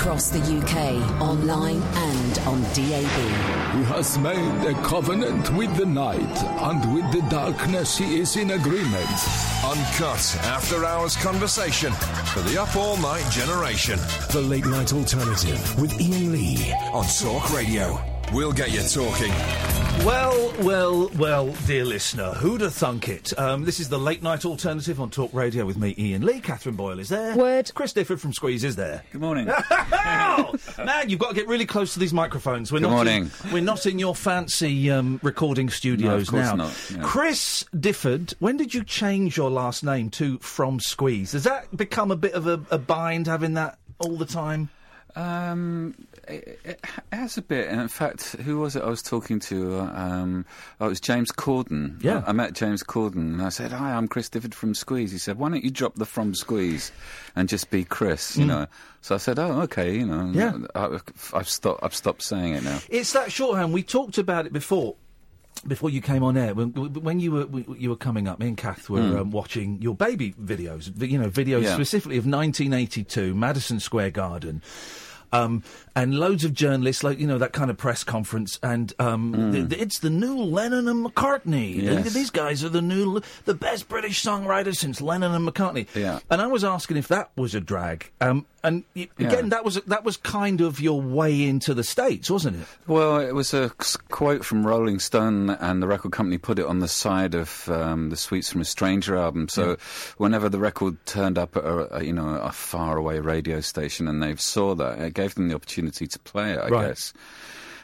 across the UK, online and on DAB. He has made a covenant with the night, and with the darkness he is in agreement. Uncut after hours conversation for the up all night generation. The Late Night Alternative with Iain Lee on Talk Radio. We'll get you talking. Well, well, well, dear listener, who'd have thunk it? Um, this is the late night alternative on Talk Radio with me, Iain Lee. Catherine Boyle is there. Word. Chris Difford from Squeeze is there. Good morning. man, you've got to get really close to these microphones. We're Good not morning. In, we're not in your fancy um, recording studios course now. not, yeah. Chris Difford, when did you change your last name to From Squeeze? Has that become a bit of a, a bind having that all the time? Um, it, it has a bit. And in fact, who was it I was talking to? Um, oh, it was James Corden. Yeah. I, I met James Corden and I said, Hi, I'm Chris Difford from Squeeze. He said, Why don't you drop the from Squeeze and just be Chris, you know? So I said, Oh, okay, you know. Mm. Yeah. I, I've, stopped, I've stopped saying it now. It's that shorthand. We talked about it before. Before you came on air, when, when you were you were coming up, me and Kath were um, watching your baby videos. You know, videos Yeah. specifically of 1982, Madison Square Garden, um, and loads of journalists, like you know that kind of press conference, and um, th- th- it's the new Lennon and McCartney. Yes. These guys are the new, the best British songwriters since Lennon and McCartney. Yeah. And I was asking if that was a drag, um, and y- Yeah. again, that was that was kind of your way into the states, wasn't it? Well, it was a quote from Rolling Stone, and the record company put it on the side of um, the Sweets from a Stranger album. So, whenever the record turned up at a, a, you know a faraway radio station, and they saw that, it gave them the opportunity to play it. I Right. guess.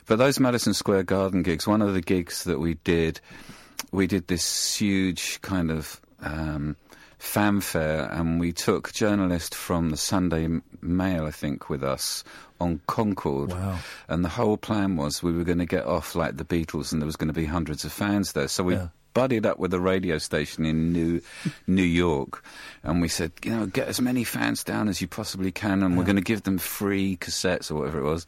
But those Madison Square Garden gigs, one of the gigs that we did, we did this huge kind of. Um, fanfare and we took journalist from the Sunday Mail I think with us on Concorde Wow. and the whole plan was we were going to get off like the Beatles and there was going to be hundreds of fans there. So we Yeah. Buddied up with a radio station in New New York and we said, you know, get as many fans down as you possibly can and we're going to give them free cassettes or whatever it was.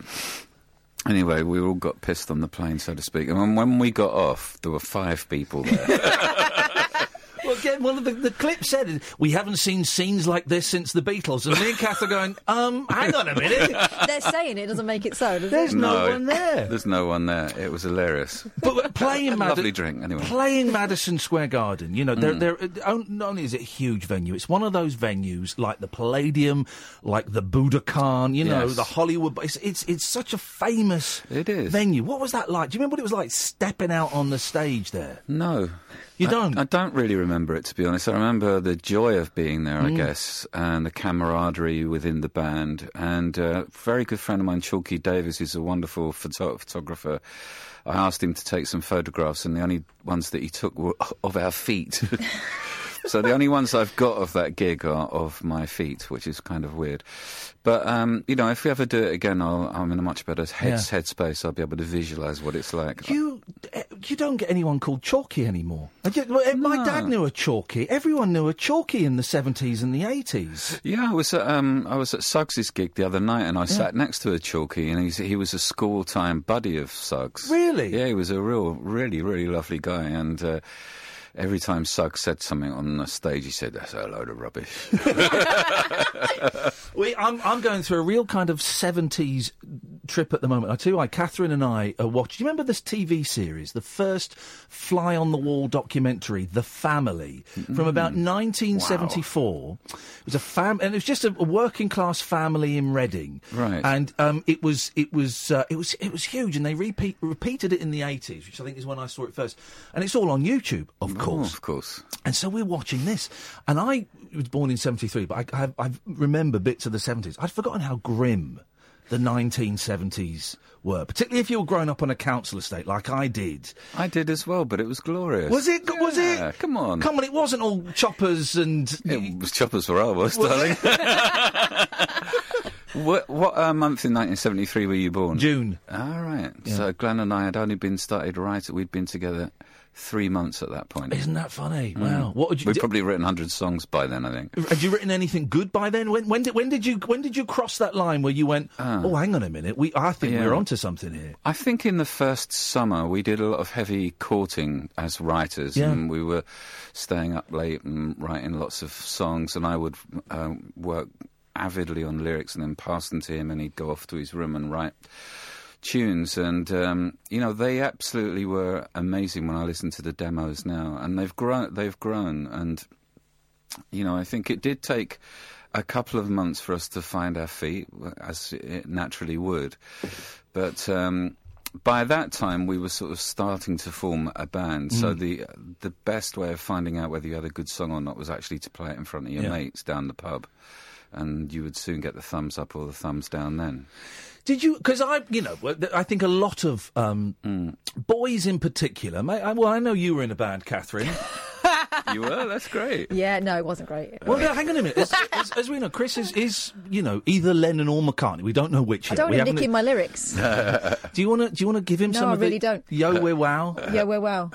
Anyway, we all got pissed on the plane, so to speak. And when we got off, there were five people there. Well, again, one of the, the clip said we haven't seen scenes like this since the Beatles, and me and Kath are going, um, hang on a minute, They're saying it doesn't make it so, does there's it? no, one there. There's no one there. It was hilarious. But playing Madi- Lovely drink, anyway. Playing Madison Square Garden, you know, they're, they're, uh, not only is it a huge venue, it's one of those venues like the Palladium, like the Budokan, you know, Yes. the Hollywood. It's, it's it's such a famous It is. venue. What was that like? Do you remember what it was like stepping out on the stage there? No. You don't? I, don't really remember it, to be honest. I remember the joy of being there, Mm. I guess, and the camaraderie within the band. And uh, a very good friend of mine, Chalkie Davies, who's a wonderful photo- photographer. I asked him to take some photographs, and the only ones that he took were of our feet. so the only ones I've got of that gig are of my feet, which is kind of weird. But um, you know, if we ever do it again, I'll, I'm in a much better head, Yeah. headspace. I'll be able to visualise what it's like. You eh, you don't get anyone called Chalky anymore. Eh, My No. dad knew a Chalky. Everyone knew a Chalky in the seventies and the eighties. Yeah, I was at, um, I was at Suggs's gig the other night, and I sat next to a Chalky, and he's, he was a school time buddy of Suggs. Really? Yeah, he was a real, really, really lovely guy, and. Uh, Every time Suggs said something on the stage, he said, "That's a load of rubbish." We, I'm, I'm going through a real kind of 70s trip at the moment. I tell you why, Catherine and I are watching. Do you remember this TV series, the first fly on the wall documentary, The Family, from about 1974? It was a fam, and it was just a, a working class family in Reading. Right. And um, it was it was uh, it was it was huge, and they repeat, repeated it in the 80s, which I think is when I saw it first. And it's all on YouTube, of Oh, course. of course. And so we're watching this, and I was born in '73, but I, I, I remember bits of the '70s. I'd forgotten how grim the 1970s were, particularly if you were growing up on a council estate like I did. I did as well, but it was glorious. Was it? Was it? Come on. Come on! It wasn't all choppers and. It was choppers for hours, darling. what what uh, month in 1973 were you born? June. All right. So Glenn and I had only been started right. We'd been together three months at that point. Isn't that funny? Wow. What would you? We'd di- probably written 100 songs by then, I think. had you written anything good by then? When, when did when did you when did you cross that line where you went? oh, hang on a minute. We I think Yeah. we're onto something here. I think in the first summer we did a lot of heavy courting as writers, Yeah. and we were staying up late and writing lots of songs, and I would um, work avidly on lyrics and then pass them to him, and he'd go off to his room and write tunes. And um, you know, they absolutely were amazing when I listen to the demos now, and they've grown. They've grown, and you know, I think it did take a couple of months for us to find our feet, as it naturally would. But um, by that time, we were sort of starting to form a band. So Mm. the the best way of finding out whether you had a good song or not was actually to play it in front of your Yeah. mates down the pub. And you would soon get the thumbs up or the thumbs down then. Did you? Because I, you know, I think a lot of um, Mm. boys in particular. ma- I, well, I know you were in a band, Catherine. you were. That's great. Yeah, no, it wasn't great. Well, no, hang on a minute. As, as, as we know, Chris is, is, you know, either Lennon or McCartney. We don't know which. I yet. don't we want to nick in my lyrics. Do you want to? Do you want to give him No, some I of really the don't. Yo, we're wow. yeah, well, well.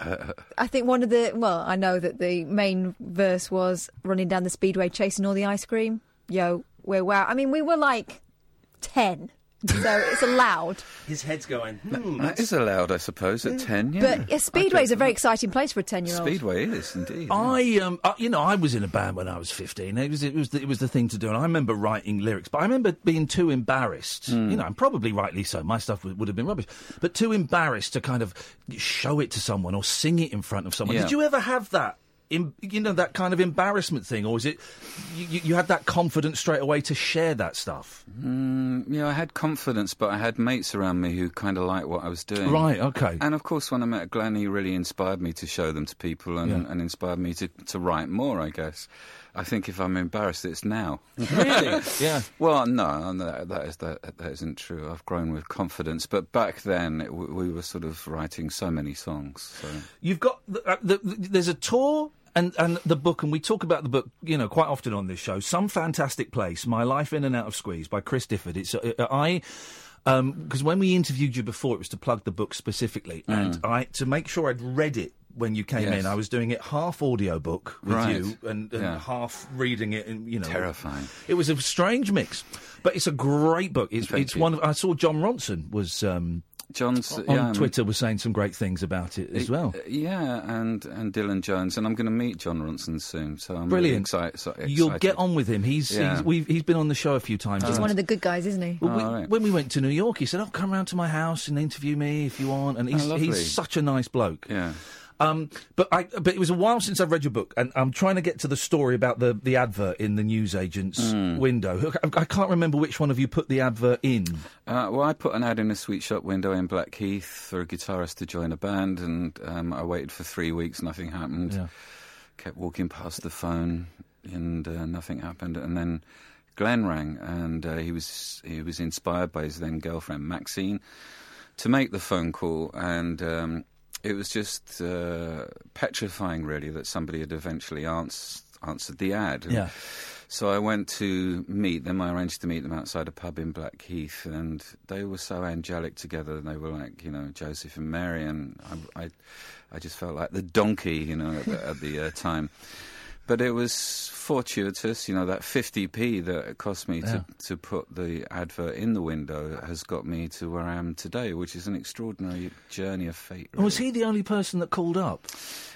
I think one of the well, I know that the main verse was running down the speedway chasing all the ice cream. Yo, we're wow. I mean, we were like ten, so it's allowed. His head's going. Hmm, That is allowed, I suppose, at 10, yeah. But yeah, Speedway is a very exciting place for a ten-year-old. Speedway is, indeed. yeah. I um, uh, you know, I was in a band when I was fifteen. It was it was the, it was the thing to do, and I remember writing lyrics. But I remember being too embarrassed. Hmm. You know, and probably rightly so. My stuff would, would have been rubbish, but too embarrassed to kind of show it to someone or sing it in front of someone. Yeah. Did you ever have that? You know that kind of embarrassment thing, or is it you, you- had that confidence straight away to share that stuff? Mm, yeah, I had confidence, but I had mates around me who kind of liked what I was doing. Right, okay. And of course, when I met Glenn, he really inspired me to show them to people and, Yeah. and inspired me to, to write more, I guess. I think if I'm embarrassed, it's now. Really? yeah. Well, no, no, that, that, is, that, that isn't true. I've grown with confidence. But back then, it, we were sort of writing so many songs. So. You've got the, uh, the, the, there's a tour and and the book, and we talk about the book, you know, quite often on this show. Some fantastic place, My Life in and Out of Squeeze by Chris Difford. It's uh, uh, I. Because when we interviewed you before, it was to plug the book specifically, and I to make sure I'd read it when you came Mm. Yes. in. I was doing it half audiobook with Right. you and, and Yeah. half reading it, and you know, Terrifying. It was a strange mix, but it's a great book. It's, Thank it's you. one. Of, I saw Jon Ronson was um, Jon's on yeah, Twitter was saying some great things about it as well. Uh, Yeah, and and Dylan Jones, and I'm going to meet Jon Ronson soon, so I'm Brilliant. really excited. So You'll get on with him. He's Yeah. he's, we've, he's been on the show a few times. He's one of the good guys, isn't he? Well, we- Oh, right. When we went to New York, he said, "Oh, come round to my house and interview me if you want." And he's Oh, he's such a nice bloke. Yeah. Um, but I but it was a while since I've read your book, and I'm trying to get to the story about the the advert in the newsagent's Hmm. window. I, I can't remember which one of you put the advert in. Uh, well, I put an ad in a sweet shop window in Blackheath for a guitarist to join a band, and um, I waited for three weeks. Nothing happened. Yeah. Kept walking past the phone, and uh, nothing happened. And then Glenn rang, and uh, he was he was inspired by his then girlfriend Maxine to make the phone call, and um, it was just uh, petrifying, really, that somebody had eventually ans- answered the ad. And Yeah. So I went to meet them. I arranged to meet them outside a pub in Blackheath, and they were so angelic together. They were like, you know, Joseph and Mary, and I, I, I just felt like the donkey, you know, at the, at the uh, time. But it was fortuitous, you know, that 50p that it cost me Yeah. to, to put the advert in the window has got me to where I am today, which is an extraordinary journey of fate. And was he the only person that called up?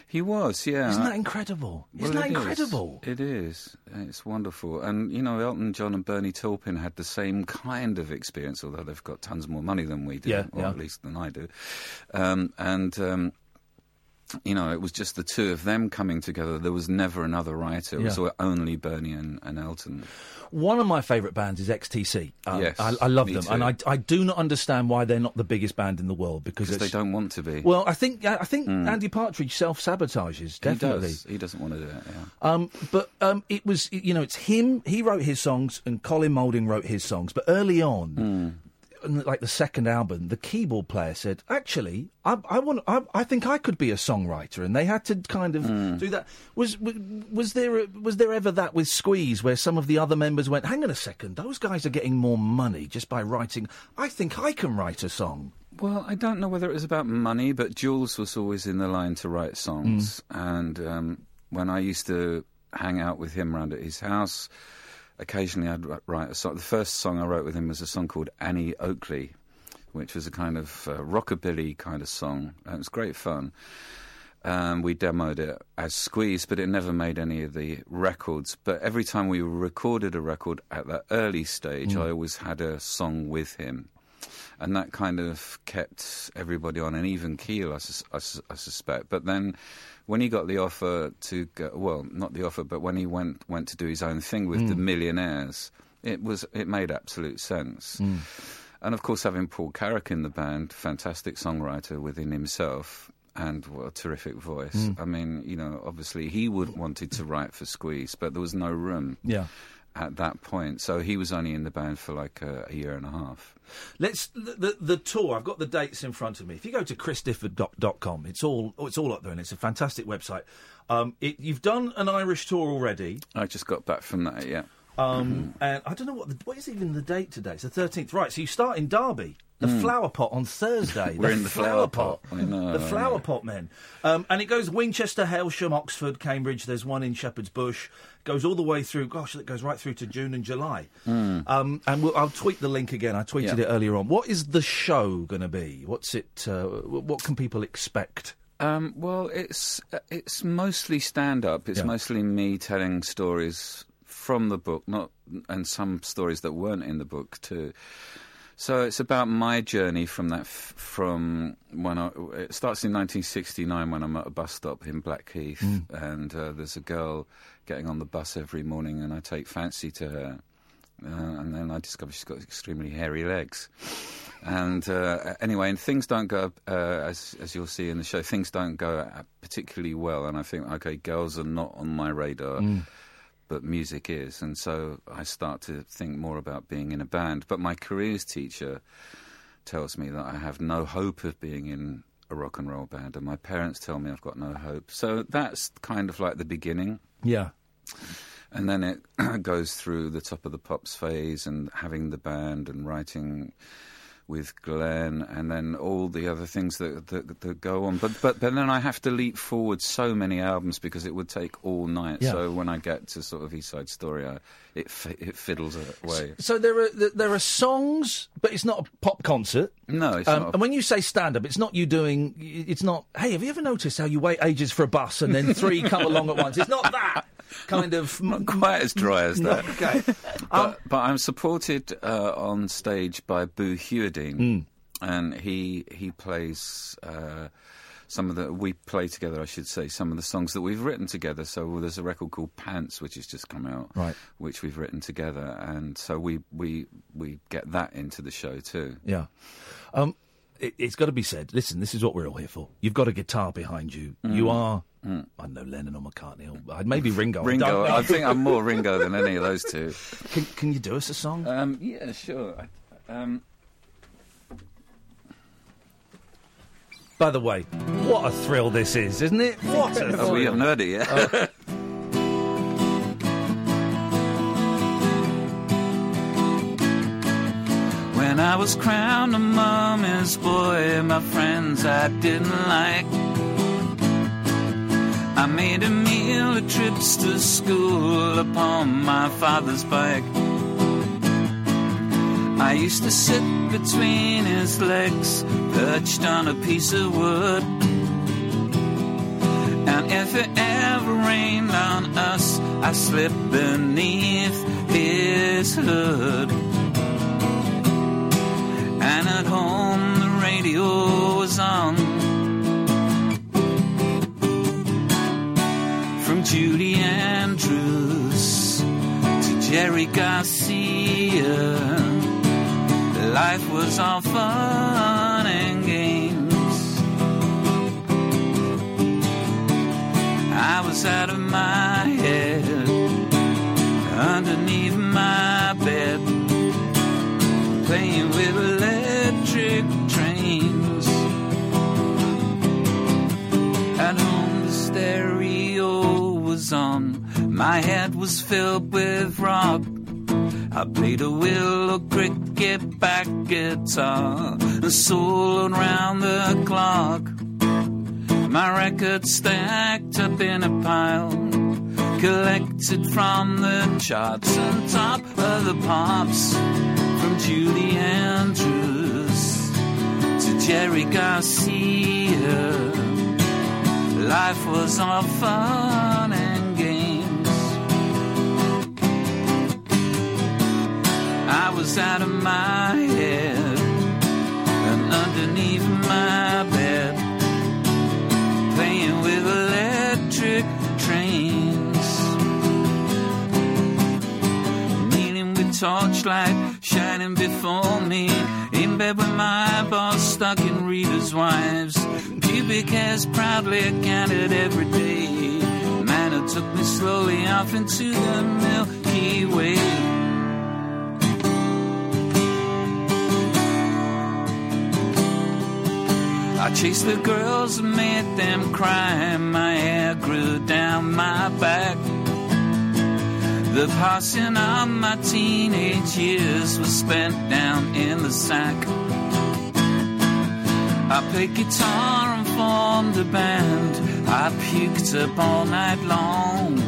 He was, yeah. Isn't that incredible? Well, Isn't that it is. incredible? It is. It's wonderful. And, you know, Elton John and Bernie Taupin had the same kind of experience, although they've got tons more money than we do, Yeah, or yeah. at least than I do. Um, and, um, you know, it was just the two of them coming together. There was never another writer. It was only Bernie and, and Elton. One of my favourite bands is XTC. Um, Yes, I, I love them, too. and I, I do not understand why they're not the biggest band in the world because they don't want to be. Well, I think I think Andy Partridge self sabotages he definitely. does. He doesn't want to do it, yeah. Um, but um, it was you know it's him. He wrote his songs, and Colin Moulding wrote his songs. But early on, Hmm. On, like the second album, the keyboard player said, "Actually, I, I want. I, I think I could be a songwriter," and they had to kind of Hmm. do that. Was was- was there a- was there ever that with Squeeze where some of the other members went, "Hang on a second, those guys are getting more money just by writing. I think I can write a song." Well, I don't know whether it was about money, but Jools was always in the line to write songs. And um, when I used to hang out with him around at his house, occasionally I'd write a song. The first song I wrote with him was a song called Annie Oakley, which was a kind of uh, rockabilly kind of song. And it was great fun. Um, we demoed it as Squeeze, but it never made any of the records. But every time we recorded a record at that early stage, I always had a song with him. And that kind of kept everybody on an even keel, I, sus- I, sus- I suspect. But then when he got the offer to go, well, not the offer, but when he went, went to do his own thing with the mm. Millionaires, it, was, it made absolute sense. Mm. And of course, having Paul Carrack in the band, fantastic songwriter within himself, and what a terrific voice. Mm. I mean, you know, obviously he would wanted to write for Squeeze, but there was no room Yeah. At that point. So he was only in the band for like a, a year and a half. Let's the, the the tour. I've got the dates in front of me. If you go to chrisdifford.com, it's all oh, it's all up there, and it's a fantastic website. Um, it, you've done an Irish tour already, I just got back from that, yeah. um, and I don't know what the, what is even the date today. It's the thirteenth, right? So you start in Derby, the Flower Pot on Thursday. We're in the Flower Pot. I know, the Flower know. Pot men, um, and it goes Winchester, Hailsham, Oxford, Cambridge. There's one in Shepherd's Bush. Goes all the way through. Gosh, it goes right through to June and July. Um, and we'll, I'll tweet the link again. I tweeted. Yeah. it earlier on. What is the show going to be? What's it? Uh, what can people expect? Um, well, it's it's mostly stand up. It's Yeah. mostly me telling stories from the book, not and some stories that weren't in the book too. So it's about my journey from that f- from when I it starts in 1969 when I'm at a bus stop in Blackheath and uh, there's a girl getting on the bus every morning and I take fancy to her. Uh, and then I discover she's got extremely hairy legs. And uh, anyway, and things don't go uh, as as you'll see in the show. Things don't go particularly well, and I think okay, girls are not on my radar, but music is, and so I start to think more about being in a band. But my careers teacher tells me that I have no hope of being in a rock and roll band, and my parents tell me I've got no hope. So that's kind of like the beginning. Yeah. And then it goes through the top of the pops phase and having the band and writing with Glenn and then all the other things that, that, that go on. But, but but then I have to leap forward so many albums because it would take all night. Yeah. So when I get to sort of East Side Story, I, it fi- it fiddles away. So there are there are songs, but it's not a pop concert. No, it's Um, not. and when you say stand up, it's not you doing. It's not. Hey, have you ever noticed how you wait ages for a bus and then three come along at once? It's not that kind of. not quite as dry as that. okay. Um, But, but I'm supported uh, on stage by Boo Hewerdine, and he he plays uh, some of the we play together, I should say, some of the songs that we've written together. So there's a record called Pants, which has just come out, Right. which we've written together, and so we we we get that into the show too. Yeah. Um, it, it's got to be said. Listen, this is what we're all here for. You've got a guitar behind you. You are. I don't know Lennon or McCartney or uh, maybe Ringo. I Ringo, don't. I think I'm more Ringo than any of those two. Can, can you do us a song? Um, yeah, sure. I, um, By the way, what a thrill this is, isn't it? What a oh, we haven't heard it yet. Uh, when I was crowned a mommy's boy, my friends I didn't like. I made a meal of trips to school upon my father's bike. I used to sit between his legs, perched on a piece of wood. And if it ever rained on us, I slipped beneath his hood. And at home, the radio was on. From Julie Andrews to Jerry Garcia, life was all fun and games. I was out of my head, underneath my bed, playing with electric trains. At home, the stereo was on. My head was filled with rock. I played a willow cricket back guitar and soloed round the clock. My records stacked up in a pile, collected from the charts and top of the pops. From Julie Andrews to Jerry Garcia, Life was all fun I was out of my head and underneath my bed, playing with electric trains, kneeling with torchlight shining before me, in bed with my eyeballs stuck in readers' wives, pubic hairs proudly counted every day. Man, it took me slowly off into the Milky Way. I chased the girls and made them cry. My hair grew down my back. The passing of my teenage years was spent down in the sack. I played guitar and formed a band. I puked up all night long.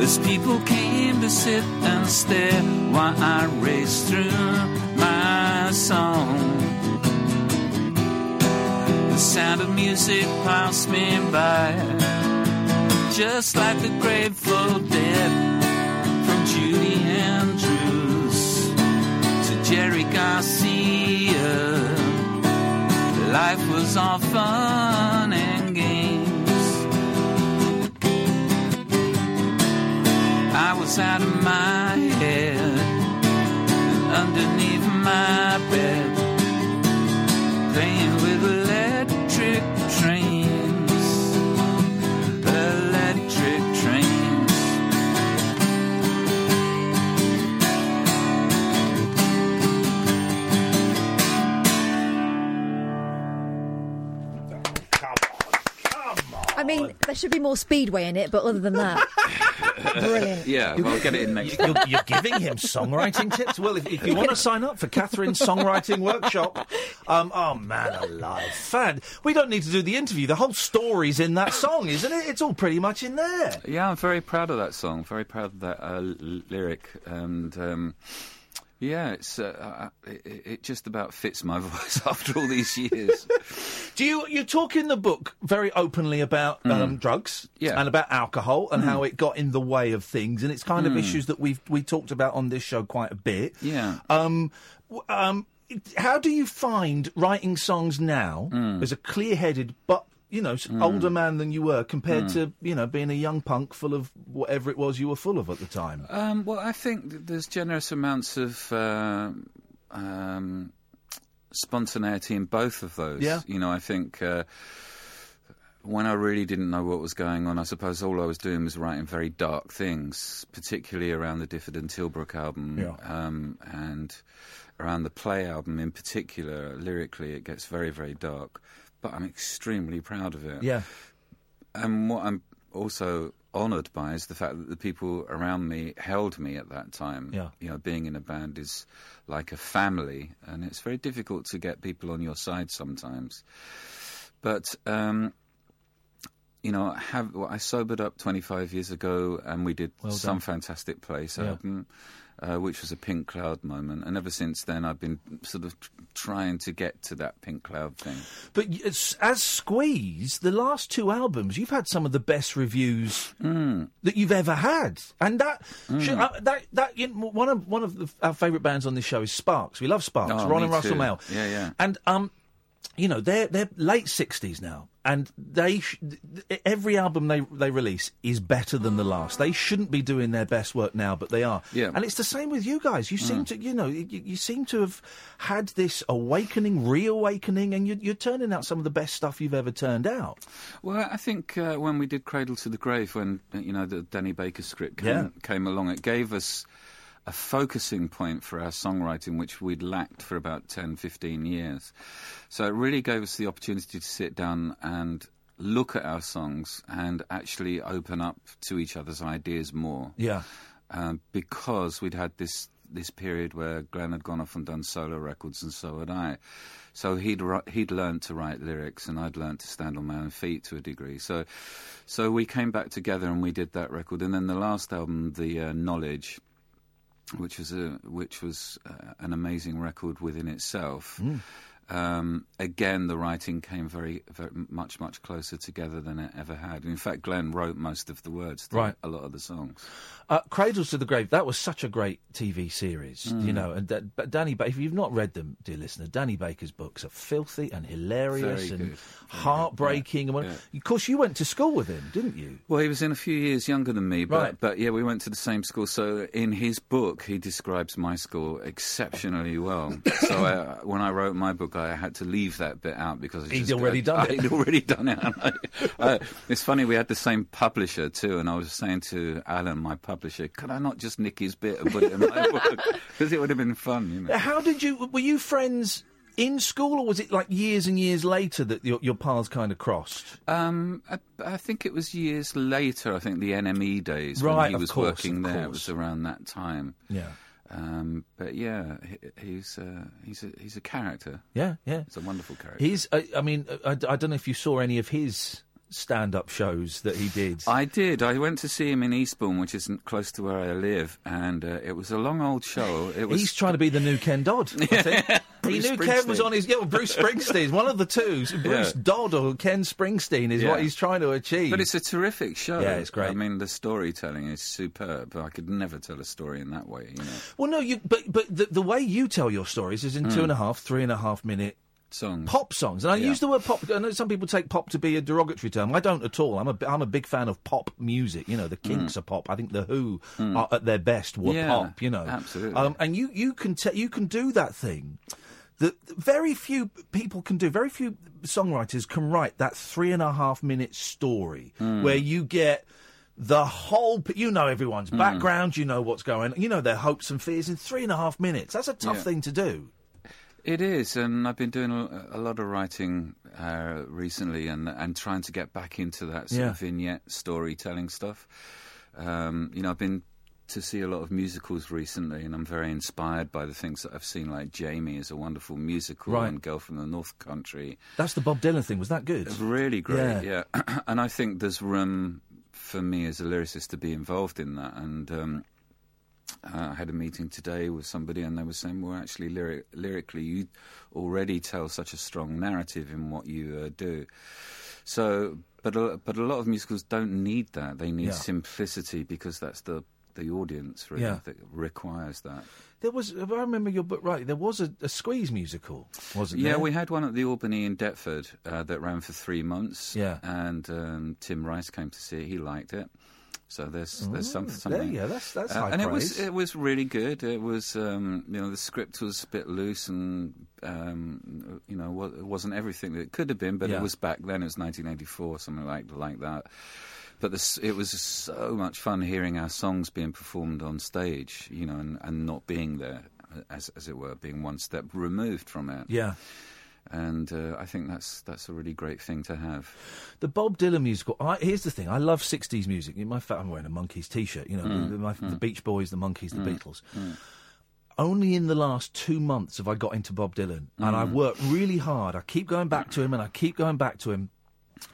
As people came to sit and stare while I raced through my song. Sound of music passed me by, just like the Grateful Dead. From Julie Andrews to Jerry Garcia, life was all fun and games. I was out of my head and underneath my bed playing with electric I mean, there should be more speedway in it, but other than that, brilliant. Yeah, well, get it in next You're, you're giving him songwriting tips. Well, if, if you want to sign up for Catherine's songwriting workshop, um, oh man alive, fan! We don't need to do the interview. The whole story's in that song, isn't it? It's all pretty much in there. Yeah, I'm very proud of that song. Very proud of that uh, l- lyric, and um, yeah, it's uh, it, it just about fits my voice after all these years. Do you you talk in the book very openly about um, drugs Yeah. and about alcohol and how it got in the way of things, and it's kind of issues that we've we talked about on this show quite a bit. Yeah. Um, um, how do you find writing songs now as a clear-headed but you know s older man than you were compared to you know being a young punk full of whatever it was you were full of at the time? Um, well, I think th- there's generous amounts of uh, um, spontaneity in both of those. Yeah. You know, I think uh, when I really didn't know what was going on, I suppose all I was doing was writing very dark things, particularly around the Difford and Tilbrook album Yeah. um, and around the Play album in particular. Lyrically, it gets very, very dark. But I'm extremely proud of it. Yeah, And what I'm also honoured by is the fact that the people around me held me at that time. Yeah. You know, being in a band is like a family, and it's very difficult to get people on your side sometimes. But, um, you know, I have well, I sobered up 25 years ago, and we did Well some fantastic place Yeah. Uh, which was a pink cloud moment, and ever since then I've been sort of trying to get to that pink cloud thing. but as, Squeeze, the last two albums, you've had some of the best reviews that you've ever had, and that should, uh, that that you know, one of one of the, our favourite bands on this show is Sparks. We love Sparks, Oh, Ron and Russell too. Mael. Yeah, yeah. and um, you know they're they're late sixties now, and they sh- every album they they release is better than the last. They shouldn't be doing their best work now, but they are. Yeah. and it's the same with you guys. You seem to you know you, you seem to have had this awakening, reawakening, and you, you're turning out some of the best stuff you've ever turned out. Well, I think uh, when we did Cradle to the Grave, when you know the Danny Baker script came, Yeah. came along, it gave us a focusing point for our songwriting, which we'd lacked for about 10, 15 years. So it really gave us the opportunity to sit down and look at our songs and actually open up to each other's ideas more Yeah, um, because we'd had this this period where Glenn had gone off and done solo records, and so had I. So he'd he'd learned to write lyrics, and I'd learned to stand on my own feet to a degree. So, so we came back together and we did that record, and then the last album, the uh, Knowledge, which was a which was uh, an amazing record within itself. Um, again, the writing came very, very much, much closer together than it ever had. In fact, Glenn wrote most of the words to Right. a lot of the songs. Uh, Cradles to the Grave, that was such a great TV series, Mm. you know. And that, but Danny Baker, if you've not read them, dear listener, Danny Baker's books are filthy and hilarious Very and good. heartbreaking. And what- yeah. Of course, you went to school with him, didn't you? Well, he was in a few years younger than me, but, Right. but yeah, we went to the same school. So in his book, he describes my school exceptionally well. so I, when I wrote my book, I had to leave that bit out because I He'd already done it. He'd already done it. And I, I, it's funny we had the same publisher too, and I was saying to Alan, my publisher, could I not just nick his bit and put it in my book because it would have been fun, you know. How did you, were you friends in school or was it like years and years later that your, your paths kind of crossed? Um, I, I think it was years later. I think the NME days when Right, he of was course, working there. It was around that time. Yeah. Um, but yeah, he, he's uh, he's a he's a character. Yeah, yeah. It's a wonderful character. He's, I, I mean, I, I don't know if you saw any of his stand up shows that he did. I did. I went to see him in Eastbourne, which isn't close to where I live, and uh, it was a long old show. It was He's trying to be the new Ken Dodd. I think. he knew Ken was on his. Yeah, well, Bruce Springsteen, one of the two. Bruce Yeah. Dodd or Ken Springsteen is Yeah. what he's trying to achieve. But it's a terrific show. Yeah, it's great. I mean, the storytelling is superb. I could never tell a story in that way. You know, well, no, you. But but the, the way you tell your stories is in two and a half, three and a half minute songs. pop songs. And I Yeah. use the word pop. I know some people take pop to be a derogatory term. I don't at all. I'm a I'm a big fan of pop music. You know, the Kinks are pop. I think the Who are at their best were Mm. Yeah, pop. You know, absolutely. Um, and you you can te- you can do that thing. That very few people can do. Very few songwriters can write that three and a half minute story Mm. where you get. The whole, you know, everyone's Mm. background, you know what's going on, you know their hopes and fears in three and a half minutes. That's a tough Yeah. thing to do. It is, and I've been doing a, a lot of writing uh, recently, and and trying to get back into that sort Yeah. of vignette storytelling stuff. Um, you know, I've been to see a lot of musicals recently, and I'm very inspired by the things that I've seen. Like Jamie is a wonderful musical, Right. and Girl from the North Country, That's the Bob Dylan thing. Was that good? it's really great. Yeah. Yeah, and I think there's room for me as a lyricist to be involved in that, and. Um, uh, I had a meeting today with somebody, and they were saying, "Well, actually, lyric- lyrically, you already tell such a strong narrative in what you uh, do." So, but a, but a lot of musicals don't need that. They need Yeah. simplicity because that's the the audience really Yeah. that requires that. There was, if I remember your book right, there was a, a Squeeze musical, wasn't Yeah, there? we had one at the Albany in Deptford uh, that ran for three months. Yeah. and um, Tim Rice came to see it. He liked it. So there's there's some, there something. you go, that's- that's Uh, high and it was it was really good. It was um, you know the script was a bit loose and um, you know it wasn't everything that it could have been, but Yeah. it was back then. It was 1984, something like like that. But this, it was so much fun hearing our songs being performed on stage, you know, and, and not being there, as as it were, being one step removed from it Yeah. And uh, I think that's that's a really great thing to have. The Bob Dylan musical. I, here's the thing: I love '60s music. In my fact, I'm wearing a Monkees T-shirt. You know, Mm. the, my, the Beach Boys, the Monkees, the Beatles. Only in the last two months have I got into Bob Dylan, and Mm. I've worked really hard. I keep going back to him, and I keep going back to him.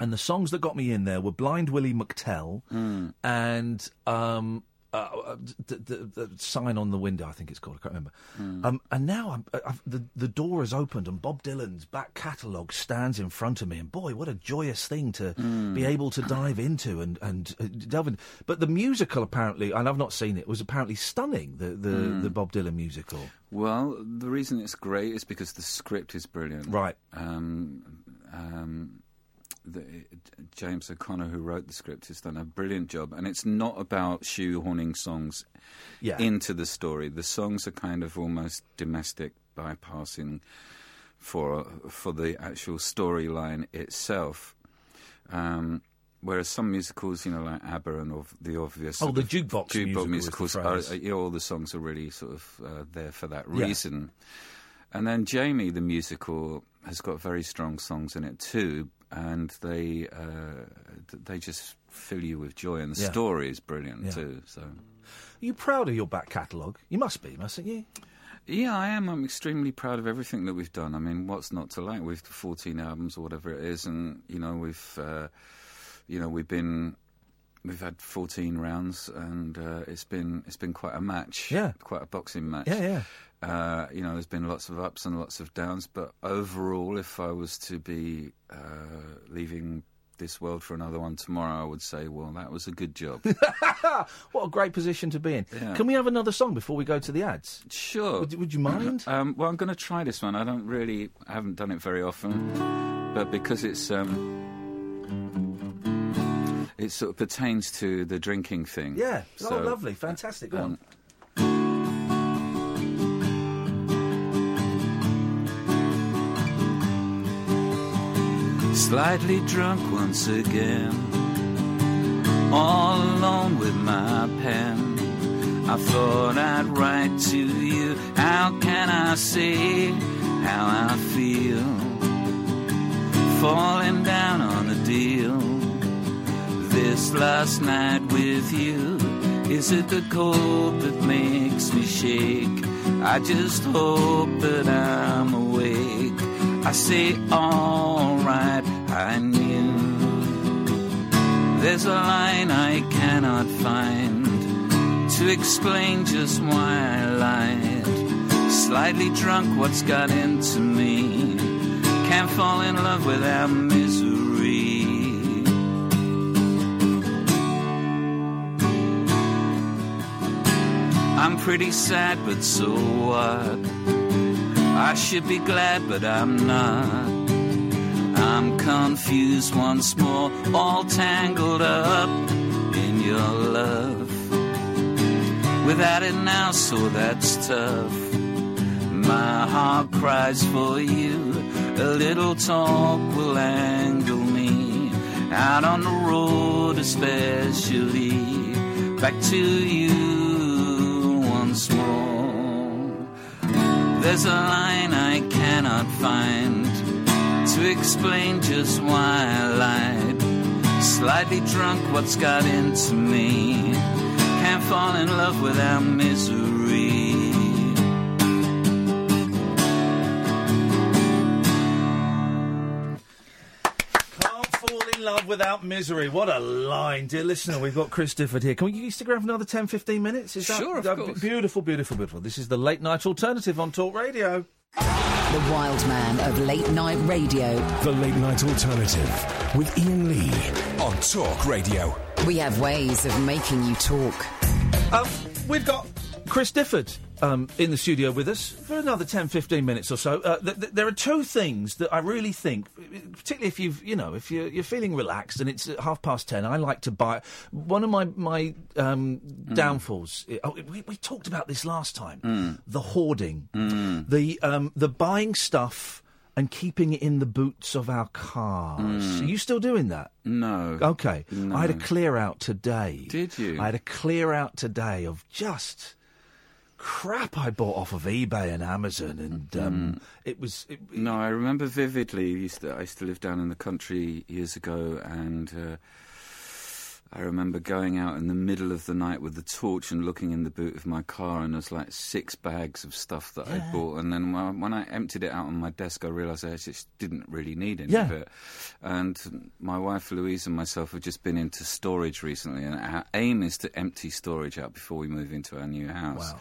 And the songs that got me in there were "Blind Willie McTell" Mm. and um, uh, the, the, the sign on the window. I think it's called. I can't remember. Mm. Um, and now I'm, I've, the the door has opened, and Bob Dylan's back catalogue stands in front of me. And boy, what a joyous thing to Mm. be able to dive into and and uh, delve in. But the musical apparently, and I've not seen it, was apparently stunning. The the, Mm. the Bob Dylan musical. Well, the reason it's great is because the script is brilliant. Right. Um, um, the, James O'Connor, who wrote the script, has done a brilliant job, and it's not about shoehorning songs Yeah. into the story. The songs are kind of almost domestic bypassing for for the actual storyline itself. Um, whereas some musicals, you know, like ABBA and ov- the obvious Oh, the of jukebox the musicals, are, you know, all the songs are really sort of uh, there for that Yeah. reason. And then Jamie, the musical, has got very strong songs in it too, and they uh, they just fill you with joy, and the Yeah. story is brilliant Yeah. too. So. Are you proud of your back catalogue? You must be, mustn't you? Yeah, I am. I'm extremely proud of everything that we've done. I mean, what's not to like? We've 14 albums or whatever it is, and you know, we've, uh, you know, we've been we've had 14 rounds, and uh, it's been it's been quite a match. Yeah. quite a boxing match. Yeah, yeah. Uh, you know, there's been lots of ups and lots of downs, but overall, if I was to be uh, leaving this world for another one tomorrow, I would say, well, that was a good job. What a great position to be in. Yeah. Can we have another song before we go to the ads? sure. Would, would you mind? Um, well, I'm going to try this one. I don't really, I haven't done it very often, but because it's um, it sort of pertains to the drinking thing. yeah. So, oh, lovely. Fantastic. Go on. um, Slightly drunk once again, all alone with my pen. I thought I'd write to you. How can I say how I feel? Falling down on the deal. This last night with you. Is it the cold that makes me shake? I just hope that I'm awake. I say, alright, I knew. There's a line I cannot find to explain just why I lied. Slightly drunk, what's got into me? Can't fall in love without misery. I'm pretty sad, but so what? I should be glad, but I'm not. I'm confused once more, all tangled up in your love. Without it now, so that's tough. My heart cries for you. A little talk will angle me out on the road, especially back to you There's a line I cannot find to explain just why I lied. Slightly drunk, what's got into me? Can't fall in love without misery. Love without misery. What a line, dear listener. We've got Chris Difford here. Can we stick around for another 10, 15 minutes? Is that, Sure, of that- course. Beautiful, beautiful, beautiful. This is the late night alternative on Talk Radio. The wild man of late night radio. The Late Night Alternative with Iain Lee. On Talk Radio. We have ways of making you talk. Um, we've got Chris Difford um, in the studio with us for another 10, 15 minutes or so. Uh, th- th- there are two things that I really think, particularly if you've, you know, if you're, you're feeling relaxed and it's half past ten, I like to buy. One of my my um, downfalls. Oh, we, we talked about this last time. The hoarding, the um, the buying stuff. And keeping it in the boots of our cars. Are you still doing that? No. Okay. No. I had a clear out today. Did you? I had a clear out today of just crap I bought off of eBay and Amazon, and Mm. um, it was. It, No, I remember vividly. I used to, I used to live down in the country years ago, and uh, I remember going out in the middle of the night with the torch and looking in the boot of my car, and there's like six bags of stuff that I bought. And then when, I emptied it out on my desk, I realised I just didn't really need any of it. And my wife Louise and myself have just been into storage recently, and our aim is to empty storage out before we move into our new house. Wow.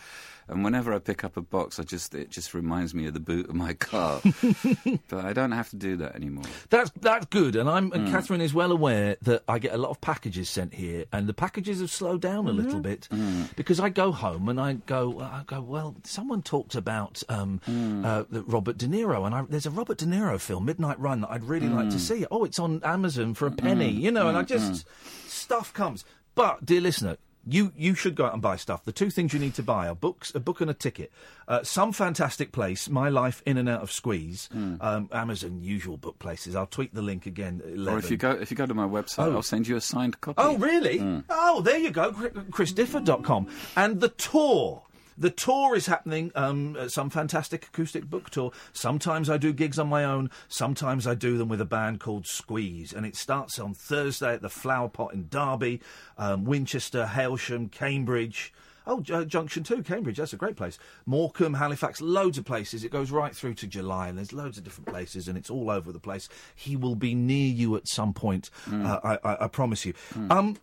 And whenever I pick up a box, I just it just reminds me of the boot of my car. but I don't have to do that anymore. That's that's good, and I'm Mm. and Catherine is well aware that I get a lot of packages sent here, and the packages have slowed down a Mm-hmm. little bit Mm. because I go home and I go, I go, well, someone talked about um, Mm. uh, Robert De Niro, and I, there's a Robert De Niro film, Midnight Run, that I'd really like Mm. to see. Oh, it's on Amazon for a penny, you know, and I just stuff comes. But dear listener. You you should go out and buy stuff. The two things you need to buy are books, a book and a ticket. Uh, some fantastic place, My Life in and Out of Squeeze, um, Amazon, usual book places. I'll tweet the link again. 11. Or if you go if you go to my website, Oh. I'll send you a signed copy. Oh, really? Oh, there you go, Chris- chrisdifford.com. And the tour. The tour is happening, um, uh, some fantastic acoustic book tour. Sometimes I do gigs on my own, sometimes I do them with a band called Squeeze. And it starts on Thursday at the Flower Pot in Derby, um, Winchester, Hailsham, Cambridge. Oh, J- Junction 2, Cambridge, that's a great place. Morecambe, Halifax, loads of places. It goes right through to July, and there's loads of different places, and it's all over the place. He will be near you at some point, uh, I, I, I promise you. Um,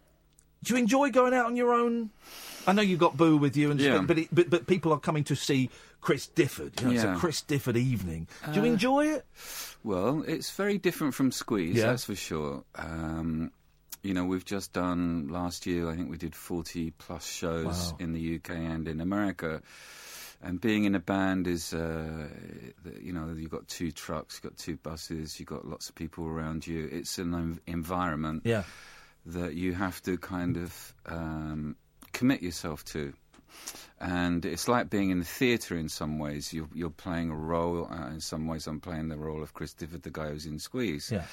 do you enjoy going out on your own? I know you've got Boo with you, and Yeah. but, it, but but people are coming to see Chris Difford. You know, It's a Chris Difford evening. Do you Uh, enjoy it? Well, it's very different from Squeeze, Yeah. that's for sure. Um, you know, we've just done last year. I think we did forty plus shows Wow. in the UK and in America. And being in a band is, uh, you know, you've got two trucks, you've got two buses, you've got lots of people around you. It's an environment Yeah. that you have to kind of um, commit yourself to. And it's like being in the theatre in some ways. You're, you're playing a role. Uh, in some ways, I'm playing the role of Chris Difford, the guy who's in Squeeze. Yeah.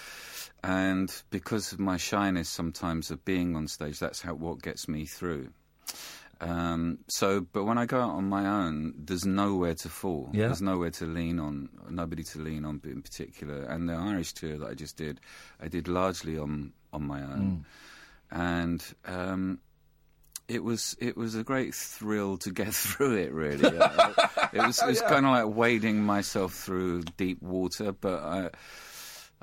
And because of my shyness sometimes of being on stage, that's how what gets me through. Um, so, but when I go out on my own, there's nowhere to fall. Yeah. There's nowhere to lean on, nobody to lean on in particular. And the Irish tour that I just did, I did largely on on my own, and um, it was it was a great thrill to get through it. Really, Uh, it was it was kind of like wading myself through deep water, but I.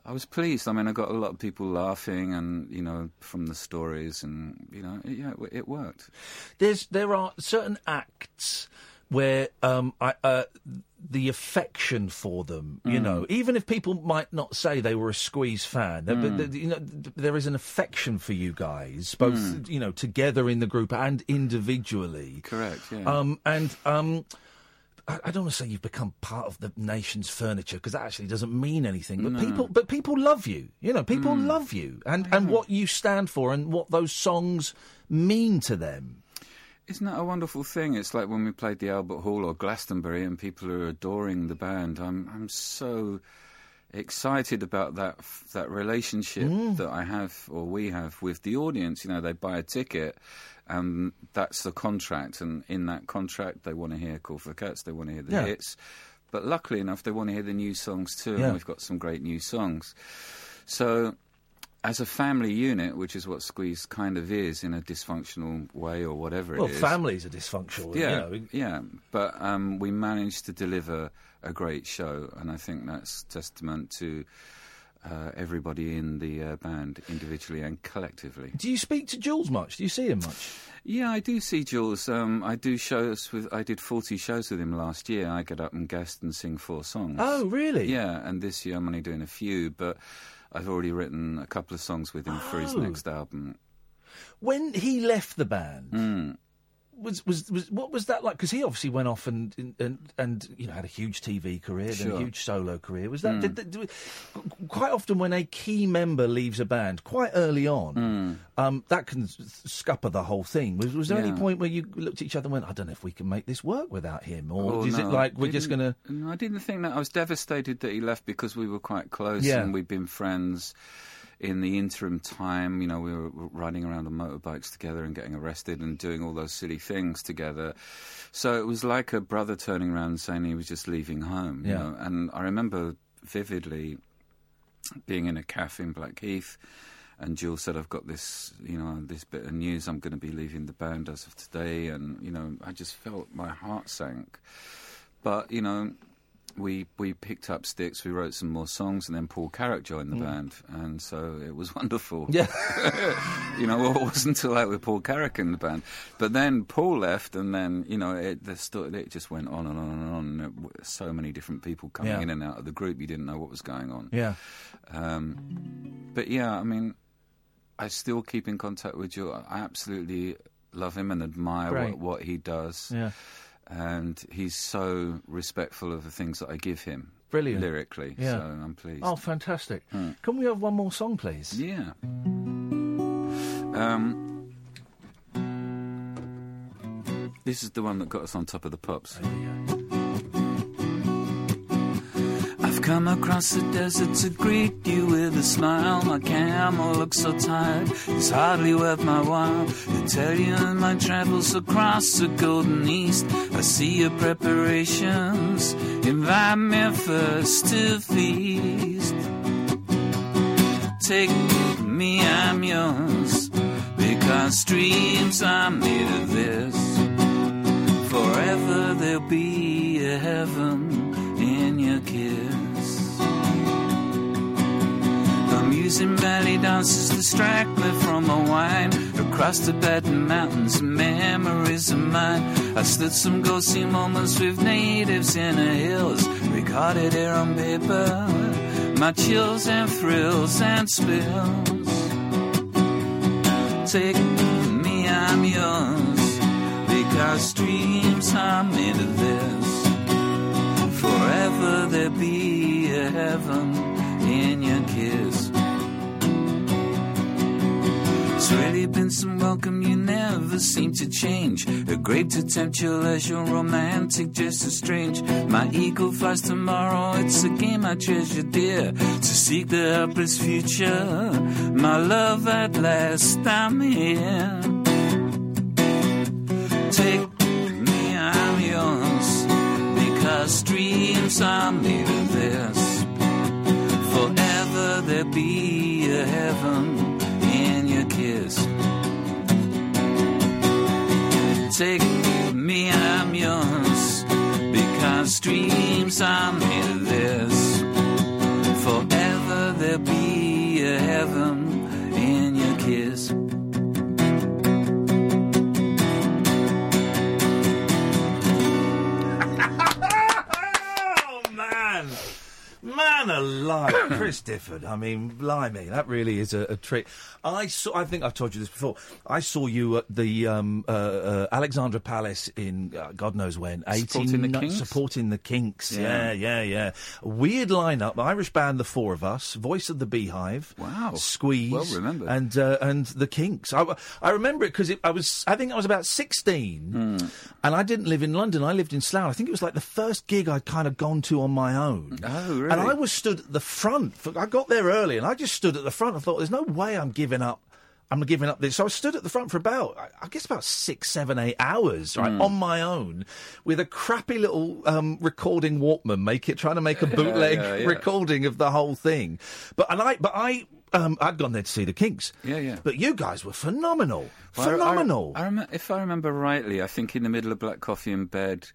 I was pleased. I mean, I got a lot of people laughing, and you know, from the stories, and you know, it, yeah, it, it worked. There's there are certain acts where um, I, uh, the affection for them, you Mm. know, even if people might not say they were a Squeeze fan, there- but Mm. you know, there is an affection for you guys, both Mm. you know, together in the group and individually. Correct. Yeah. Um, and um, I, I don't want to say you've become part of the nation's furniture because that actually doesn't mean anything. But No. people, but people love you. You know, people Mm. love you, and and what you stand for, and what those songs mean to them. Isn't that a wonderful thing? It's like when we played the Albert Hall or Glastonbury, and people are adoring the band. I'm I'm so excited about that that relationship mm. that I have or we have with the audience. You know, they buy a ticket, and that's the contract, and in that contract, they want to hear Cool for the Cats, they want to hear the Yeah. hits. But luckily enough, they want to hear the new songs too, Yeah. and we've got some great new songs. So as a family unit, which is what Squeeze kind of is in a dysfunctional way or whatever Well, it is. Well, families are dysfunctional. Yeah, you know. yeah. But um, we managed to deliver a great show, and I think that's testament to uh, everybody in the uh, band, individually and collectively. Do you speak to Jools much? Do you see him much? Yeah, I do see Jools. Um, I do shows with. I did forty shows with him last year. I get up and guest and sing four songs. Oh, really? Yeah, and this year I'm only doing a few, but I've already written a couple of songs with him for his Oh. next album. When he left the band, Mm. Was, was was what was that like? Because he obviously went off and, and and you know had a huge TV career, then a huge solo career. Was that Mm. did, did- did- quite often when a key member leaves a band quite early on? Um, that can scupper the whole thing. Was, was there any Mm. Point where you looked at each other and went, "I don't know if we can make this work without him," or Oh, is it like we're just going to? No, I didn't think that. I was devastated that he left because we were quite close Yeah. and we'd been friends. In the interim time, you know, we were riding around on motorbikes together and getting arrested and doing all those silly things together. So it was like a brother turning around and saying he was just leaving home. You Yeah. know? And I remember vividly being in a cafe in Blackheath, and Jools said, "I've got this, you know, this bit of news. I'm going to be leaving the band as of today." And you know, I just felt my heart sank. But you know, we we picked up sticks, we wrote some more songs, and then Paul Carrack joined the Mm. band, and so it was wonderful. Yeah. you know, well, it wasn't until like with Paul Carrack in the band, but then Paul left, and then you know, it the it just went on and on and on. And it, so many different people coming Yeah. in and out of the group, you didn't know what was going on. Yeah. Um, but yeah, I mean, I still keep in contact with Joe. I absolutely love him and admire what, what he does. Yeah. And he's so respectful of the things that I give him. Brilliant. Lyrically. Yeah. So I'm pleased. Oh, fantastic! Hmm. Can we have one more song, please? Yeah. Um, this is the one that got us on top of the pops. I've come across the desert to greet you with a smile. My camel looks so tired, it's hardly worth my while to tell you in my travels across the golden east. I see your preparations, invite me first to feast. Take me, I'm yours, because dreams are made of this. Forever there'll be a heaven in your kiss. Amusing belly dances distract me from the wine. Across Tibetan mountains, memories of mine. I stood some ghostly moments with natives in the hills. Recorded here on paper, my chills and thrills and spills. Take me, I'm yours. Because dreams are made of this. Forever there be a heaven in your kiss. Really been some welcome you never seem to change. A great to tempt your leisure, romantic, just as strange. My eagle flies tomorrow, it's a game I treasure dear. To seek the helpless future, my love at last, I'm here. Take me, I'm yours. Because dreams are made Take me, I'm yours. Because dreams are man alive, Chris Difford. I mean, blimey, that really is a, a trick. I saw. I think I've told you this before. I saw you at the um, uh, uh, Alexandra Palace in uh, God knows when. Supporting the Kinks? Supporting the Kinks. Yeah. Yeah, yeah, yeah. Weird lineup. Irish band, the four of us. Voice of the Beehive. Wow. Squeeze. Well remembered. And uh, and the Kinks. I, I remember it because I was. I think I was about sixteen, Hmm. and I didn't live in London. I lived in Slough. I think it was like the first gig I'd kind of gone to on my own. Oh, really? And I was stood at the front. For, I got there early, and I just stood at the front. and thought, "There's no way I'm giving up." I'm giving up this. So I stood at the front for about, I- I guess, about six, seven, eight hours, right, Hmm. on my own, with a crappy little um, recording Walkman, make it trying to make a bootleg yeah, yeah. recording of the whole thing. But and I, but I, um, I'd gone there to see the Kinks. Yeah, yeah. But you guys were phenomenal, Well, phenomenal. I, I rem- if I remember rightly, I think in the middle of Black Coffee in bed,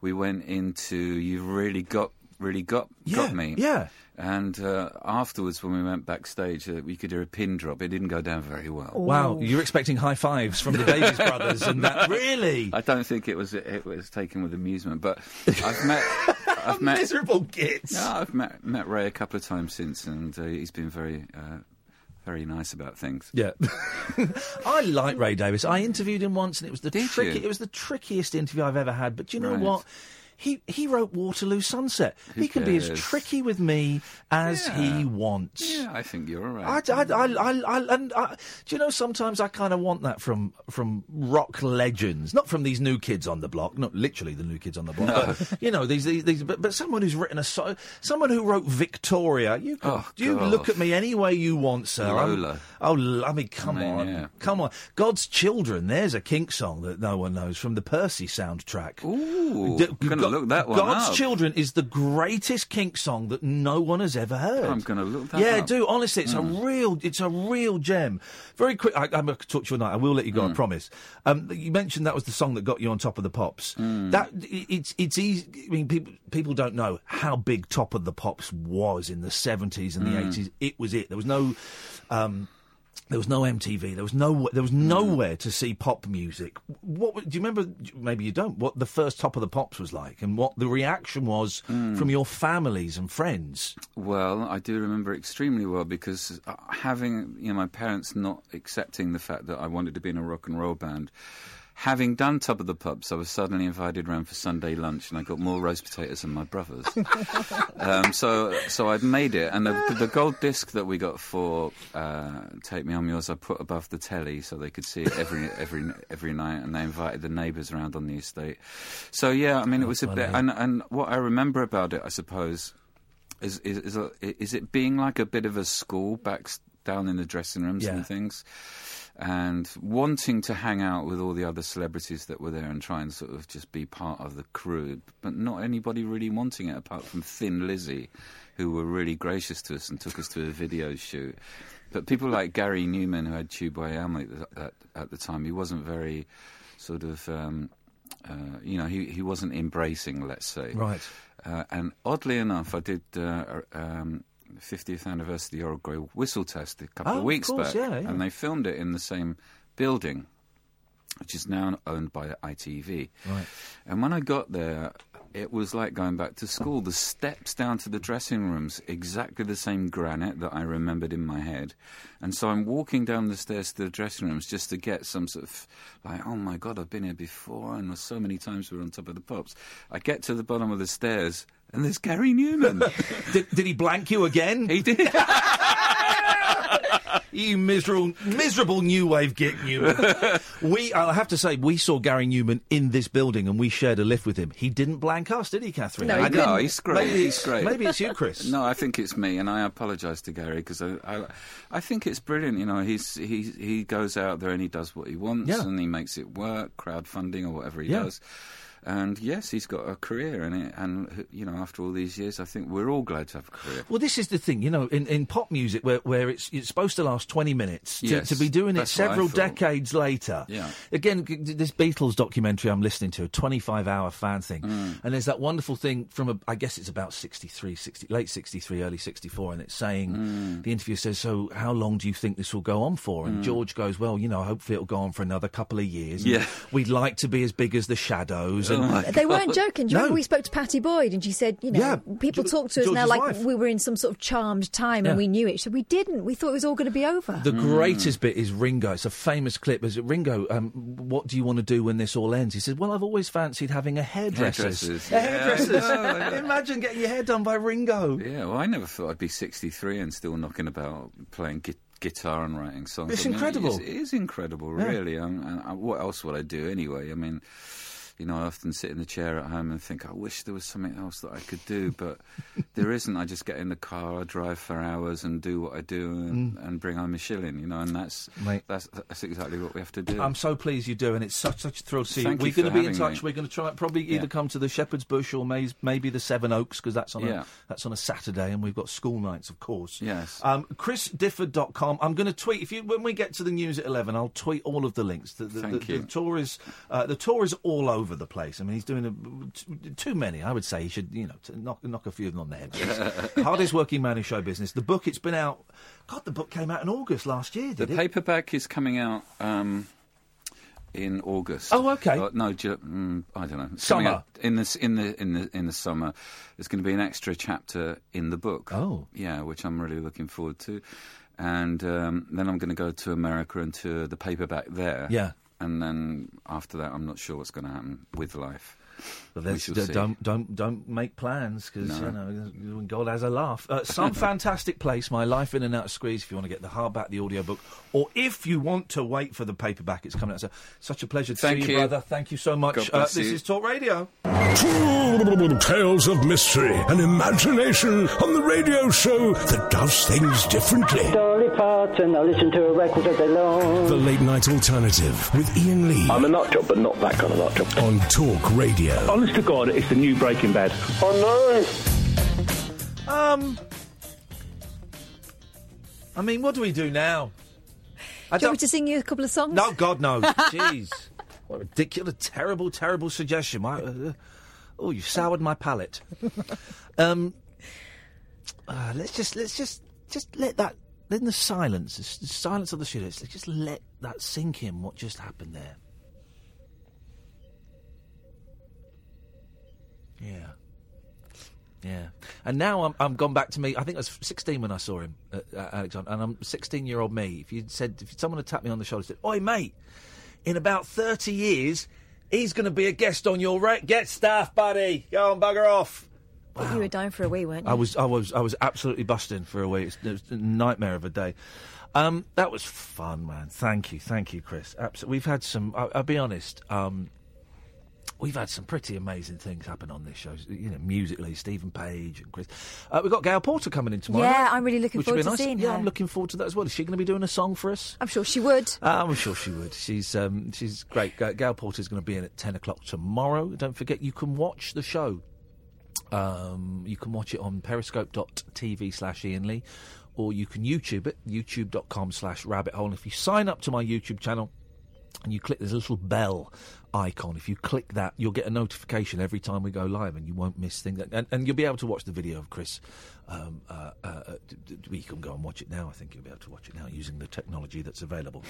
we went into You've Really Got Really Got Yeah, Got Me." yeah. And uh, afterwards, when we went backstage, uh, we could hear a pin drop. It didn't go down very well. Wow, you're expecting high fives from the Davies brothers, and that really I don't think it was it was taken with amusement, but I've met I've met miserable gits. no, I've met met Ray a couple of times since, and uh, he's been very uh, very nice about things. Yeah, I like Ray Davies. I interviewed him once, and it was the Did tricky. you? It was the trickiest interview I've ever had. But do you know Right. what? He he wrote Waterloo Sunset. Who he can be as tricky with me as he wants. Yeah, I think you're all I, right. I, I, I, I, and I, do you know sometimes I kind of want that from from rock legends, not from these new kids on the block, not literally the new kids on the block, but you know these these, these but, but someone who's written a so, someone who wrote Victoria. You Oh, you God. look at me any way you want, sir. I'm- Lola. oh, l- I mean, come I mean, on, yeah. come on. God's Children. There's a Kink song that no one knows from the Percy soundtrack. Ooh, D- I'm going to Go- look that one God's up. Children is the greatest Kink song that no one has ever heard. I'm gonna look that Yeah, up. Hmm. do honestly, it's a real, it's a real gem. Very quick, I, I'm going to talk to you tonight. I will let you Hmm. go. I promise. Um, you mentioned that was the song that got you on top of the pops. Hmm. That it's it's easy. I mean, people people don't know how big Top of the Pops was in the 70s and the Hmm. 80s. It was it. There was no. Um, there was no MTV. There was no. There was nowhere to see pop music. What do you remember? Maybe you don't. What the first Top of the Pops was like, and what the reaction was from your families and friends. Well, I do remember extremely well because uh, having you know my parents not accepting the fact that I wanted to be in a rock and roll band. Having done Top of the Pops, I was suddenly invited round for Sunday lunch, and I got more roast potatoes than my brothers. um, so, so I'd made it, and the, the gold disc that we got for uh, "Take Me I'm Yours," I put above the telly so they could see it every every every night, and they invited the neighbours around on the estate. So yeah, I mean, it was a bit, and and what I remember about it, I suppose, is is is, a, is it being like a bit of a school back down in the dressing rooms Yeah. and things, and wanting to hang out with all the other celebrities that were there and try and sort of just be part of the crew, but not anybody really wanting it apart from Thin Lizzy, who were really gracious to us and took us to a video shoot. But people like Gary Numan, who had Tube at, at, at the time, he wasn't very sort of. Um, uh, you know, he, he wasn't embracing, let's say. Right. Uh, and oddly enough, I did uh, um, 50th anniversary of the Grey whistle test a couple Oh, of ah, of weeks course, back, yeah, yeah. and they filmed it in the same building, which is now owned by ITV. Right. And when I got there, it was like going back to school. The steps down to the dressing rooms, exactly the same granite that I remembered in my head. And so I'm walking down the stairs to the dressing rooms just to get some sort of, like, oh my God, I've been here before, and so many times we were on top of the pops. I get to the bottom of the stairs, and there's Gary Numan. did, did he blank you again? he did. You miserable, miserable new wave Git Numan. we, I have to say, we saw Gary Numan in this building and we shared a lift with him. He didn't blank us, did he, Catherine? No, he I know, couldn't. he's great. Maybe he's it's, great. maybe it's you, Chris. No, I think it's me, and I apologise to Gary because I, I, I think it's brilliant. You know, he's he he goes out there and he does what he wants, Yeah. and he makes it work, crowdfunding or whatever he Yeah. does. And yes, he's got a career in it, and you know, after all these years, I think we're all glad to have a career. Well, this is the thing, you know, in, in pop music where, where it's it's supposed to last 20 minutes, to, Yes, to be doing it that's what I several decades later. Yeah. Again, this Beatles documentary I'm listening to, a 25 hour fan thing, Mm. and there's that wonderful thing from, a, I guess it's about 63, 60, late 63, early 64, and it's saying, Mm. the interviewer says, So, how long do you think this will go on for? And George goes, Well, you know, hopefully it'll go on for another couple of years. Yeah. We'd like to be as big as the Shadows. And, Oh, my They weren't joking. Do you No. remember we spoke to Pattie Boyd and she said, you know, Yeah, people Ge- talk to us now like wife. we were in some sort of charmed time Yeah. and we knew it. So we didn't. We thought it was all going to be over. The greatest bit is Ringo. It's a famous clip. Is it Ringo? Um, what do you want to do when this all ends? He said, "Well, I've always fancied having a hairdresser." Hairdressers, yeah, hairdressers. I know, Imagine getting your hair done by Ringo. Yeah, well, I never thought I'd be 63 and still knocking about playing gui- guitar and writing songs. It's I mean, incredible. It is, it is incredible, Yeah. really. Um, and uh, what else would I do anyway? I mean, you know, I often sit in the chair at home and think, I wish there was something else that I could do, but there isn't. I just get in the car, I drive for hours and do what I do and, and bring home a shilling, you know, and that's, Mm. Mate. that's that's exactly what we have to do. I'm so pleased you do, and it's such such a thrill to see Thank you. you We're going to be in touch. me. We're going to try probably either Yeah. come to the Shepherd's Bush or may, maybe the Sevenoaks because that's on Yeah. a that's on a Saturday, and we've got school nights, of course. Yes. Um, ChrisDifford.com. I'm going to tweet if you when we get to the news at eleven. I'll tweet all of the links. The, the, Thank the, you. the tour is uh, the tour is all over the place. I mean, he's doing a, t- too many. I would say he should you know knock knock a few of them on the head. Hardest working man in show business. The book it's been out. God, the book came out in August last year. The Did it? The paperback is coming out um, in August. Oh, okay. Uh, no, ju- mm, I don't know. It's Summer. in the in the in the in the summer. There's going to be an extra chapter in the book. Oh. yeah, which I'm really looking forward to. And um, then I'm going to go to America and tour the paperback there. Yeah. And then after that, I'm not sure what's going to happen with life. But We shall d- see. don't don't don't make plans because No. you know God has a laugh. Uh, some fantastic place, my life in and out of Squeeze. If you want to get the hardback, the audiobook, or if you want to wait for the paperback, it's coming out. So such a pleasure to Thank see you, you. brother. Thank you so much. God Uh, this you. is Talk Radio. Tales of mystery and imagination on the radio show that does things differently. Dolly Parton, I listen to a record all day long. The Late Night Alternative with Iain Lee I'm a nut job, but not that kind of nut job. on Talk Radio. Honest to God, it's the new Breaking Bad. Oh no! Um, I mean, what do we do now? I Do you want me to sing you a couple of songs? No, God, no. Jeez. What a ridiculous, terrible, terrible suggestion. My, uh, oh, you've soured my palate. um, uh, let's just, let's just, just let that, in the silence, the the silence of the studio, let's just let that sink in what just happened there. Yeah. Yeah, and now I'm I'm gone back to me. I think I was 16 when I saw him, uh, uh, Alexander, and I'm 16 year old me. If you said if someone had tapped me on the shoulder and said, "Oi, mate, in about 30 years, he's going to be a guest on your ra- get staff, buddy. Go on, bugger off." But You were dying for a wee, weren't you? I was I was I was absolutely busting for a week. It was, a nightmare of a day. Um, that was fun, man. Thank you, thank you, Chris. Abs- we've had some. I, I'll be honest. Um, we've had some pretty amazing things happen on this show. You know, musically, Stephen Page and Chris. Uh, we've got Gail Porter coming in tomorrow. Yeah, I'm really looking which will be forward to nice. seeing Yeah, her. I'm looking forward to that as well. Is she going to be doing a song for us? I'm sure she would. Uh, I'm sure she would. She's um, she's great. Gail Gail is going to be in at ten o'clock tomorrow. Don't forget, you can watch the show. Um, you can watch it on periscope.tv slash Iain Lee, or you can YouTube it, youtube.com slash rabbit hole. And if you sign up to my YouTube channel, and you click a little bell icon. If you click that, you'll get a notification every time we go live, and you won't miss things. And, and you'll be able to watch the video of Chris. Um, uh, uh, you can go and watch it now. I think you'll be able to watch it now using the technology that's available.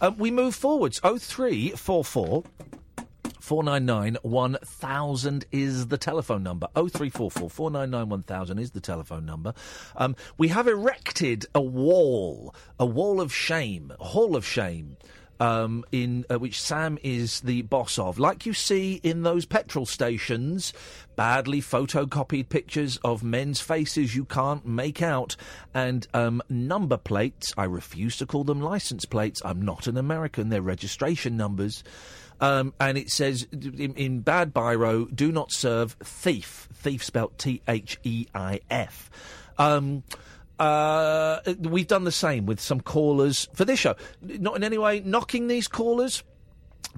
Um, we move forwards. Oh three four four. 499 1000 is the telephone number. 0344 499 1000 is the telephone number. Um, we have erected a wall, a wall of shame, a hall of shame. Um, in uh, which Sam is the boss of, like you see in those petrol stations, badly photocopied pictures of men's faces you can't make out, and um, number plates. I refuse to call them license plates. I'm not an American. They're registration numbers. Um, and it says in, in bad biro, do not serve thief. Thief spelt T H E I F. Uh, we've done the same with some callers for this show. Not in any way knocking these callers.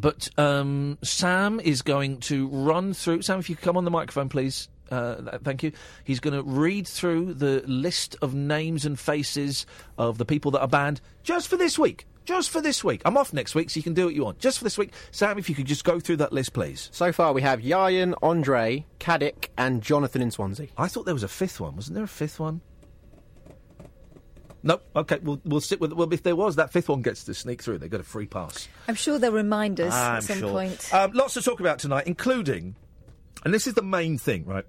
But um, Sam is going to run through. Sam, if you could come on the microphone, please. Uh, thank you. He's going to read through the list of names and faces of the people that are banned just for this week. Just for this week. I'm off next week, so you can do what you want. Just for this week. Sam, if you could just go through that list, please. So far, we have Yayan, Andre, Caddick, and Jonathan in Swansea. I thought there was a fifth one. Wasn't there a fifth one? Nope. Okay, we'll we'll sit with. Well, if there was, that fifth one gets to sneak through. They got a free pass. I'm sure they'll remind us I'm at some sure. point. Um, lots to talk about tonight, including, and this is the main thing, right?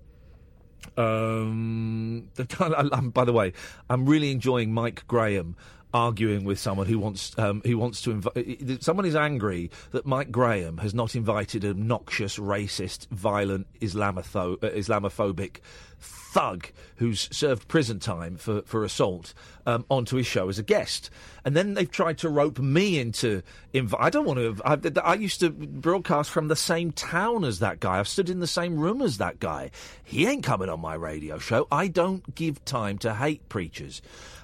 Um, the, by the way, I'm really enjoying Mike Graham arguing with someone who wants um, who wants to invite. Someone is angry that Mike Graham has not invited an obnoxious, racist, violent, uh, Islamophobic thug who's served prison time for, for assault um, onto his show as a guest. And then they've tried to rope me into. Inv- I don't want to. I, I used to broadcast from the same town as that guy. I've stood in the same room as that guy. He ain't coming on my radio show. I don't give time to hate preachers.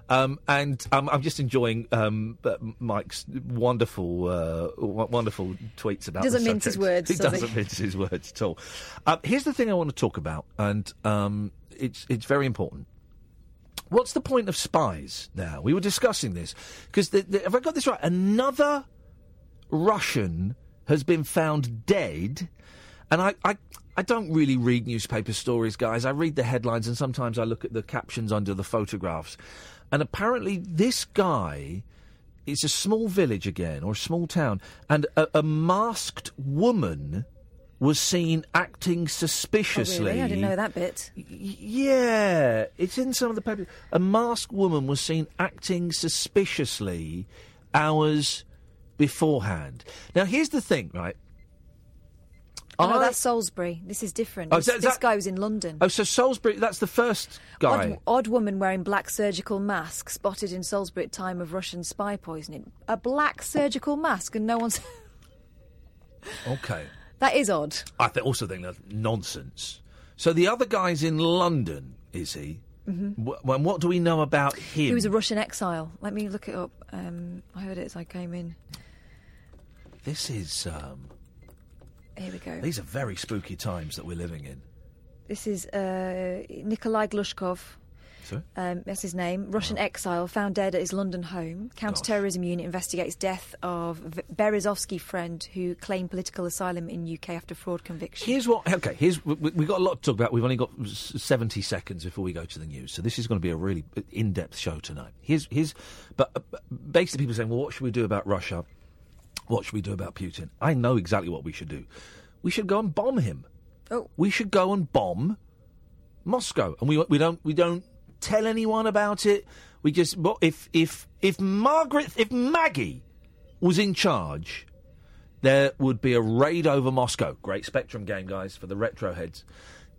Um, and um, I'm just enjoying um, uh, Mike's wonderful, uh, w- wonderful tweets about. Doesn't mince his words, He does doesn't mince his words at all. Uh, here's the thing I want to talk about, and um, it's it's very important. What's the point of spies now? We were discussing this because have I got this right? Another Russian has been found dead, and I, I I don't really read newspaper stories, guys. I read the headlines and sometimes I look at the captions under the photographs, and apparently this guy. It's a small village again, or a small town, and a, a masked woman was seen acting suspiciously. Oh, really? I didn't know that bit. Yeah, it's in some of the papers. A masked woman was seen acting suspiciously hours beforehand. Now, here's the thing, right? Oh, no, I- that's Salisbury. This is different. Oh, is that- is this that- guy was in London. Oh, so Salisbury, that's the first guy. Odd, odd woman wearing black surgical mask spotted in Salisbury at time of Russian spy poisoning. A black surgical mask, and no one's. Okay. that is odd. I th- also think that's nonsense. So the other guy's in London, is he? Mhm. Wh- and what do we know about him? He was a Russian exile. Let me look it up. Um, I heard it as I came in. This is. Um, Here we go. these are very spooky times that we're living in. This is uh, Nikolai Glushkov. Um, that's his name. Russian exile found dead at his London home. Counterterrorism unit investigates death of v- Berezovsky friend who claimed political asylum in UK after fraud conviction. Here's what. Okay, here's we, we- we've got a lot to talk about. We've only got seventy seconds before we go to the news, so this is going to be a really in-depth show tonight. Here's here's, but uh, but basically, people saying, well, what should we do about Russia? What should we do about Putin? I know exactly what we should do. We should go and bomb him. Oh. We should go and bomb Moscow, and we we don't we don't tell anyone about it. We just well, if if if Margaret if Maggie was in charge, there would be a raid over Moscow. Great Spectrum game, guys, for the retro heads.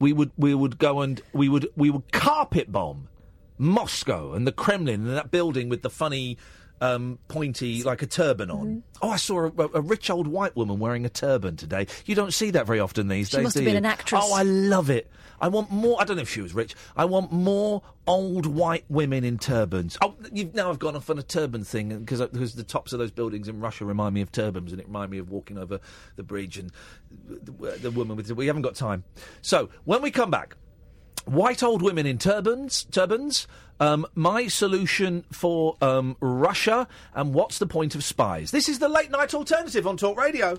We would we would go and we would we would carpet bomb Moscow and the Kremlin and that building with the funny um, pointy like a turban on. Mm-hmm. Oh, I saw a, a rich old white woman wearing a turban today. You don't see that very often these She days. must do have been you? an actress. Oh, I love it. I want more. I don't know if she was rich. I want more old white women in turbans. Oh, you've, now I've gone off on a turban thing because because the tops of those buildings in Russia remind me of turbans, and it reminded me of walking over the bridge and the, the woman with. We haven't got time. So when we come back. White old women in turbans, turbans. Um, my solution for um, Russia, and what's the point of spies? This is the late night alternative on Talk Radio.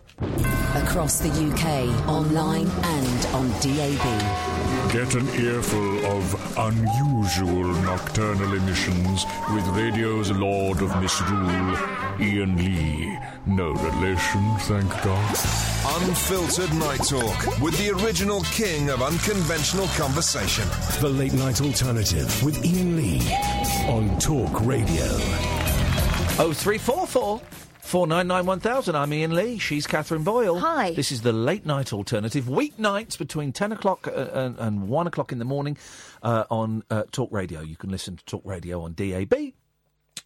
Across the UK, online and on DAB. Get an earful of unusual nocturnal emissions with radio's Lord of Misrule, Iain Lee. No relation, thank God. Unfiltered Night Talk with the original king of unconventional conversation. The Late Night Alternative with Iain Lee on Talk Radio. Oh four four. 4991000. I'm Iain Lee. She's Catherine Boyle. Hi. This is the late night alternative. Weeknights between 10 o'clock uh, and, and 1 o'clock in the morning uh, on uh, Talk Radio. You can listen to Talk Radio on DAB.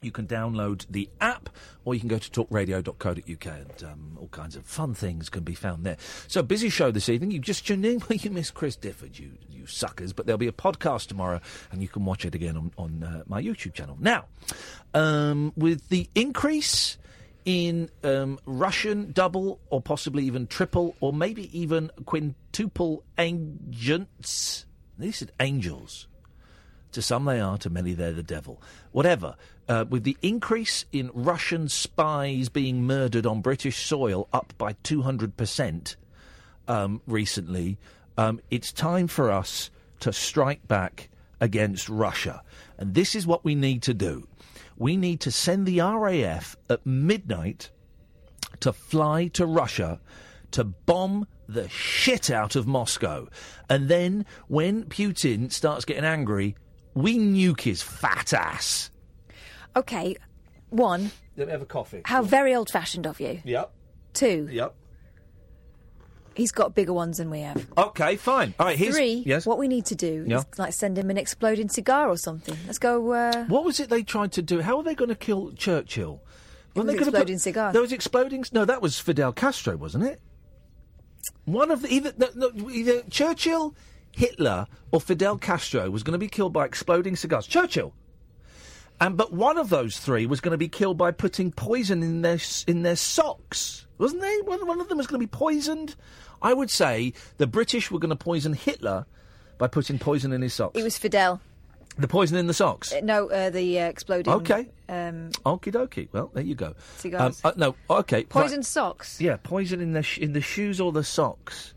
You can download the app, or you can go to talkradio.co.uk, and um, all kinds of fun things can be found there. So, busy show this evening. You just tuned in. Well, you miss Chris Difford, you you suckers. But there'll be a podcast tomorrow, and you can watch it again on, on uh, my YouTube channel. Now, um, with the increase in um, Russian double, or possibly even triple, or maybe even quintuple agents. These said angels. To some they are, to many they're the devil. Whatever. Uh, with the increase in Russian spies being murdered on British soil up by 200% um, recently, um, it's time for us to strike back against Russia. And this is what we need to do. We need to send the RAF at midnight to fly to Russia to bomb the shit out of Moscow. And then when Putin starts getting angry, we nuke his fat ass. Okay, one, Let me have a coffee. how very old fashioned of you. Yep. Two, Yep. He's got bigger ones than we have. Okay, fine. All right, here's. Three, Yes. what we need to do Yeah. is like send him an exploding cigar or something. Let's go. Uh, What was it they tried to do? How are they going to kill Churchill? Weren't they exploding cigars. There was exploding. No, that was Fidel Castro, wasn't it? One of the either no, no, either Churchill, Hitler, or Fidel Castro was going to be killed by exploding cigars. Churchill. And but one of those three was going to be killed by putting poison in their in their socks, wasn't they? One, one of them was going to be poisoned. I would say the British were going to poison Hitler by putting poison in his socks. it was Fidel. the poison in the socks. Uh, no, uh, the uh, exploding. Okay. Um, Okie dokie. Well, there you go. Cigars. Um, uh, no, okay. poison right. socks. Yeah, poison in the sh- in the shoes or the socks.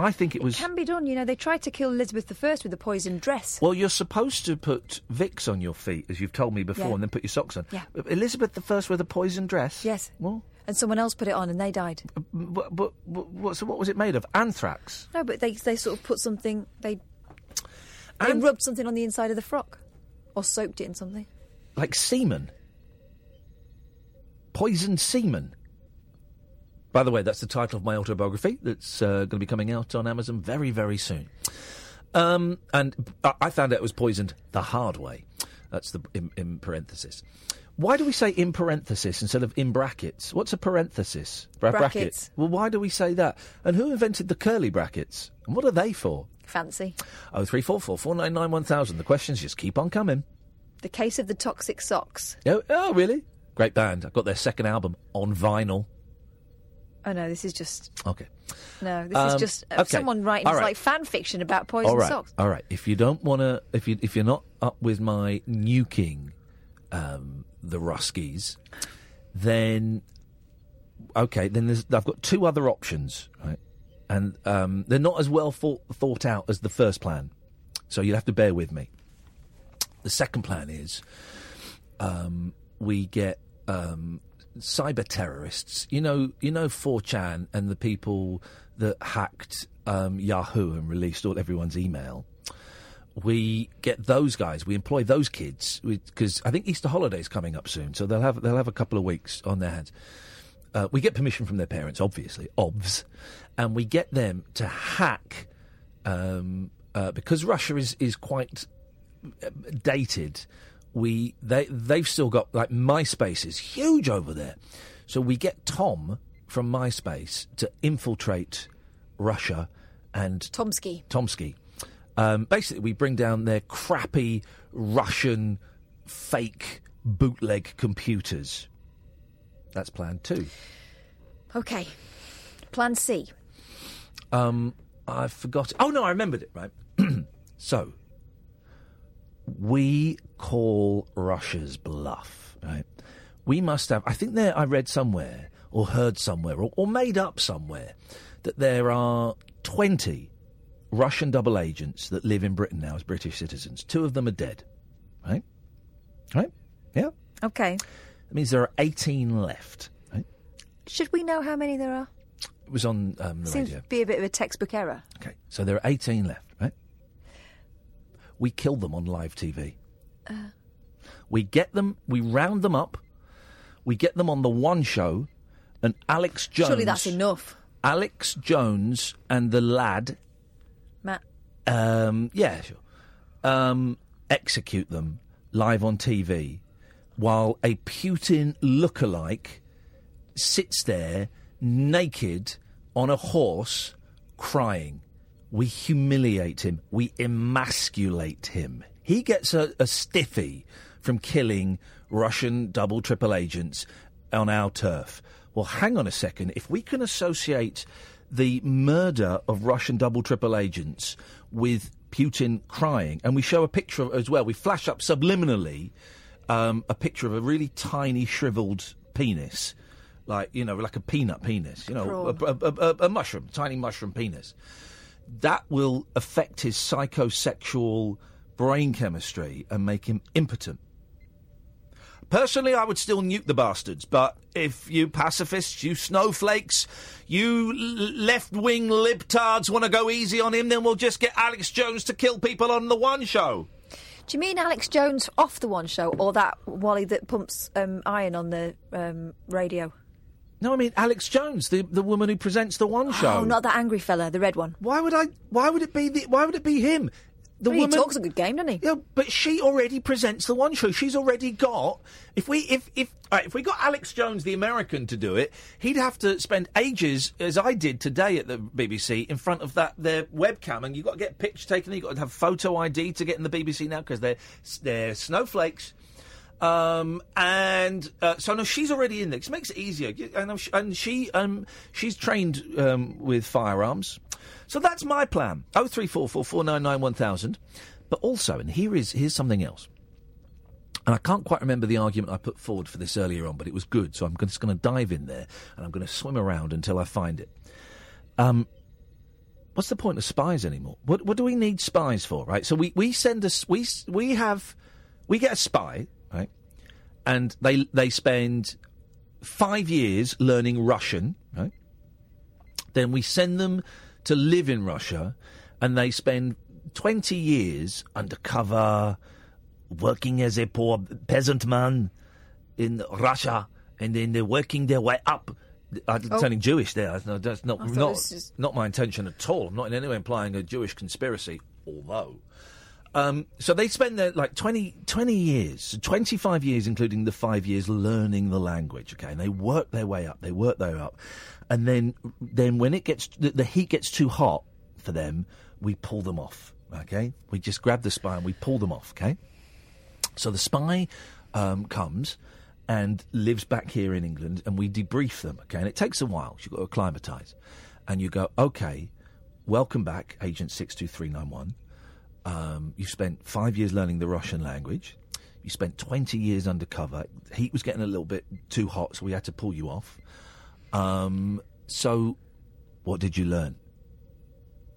I think it was. Can be done. You know, they tried to kill Elizabeth I with the poison dress. Well, you're supposed to put Vicks on your feet, as you've told me before, Yeah. and then put your socks on. Yeah. Elizabeth I with a poison dress. Yes. Well, And someone else put it on and they died. Uh, but, but, but what, so what was it made of? Anthrax. No, but they they sort of put something. They they And- rubbed something on the inside of the frock, or soaked it in something. like semen. Poisoned semen. By the way, that's the title of my autobiography that's uh, going to be coming out on Amazon very, very soon. Um, and I- I found out it was poisoned the hard way. That's the in, in parenthesis. Why do we say in parenthesis instead of in brackets? What's a parenthesis? Bra- bracket. Brackets. Well, why do we say that? And who invented the curly brackets? And what are they for? Fancy. Oh, three four four four nine nine one thousand. The questions just keep on coming. The case of the toxic socks. Oh, oh, really? Great band. I've got their second album on vinyl. Oh no, this is just Okay. no. This Um, is just uh, okay. someone writing right. like fan fiction about poison All right. socks. All right. If you don't want to, if you if you're not up with my nuking um, the Ruskies, then okay. Then there's I've got two other options, right? And um, they're not as well thought, thought out as the first plan, so you'll have to bear with me. The second plan is um, we get um, cyber terrorists. You know, you know, 4chan and the people that hacked um, Yahoo and released all everyone's email. We get those guys. We employ those kids because I think Easter holidays coming up soon, so they'll have they'll have a couple of weeks on their hands. Uh, we get permission from their parents, obviously, obvs, and we get them to hack um, uh, because Russia is is quite uh, dated. We they they've still got like MySpace is huge over there, so we get Tom from MySpace to infiltrate Russia and Tomsky. Tomsky. Um, basically, we bring down their crappy Russian fake bootleg computers. That's plan two. Okay. Plan C. Um, I forgot. Oh no, I remembered it. Right. so we call Russia's bluff, right? We must have. I think there. I read somewhere or heard somewhere or, or made up somewhere that there are twenty Russian double agents that live in Britain now as British citizens. Two of them are dead, right? Right? Yeah. Okay. That means there are eighteen left. Right? Should we know how many there are? It was on um, the Seems radio. to be a bit of a textbook error. Okay, so there are 18 left, right? We kill them on live TV. Uh, We get them, we round them up, we get them on the one show, and Alex Jones. surely that's enough, Alex Jones and the lad, Matt. um, yeah, sure, um, execute them live on TV while a Putin lookalike sits there naked on a horse crying. We humiliate him. We emasculate him. He gets a, a stiffy from killing Russian double triple agents on our turf. Well, hang on a second. If we can associate the murder of Russian double triple agents with Putin crying, and we show a picture of, as well, we flash up subliminally um, a picture of a really tiny shriveled penis, like you know, like a peanut penis, you know, a, a, a, a, a mushroom, tiny mushroom penis. That will affect his psychosexual brain chemistry and make him impotent. Personally, I would still nuke the bastards, but if you pacifists, you snowflakes, you left wing libtards want to go easy on him, then we'll just get Alex Jones to kill people on the one show. Do you mean Alex Jones off the one show, or that Wally that pumps um, iron on the um, radio? No, I mean Alex Jones, the the woman who presents the one show. Oh, not that angry fella, the red one. Why would I? Why would it be the? Why would it be him? The Well, woman he talks a good game, doesn't he? Yeah, but she already presents the one show. She's already got. If we if if right, if we got Alex Jones, the American, to do it, he'd have to spend ages, as I did today at the BBC, in front of that their webcam, and you've got to get picture taken. You've got to have photo ID to get in the BBC now because they're they're snowflakes. Um, and uh, so no, she's already in there. It makes it easier, and, and she um, she's trained um, with firearms. So that's my plan. Oh three four four four nine nine one thousand. But also, and here is here's something else. And I can't quite remember the argument I put forward for this earlier on, but it was good. So I'm just going to dive in there and I'm going to swim around until I find it. Um, what's the point of spies anymore? What what do we need spies for? Right. So we we send us we we have we get a spy and they they spend five years learning Russian right. Then we send them to live in Russia, and they spend 20 years undercover, working as a poor peasant man in Russia, and then they're working their way up. I'm Oh. turning Jewish there. That's not, that's not, I thought not, this is- not my intention at all. I'm not in any way implying a Jewish conspiracy, although. Um, so they spend their like 20, 20 years, 25 years, including the five years learning the language. Okay, and they work their way up. They work their way up, and then then when it gets the, the heat gets too hot for them, we pull them off. Okay, we just grab the spy and we pull them off. Okay, so the spy um, comes and lives back here in England, and we debrief them. Okay, and it takes a while. You've got to acclimatise, and you go, okay, welcome back, Agent Six Two Three Nine One. Um, you spent five years learning the Russian language. You spent 20 years undercover. Heat was getting a little bit too hot, so we had to pull you off. Um, so, what did you learn?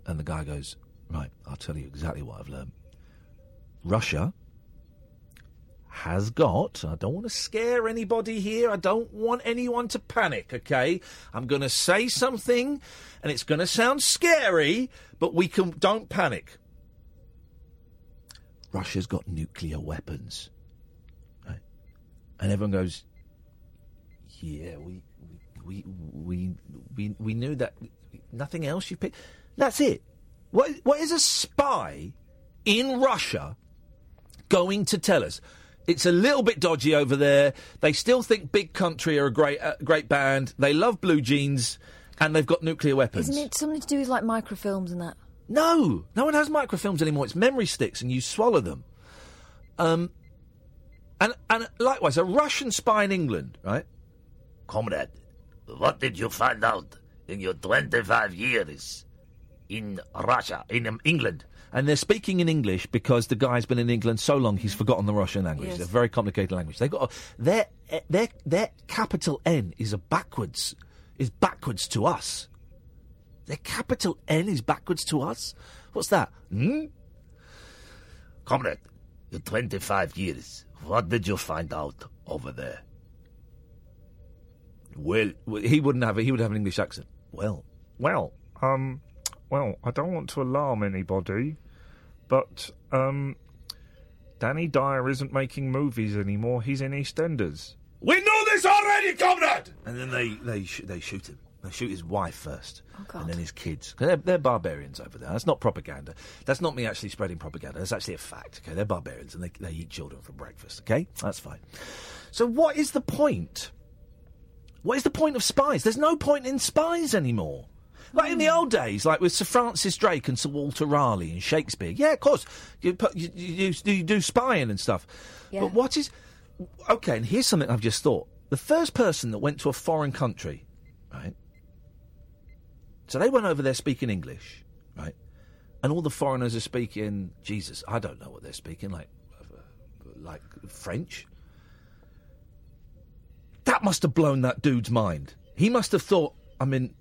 And the guy goes, Right, I'll tell you exactly what I've learned. Russia has got, I don't want to scare anybody here, I don't want anyone to panic, okay? I'm going to say something and it's going to sound scary, but we can, don't panic. Russia's got nuclear weapons. Right? And everyone goes, yeah, we, we, we, we, we knew that. Nothing else you picked. That's it. What, what is a spy in Russia going to tell us? It's a little bit dodgy over there. They still think Big Country are a great, uh, great band. They love blue jeans, and they've got nuclear weapons. Isn't it something to do with like microfilms and that? No, no one has microfilms anymore. It's memory sticks, and you swallow them. Um, and and likewise, a Russian spy in England, right? Comrade, what did you find out in your 25 years in Russia, in um, England? and they're speaking in English because the guy's been in England so long he's forgotten the Russian language. Yes. It's a very complicated language. They got a, their their their capital N is a backwards is backwards to us. Their capital N is backwards to us. What's that? Hmm? Comrade, in 25 years, what did you find out over there? Well, well, he wouldn't have a, he would have an English accent. Well, Well, um, well, I don't want to alarm anybody, but um, Danny Dyer isn't making movies anymore. He's in EastEnders. We know this already, comrade! and then they they sh- they shoot him. They shoot his wife first, oh, God. and then his kids. They're, they're barbarians over there. That's not propaganda. That's not me actually spreading propaganda. That's actually a fact. Okay, they're barbarians, and they they eat children for breakfast. Okay, that's fine. So what is the point? What is the point of spies? There's no point in spies anymore. Like in the hmm. old days, like with Sir Francis Drake and Sir Walter Raleigh and Shakespeare. Yeah, of course, you put, you, you, you do spying and stuff. Yeah. But what is okay? And here's something I've just thought: the first person that went to a foreign country, right? So they went over there speaking English, right? And all the foreigners are speaking Jesus. I don't know what they're speaking, like like French. That must have blown that dude's mind. He must have thought, I'm in,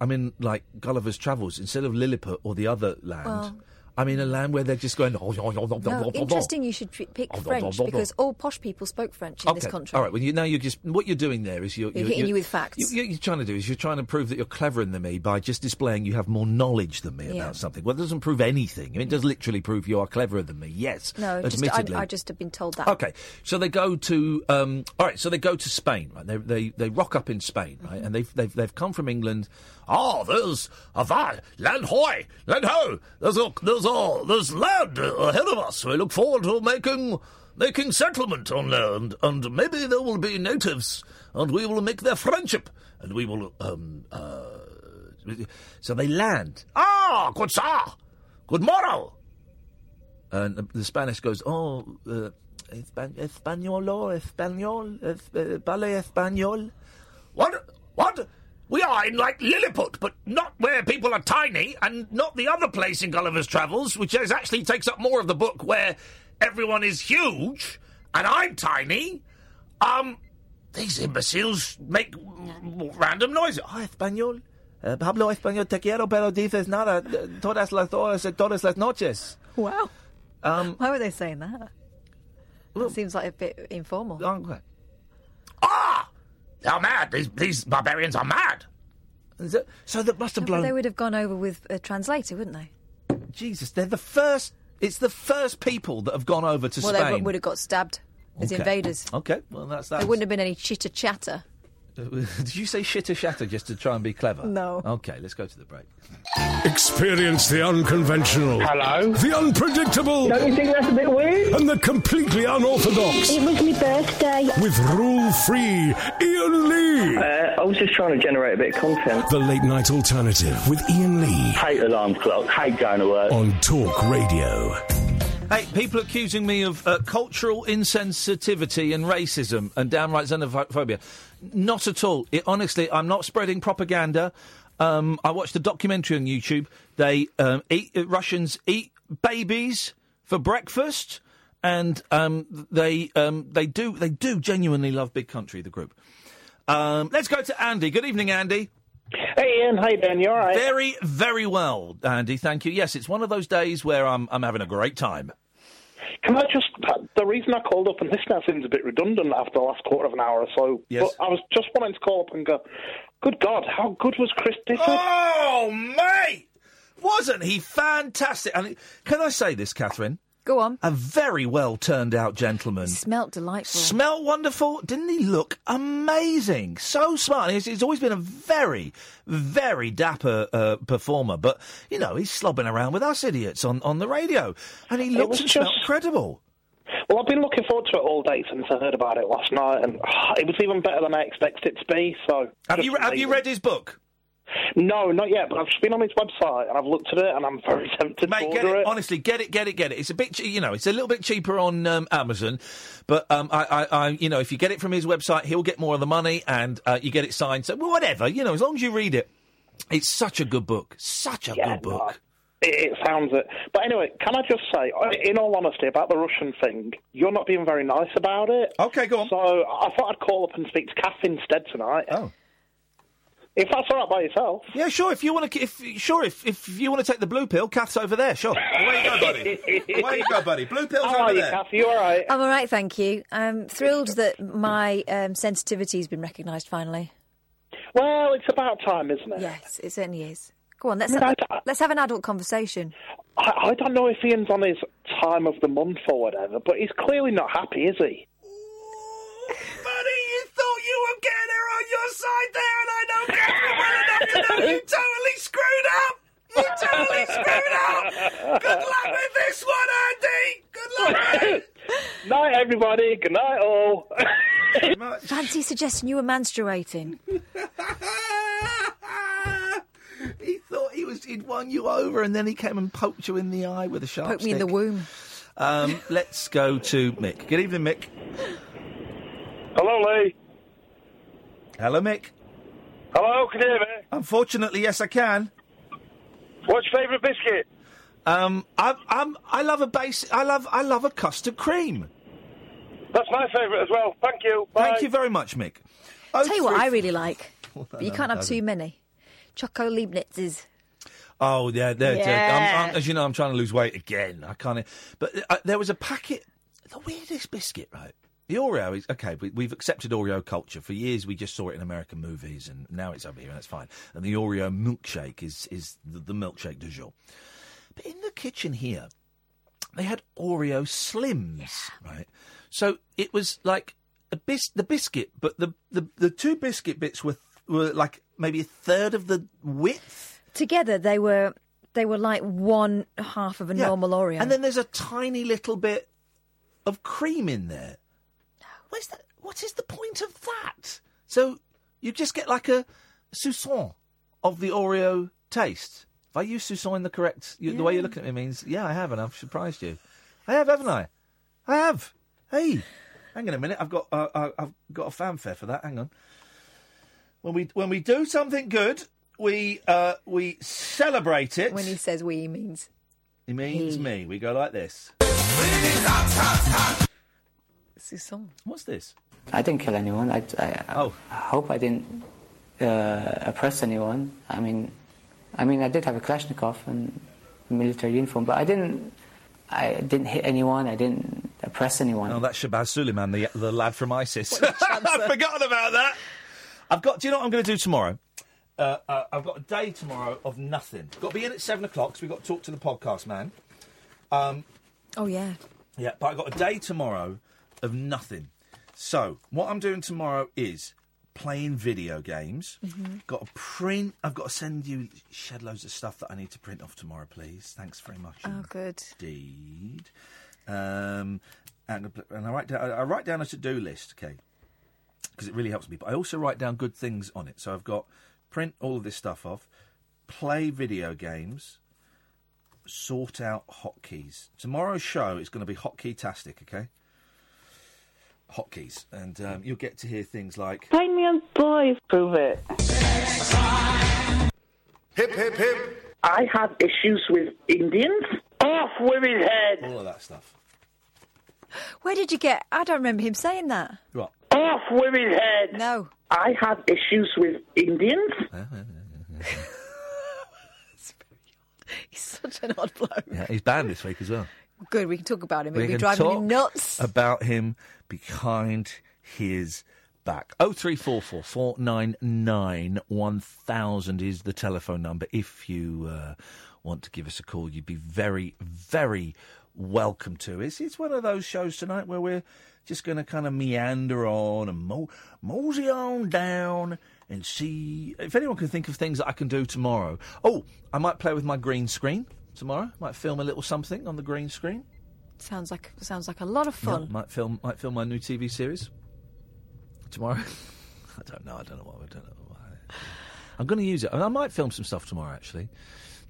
I'm in like Gulliver's Travels instead of Lilliput or the other land. Well- I'm in a land where they're just going. "Oh, No, interesting. You should pick French because all posh people spoke French in this country. All right. Well, you, now you're just what you're doing there is you're, We're hitting you with facts. You, you- you're trying to do is you're trying to prove that you're cleverer than me by just displaying you have more knowledge than me Yeah. about something. Well, it doesn't prove anything. I mean, it does literally prove you are cleverer than me. Yes. No, just, admittedly. I, I just have been told that. Okay, so they go to um, all right. So they go to Spain, right? They they, they rock up in Spain, right? And they've they've they've come from England. Oh, there's a vi- land hoy, land ho. There's a there's a there's land ahead of us. We look forward to making making settlement on land, and maybe there will be natives, and we will make their friendship, and we will um uh. So they land, Ah, good sir, good morrow. and the, Spanish goes, "Oh, uh, Espan- españolo, español, es- uh, español." What? What? We are in like Lilliput, but not where people are tiny, and not the other place in Gulliver's Travels, which is actually takes up more of the book, where everyone is huge and I'm tiny. Um, these imbeciles make random noises. Oh, español. Uh, hablo español, te quiero, pero dices nada. uh, Todas las horas, y todas las noches. Wow. Um, Why were they saying that? That seems like a bit informal. okay. Ah, they're mad. These these barbarians are mad. So, so that must have No, but blown. they would have gone over with a translator, wouldn't they? Jesus, they're the first. It's the first people that have gone over to well, Spain. Well, they would have got stabbed as Okay. invaders. Okay, well that's that. There wouldn't have been any chitter chatter. Did you say shitter shatter just to try and be clever? No. Okay, let's go to the break. Experience the unconventional. Hello? The unpredictable. Don't you think that's a bit weird? And the completely unorthodox. It was my birthday. With rule free Iain Lee. Uh, I was just trying to generate a bit of content. The late night alternative with Iain Lee. Hate alarm clock, hate going to work. On Talk Radio. Hey, people accusing me of uh, cultural insensitivity and racism and downright xenophobia. Not at all. It, honestly, I'm not spreading propaganda. Um, I watched a documentary on YouTube. They um, eat uh, Russians eat babies for breakfast, and um, they um, they do they do genuinely love Big Country, the group. Um, let's go to Andy. Good evening, Andy. Hey Iain, hey Ben, you alright? Very, very well, Andy. Thank you. Yes, it's one of those days where I'm I'm having a great time. Can I just, the reason I called up, and this now seems a bit redundant after the last quarter of an hour or so, Yes. but I was just wanting to call up and go, good God, how good was Chris Difford? Oh, mate! Wasn't he fantastic? And can I say this, Catherine? Go on. A very well turned out gentleman. Smelt delightful. Smelt wonderful. Didn't he look amazing? So smart. He's, he's always been a very, very dapper uh, performer. But, you know, he's slobbing around with us idiots on, on the radio. And he It looks was and smelt incredible. Well, I've been looking forward to it all day since I heard about it last night, and it was even better than I expected it to be. So, Have just you, have you read his book? No, not yet. But I've just been on his website and I've looked at it, and I'm very tempted Mate, to get order it, it. Honestly, get it, get it, get it. It's a bit, you know, it's a little bit cheaper on um, Amazon, but um, I, I, I, you know, if you get it from his website, he'll get more of the money, and uh, you get it signed. So well, whatever, you know, as long as you read it, it's such a good book, such a Yeah, good book. It, it sounds it. But anyway, can I just say, in all honesty, about the Russian thing, you're not being very nice about it. Okay, go on. So I thought I'd call up and speak to Kath instead tonight. Oh. If that's all right by yourself. Yeah, sure. If you want to, if sure, if if you want to take the blue pill, Kath's over there. Sure. Away you go, buddy. Away you go, buddy. Blue pill's How over are you, there. Kath? You all right? I'm all right, thank you. I'm thrilled that my um, sensitivity has been recognised finally. Well, it's about time, isn't it? Yes, it certainly is. Go on, let's I mean, have, I- let's have an adult conversation. I, I don't know if Iain's on his time of the month or whatever, but he's clearly not happy, is he? Buddy, you thought you were getting her on your side there, and I know Catherine well enough to know you totally screwed up. You totally screwed up. Good luck with this one, Andy. Good luck. mate. Night, everybody. Good night, all. Fancy suggesting you were menstruating. He thought he was he'd won you over, and then he came and poked you in the eye with a sharp stick. Poke me in the womb. Um, let's go to Mick. Good evening, Mick. Hello, Lee. Hello, Mick. Hello, can you hear me? Unfortunately, yes, I can. What's your favourite biscuit? Um, I, I'm, I love a base. I love, I love a custard cream. That's my favourite as well. Thank you. Bye. Thank you very much, Mick. Oh, Tell you what I really like, but you can't have too many. Choco Leibniz's. Oh yeah, there. Yeah. I'm, I'm, as you know, I'm trying to lose weight again. I can't. But uh, there was a packet, the weirdest biscuit, right? The Oreo is okay. We, we've accepted Oreo culture for years. We just saw it in American movies, and now it's over here, and that's fine. And the Oreo milkshake is is the, the milkshake du jour. But in the kitchen here, they had Oreo Slims, right? So it was like a bis- the biscuit, but the, the, the two biscuit bits were were like maybe a third of the width. Together, they were they were like one half of a Yeah. normal Oreo. And then there's a tiny little bit of cream in there. Where's that? What is the point of that? So you just get like a soupçon of the Oreo taste. If I use soupçon in the correct, you, the way you're looking at me means, yeah, I have, and I've surprised you. I have, haven't I? I have. Hey, hang on a minute. I've got uh, uh, I've got a fanfare for that. Hang on. When we when we do something good, we uh, we celebrate it. when he says we, he means It means He. me. We go like this. Sousson. What's this? I didn't kill anyone. I, I, oh. I hope I didn't uh, oppress anyone. I mean, I mean, I did have a Kalashnikov and military uniform, but I didn't. I didn't hit anyone. I didn't oppress anyone. Oh, that's Shabazz Suleiman, the the lad from ISIS. I've forgotten about that. I've got. Do you know what I'm going to do tomorrow? Uh, uh, I've got a day tomorrow of nothing. Got to be in at seven o'clock, so we've got to talk to the podcast man. Um, Oh yeah. yeah, but I've got a day tomorrow of nothing. So what I'm doing tomorrow is playing video games. Mhm. Got to print. I've got to send you shed loads of stuff that I need to print off tomorrow, please. Thanks very much. Oh, good. Indeed. Um, and and I write down I write down a to do list, okay, because it really helps me. But I also write down good things on it. So I've got print all of this stuff off, play video games, sort out hotkeys. Tomorrow's show is going to be hotkey tastic, okay? Hotkeys, and um, you'll get to hear things like Find me on boys. Prove it. Hip, hip, hip. I have issues with Indians. Off women's head. all of that stuff. Where did you get? I don't remember him saying that. What? Off women's head. No. I have issues with Indians. He's such an odd bloke. Yeah, he's banned this week as well. Good, we can talk about him. It'll be driving him nuts. about him behind his back. Oh three four four four nine nine one thousand is the telephone number. If you uh, want to give us a call, you'd be very very welcome to. It's it's one of those shows tonight where we're just going to kind of meander on and mo- mosey on down and see if anyone can think of things that I can do tomorrow. Oh, I might play with my green screen tomorrow. Might film a little something on the green screen. Sounds like sounds like a lot of fun. Yeah, might film might film my new TV series tomorrow. I don't know. I don't know what. I don't know. Why. I'm going to use it. I, mean, I might film some stuff tomorrow. Actually,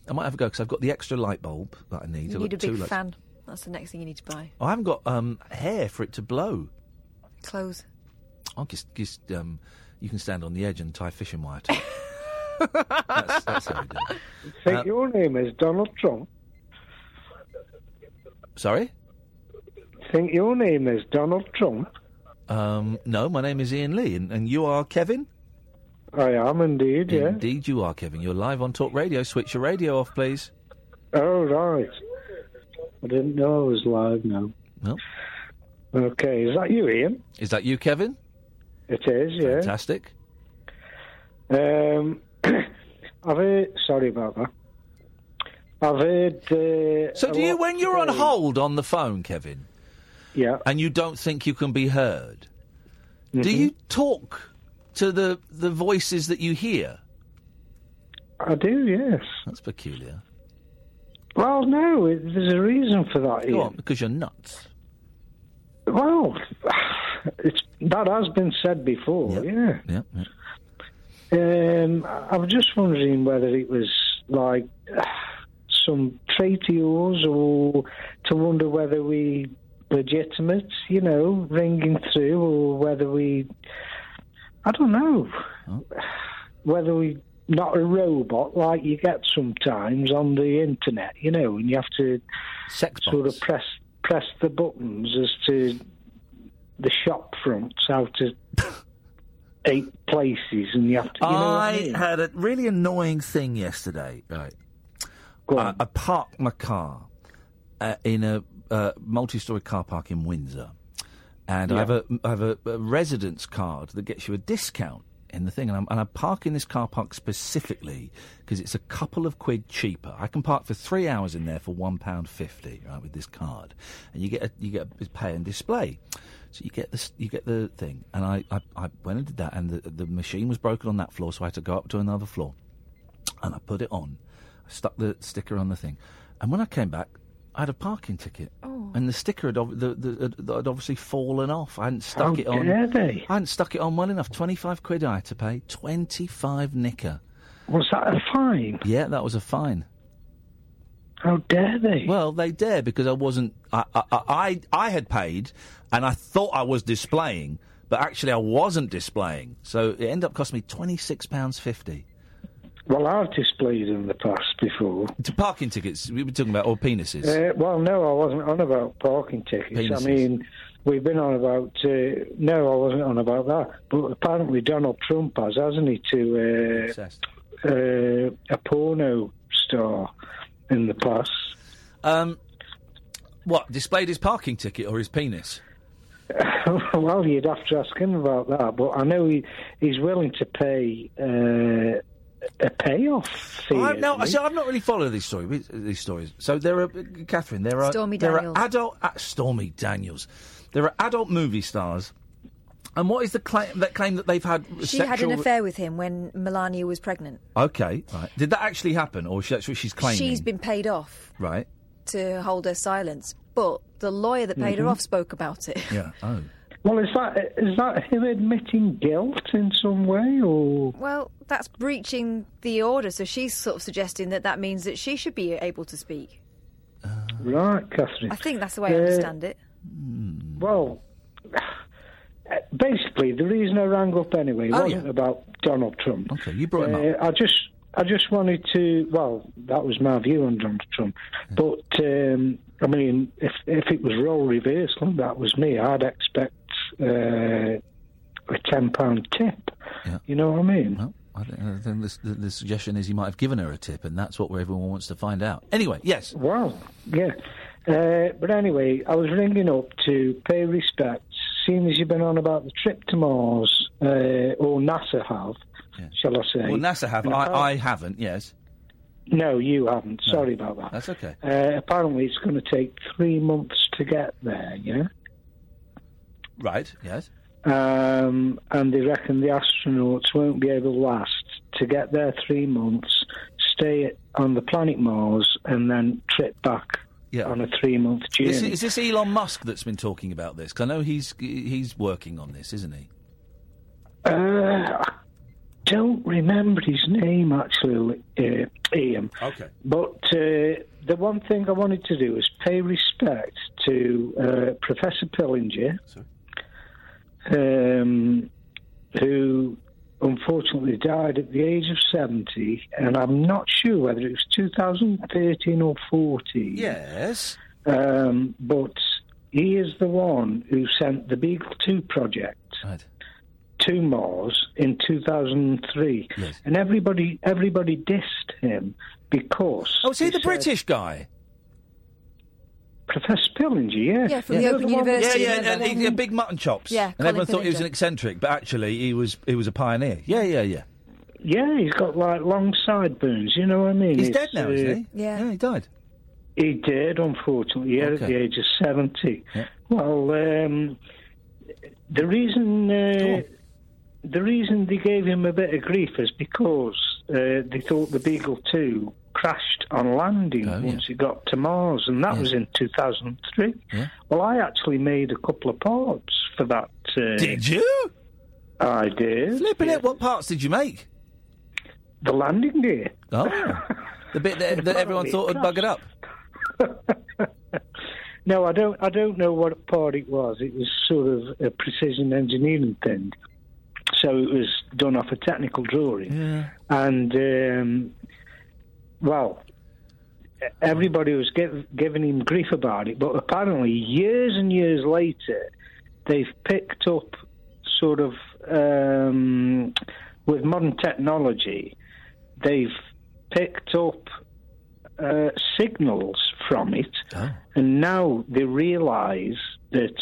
I might have a go because I've got the extra light bulb that I need. You need a big lights. fan. That's the next thing you need to buy. I haven't got um, hair for it to blow. Clothes. I'll just, just um, you can stand on the edge and tie fishing wire to it. that's, that's how we do. Think Uh, your name is Donald Trump. Sorry? Think your name is Donald Trump. Um, no, my name is Iain Lee, and, and you are Kevin? I am indeed, yeah. Indeed, you are, Kevin. You're live on Talk Radio. Switch your radio off, please. Oh, right. I didn't know I was live now. No. Okay, is that you, Iain? Is that you, Kevin? It is, yeah. Fantastic. Um, I've heard. Sorry about that. I've heard. Uh, So, do you, when you're on hold on the phone, Kevin, yeah, and you don't think you can be heard, do Mhm. you talk to the the voices that you hear? I do, yes. That's peculiar. Well, no, it, there's a reason for that, Go on, because you're nuts. Well, it's that has been said before, yeah. Yeah. Um, I was just wondering whether it was like some yours or to wonder whether we legitimate, you know, ringing through or whether we, I don't know, whether we not a robot like you get sometimes on the internet, you know, and you have to sort of press press the buttons as to the shop fronts out to eight places, and you have to. You know I I mean? had a really annoying thing yesterday. Right. I, I parked my car uh, in a uh, multi-story car park in Windsor, and I have a I have a, a residence card that gets you a discount in the thing, and I'm, and I park in this car park specifically because it's a couple of quid cheaper. I can park for three hours in there for one pound fifty, right, with this card, and you get a, you get a pay and display. So you get this, you get the thing, and I, I, I went and did that, and the, the machine was broken on that floor, so I had to go up to another floor, and I put it on. I stuck the sticker on the thing, and when I came back, I had a parking ticket, Oh. and the sticker had, ob- the, the, had, had obviously fallen off. I hadn't stuck How it on. dare they? I hadn't stuck it on well enough. Twenty-five quid I had to pay. Twenty-five nicker. Was that a fine? Yeah, that was a fine. How dare they? Well, they dare because I wasn't. I, I, I, I had paid, and I thought I was displaying, but actually I wasn't displaying. So it ended up costing me twenty-six pounds fifty. Well, I've displayed in the past before. To parking tickets, we were talking about, or penises. Uh, well, no, I wasn't on about parking tickets. Penises. I mean, we've been on about. Uh, no, I wasn't on about that. But apparently, Donald Trump has, hasn't he, to uh, uh, a porno star in the past. Um, what displayed his parking ticket or his penis? well, you'd have to ask him about that. But I know he, he's willing to pay uh, a payoff fee. I, no, isn't I've not really following these stories. These stories. So there are, Catherine. There are Stormy there Daniels. are adult uh, Stormy Daniels. There are adult movie stars. And what is the claim that claim that they've had? She sexual... had an affair with him when Melania was pregnant. Okay, right. Did that actually happen, or she- that's what she's claiming? She's been paid off right. to hold her silence, but the lawyer that paid Mhm. her off spoke about it. Yeah. Oh. Well, is that is that him admitting guilt in some way, or Well, that's breaching the order, so she's sort of suggesting that that means that she should be able to speak. right, Catherine? I think that's the way I Uh, understand it. Well, basically, the reason I rang up anyway Oh, wasn't about Donald Trump. Okay, you brought him Uh, I just, I just wanted to. Well, that was my view on Donald Trump. But um, I mean, if if it was role reversal, that was me, I'd expect uh, a ten pound tip. You know what I mean? Well, I think this, the, the suggestion is he might have given her a tip, and that's what everyone wants to find out. Anyway, yes. Well, yeah. Uh, but anyway, I was ringing up to pay respects, seeing as you've been on about the trip to Mars, uh, or NASA have, shall I say. Well, NASA have. I, I haven't. Yes. No, you haven't. Sorry about that. That's okay. Uh, apparently, it's going to take three months to get there, yeah? Right. Yes. Um, and they reckon the astronauts won't be able to last to get there three months, stay on the planet Mars, and then trip back yeah. on a three month journey. Is, is this Elon Musk that's been talking about this? Because I know he's he's working on this, isn't he? Uh, I don't remember his name actually, uh, Iain. Okay. But uh, the one thing I wanted to do is pay respect to uh, Professor Pillinger, um, who unfortunately died at the age of 70, and I'm not sure whether it was 2013 or 14. Yes. Um, but he is the one who sent the Beagle 2 project to Mars in 2003. And everybody everybody dissed him because. Oh, is he they the said- British guy? Professor Pillinger, yeah. Yeah, from the Open University, Yeah, yeah, and he had big mutton chops. Yeah, and Colin everyone thought he was an eccentric, but actually he was he was a pioneer. Yeah, yeah, yeah. Yeah, he's got like long sideburns, you know what I mean? He's It's, dead now, uh, isn't he? Yeah. he died. He did, unfortunately, yeah, at the age of 70. Well, um, the reason uh, the reason they gave him a bit of grief is because uh, they thought the Beagle 2 crashed on landing once it got to Mars, and that was in 2003. Well, I actually made a couple of parts for that. Uh, Did you? I did. Flipping it. What parts did you make? The landing gear. Oh, the bit that, that everyone thought would bug it up. No, I don't. I don't know what part it was. It was sort of a precision engineering thing, so it was done off a technical drawing. And um, well, everybody was give, giving him grief about it, but apparently, years and years later, they've picked up sort of um, with modern technology, they've picked up uh, signals from it, and now they realise that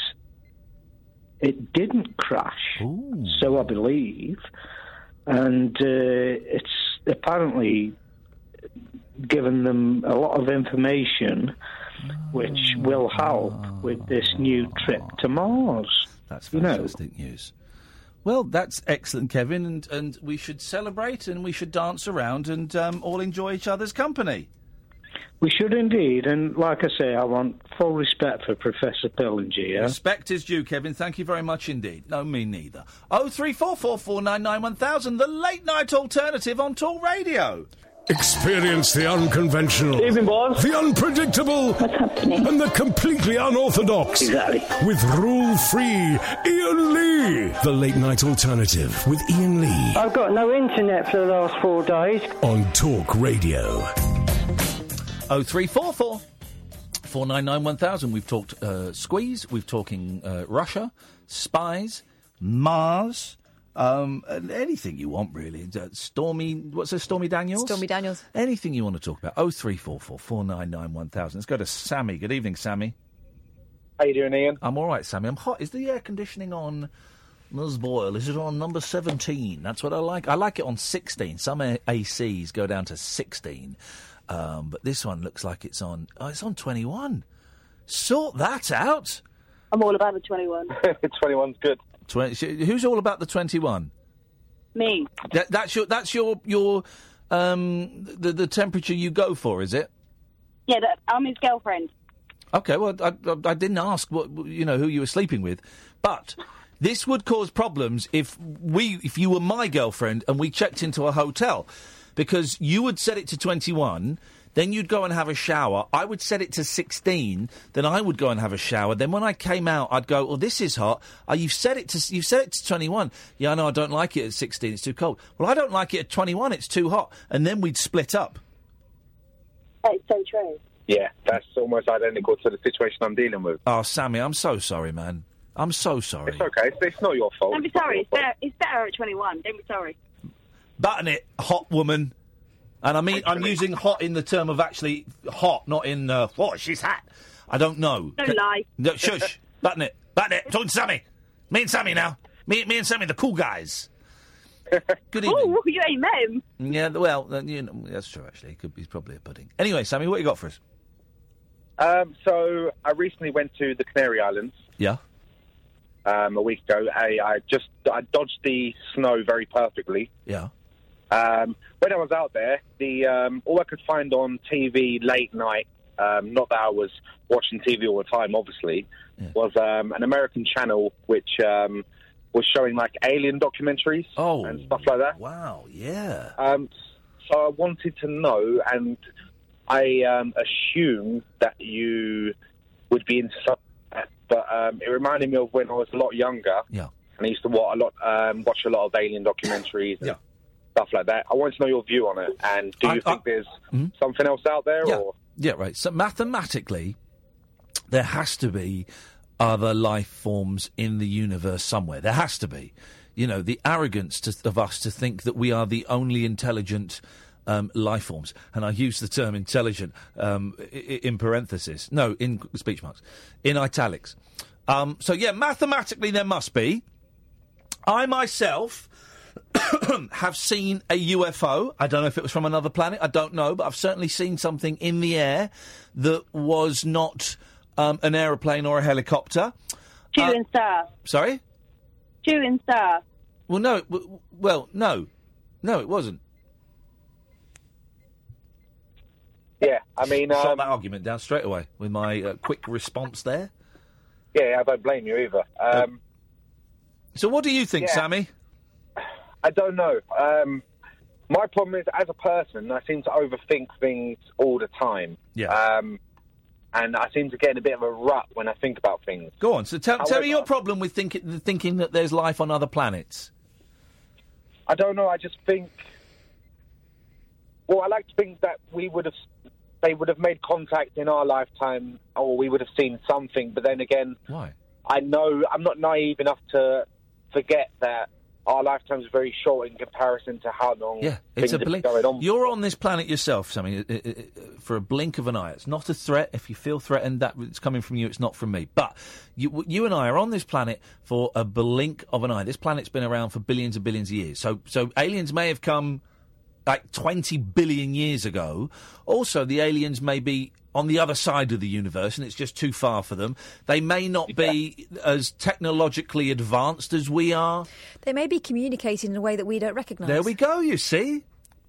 it didn't crash. So I believe, and uh, it's apparently given them a lot of information, which will help with this new trip to Mars. That's you know. fantastic news. Well, that's excellent, Kevin, and, and we should celebrate and we should dance around and um, all enjoy each other's company. We should indeed, and like I say, I want full respect for Professor Pillinger. Yeah? Respect is due, Kevin. Thank you very much indeed. No, me neither. Oh three four four four nine nine one thousand. The late night alternative on Talk Radio. Experience the unconventional, Evening, boys. the unpredictable, What's happening? and the completely unorthodox. Exactly. With rule free Iain Lee. The late night alternative with Iain Lee I've got no internet for the last four days. on Talk Radio. Oh three four four four nine nine one thousand. We've talked uh, squeeze. We've talking uh, Russia, spies, Mars. Um, and anything you want, really. Uh, Stormy, what's her Stormy Daniels? Stormy Daniels. Anything you want to talk about. Oh three four four four nine nine one thousand. Let's go to Sammy. Good evening, Sammy. How you doing, Iain? I'm all right, Sammy. I'm hot. Is the air conditioning on? Ms. Boyle, is it on number 17? That's what I like. I like it on 16. Some A- ACs go down to 16. Um, but this one looks like it's on. Oh, it's on 21. Sort that out. I'm all about the 21. 21's good. 20, sh- who's all about the 21? Me. That, that's your. That's your your. Um, the the temperature you go for, is it? Yeah, that, I'm his girlfriend. Okay, well, I, I, I didn't ask what you know who you were sleeping with, but this would cause problems if we, if you were my girlfriend and we checked into a hotel, because you would set it to twenty one. Then you'd go and have a shower. I would set it to 16. Then I would go and have a shower. Then when I came out, I'd go, "Well, this is hot. Oh, you've set it to you've set it to 21. Yeah, I know. I don't like it at 16. It's too cold. Well, I don't like it at 21. It's too hot. And then we'd split up. That's so true. Yeah, that's almost identical to the situation I'm dealing with. Oh, Sammy, I'm so sorry, man. I'm so sorry. It's okay. It's, it's not your fault. Don't be sorry. It's better, it's better at 21. Don't be sorry. Button it, hot woman. And I mean, I'm using hot in the term of actually hot, not in, uh, what, she's hot. I don't know. Don't lie. No, shush. Button it. Button it. Talking to Sammy. Me and Sammy now. Me, me and Sammy, the cool guys. Good evening. Oh, you ain't met him. Yeah, well, uh, you know, that's true, actually. He could, he's probably a pudding. Anyway, Sammy, what you got for us? Um, so I recently went to the Canary Islands Yeah. um, a week ago. I, I just I dodged the snow very perfectly. Yeah. Um, when I was out there, the um, all I could find on TV late night, um, not that I was watching TV all the time, obviously, was um, an American channel which um, was showing like alien documentaries and stuff like that. Wow, yeah. Um, so I wanted to know, and I um, assumed that you would be into something, like that, but um, it reminded me of when I was a lot younger. Yeah. and I used to watch a lot, um, watch a lot of alien documentaries and stuff like that. I want to know your view on it, and do you think there's something else out there, Yeah. or Yeah, right. So mathematically, there has to be other life forms in the universe somewhere. There has to be. You know, the arrogance to, of us to think that we are the only intelligent um, life forms, and I use the term intelligent um, i- i- in parenthesis. No, in speech marks, in italics. Um, so yeah, mathematically there must be. I myself have seen a UFO. I don't know if it was from another planet. I don't know, but I've certainly seen something in the air that was not um, an aeroplane or a helicopter. Shooting star. Sorry. Shooting star. Well, no. w- Well, no, no, it wasn't. yeah, I mean, Shot um, that argument down straight away with my uh, quick response there. yeah, I don't blame you either. Um, So, what do you think, Yeah. Sammy? I don't know. Um, my problem is, as a person, I seem to overthink things all the time. Yeah. Um, and I seem to get in a bit of a rut when I think about things. Go on. So, tell, tell me your problem with thinking thinking that there's life on other planets. I don't know. I just think. Well, I like to think that we would have, they would have made contact in our lifetime, or we would have seen something. But then again, why? I know I'm not naive enough to forget that our lifetimes very short in comparison to how long Yeah, it's a blink. on. You're on this planet yourself, Sammy, uh, uh, uh, for a blink of an eye. It's not a threat. If you feel threatened, that it's coming from you. It's not from me. But you, you and I are on this planet for a blink of an eye. This planet's been around for billions and billions of years. So, so aliens may have come like 20 billion years ago. Also, the aliens may be on the other side of the universe and it's just too far for them. They may not be as technologically advanced as we are. They may be communicating in a way that we don't recognise. There we go, you see?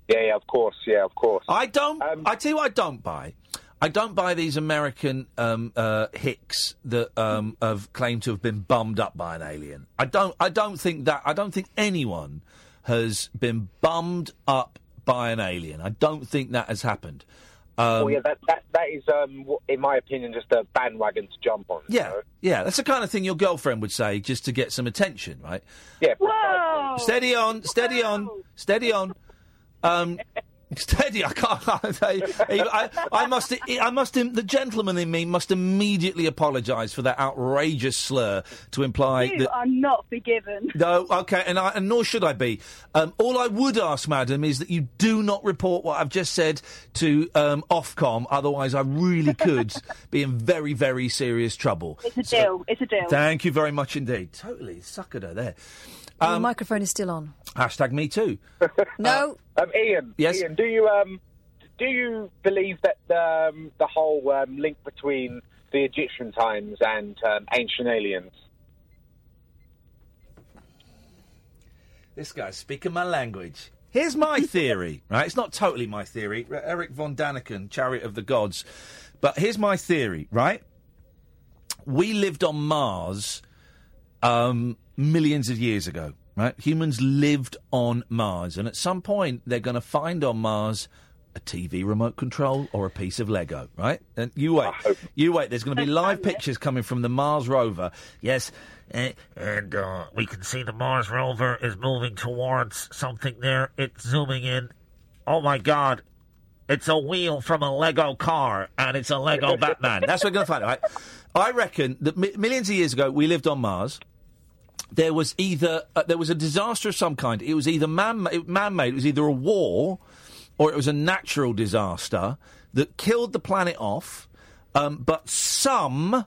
Yeah, yeah, of course, yeah, of course. I don't. I tell you, what I don't buy. I don't buy these American um, uh, hicks that um, have claimed to have been bummed up by an alien. I don't. I don't think that. I don't think anyone has been bummed up by an alien. I don't think that has happened. Um, well, yeah, that, that that is, um, in my opinion, just a bandwagon to jump on. yeah, know? yeah, that's the kind of thing your girlfriend would say just to get some attention, right? Yeah. Whoa! Steady on, steady on, steady on. Um, steady. I can't. I, I, I must. I must. The gentleman in me must immediately apologise for that outrageous slur to imply You that. are not forgiven. No, okay, and, I, and nor should I be. Um, all I would ask, madam, is that you do not report what I've just said to um, Ofcom. Otherwise, I really could be in very, very serious trouble. It's a deal. It's a deal. Thank you very much indeed. Totally suckered her there. Your Um, microphone is still on. hashtag me too. No. Um, Iain. Yes? Iain, do you um, do you believe that um, the whole um, link between the Egyptian times and um, ancient aliens? This guy's speaking my language. Here's my theory, right? It's not totally my theory. Erich von Däniken, Chariot of the Gods. But here's my theory, right? We lived on Mars um, millions of years ago, right? Humans lived on Mars. And at some point, they're going to find on Mars a TV remote control or a piece of Lego, right? And you wait. You wait. There's going to be live pictures coming from the Mars rover. Yes. eh, And uh, we can see the Mars rover is moving towards something there. It's zooming in. Oh my God. It's a wheel from a Lego car, and it's a Lego Batman. That's what we're going to find right? I reckon that mi- millions of years ago we lived on Mars. There was either uh, there was a disaster of some kind. It was either man man made. It was either a war, or it was a natural disaster that killed the planet off. Um, but some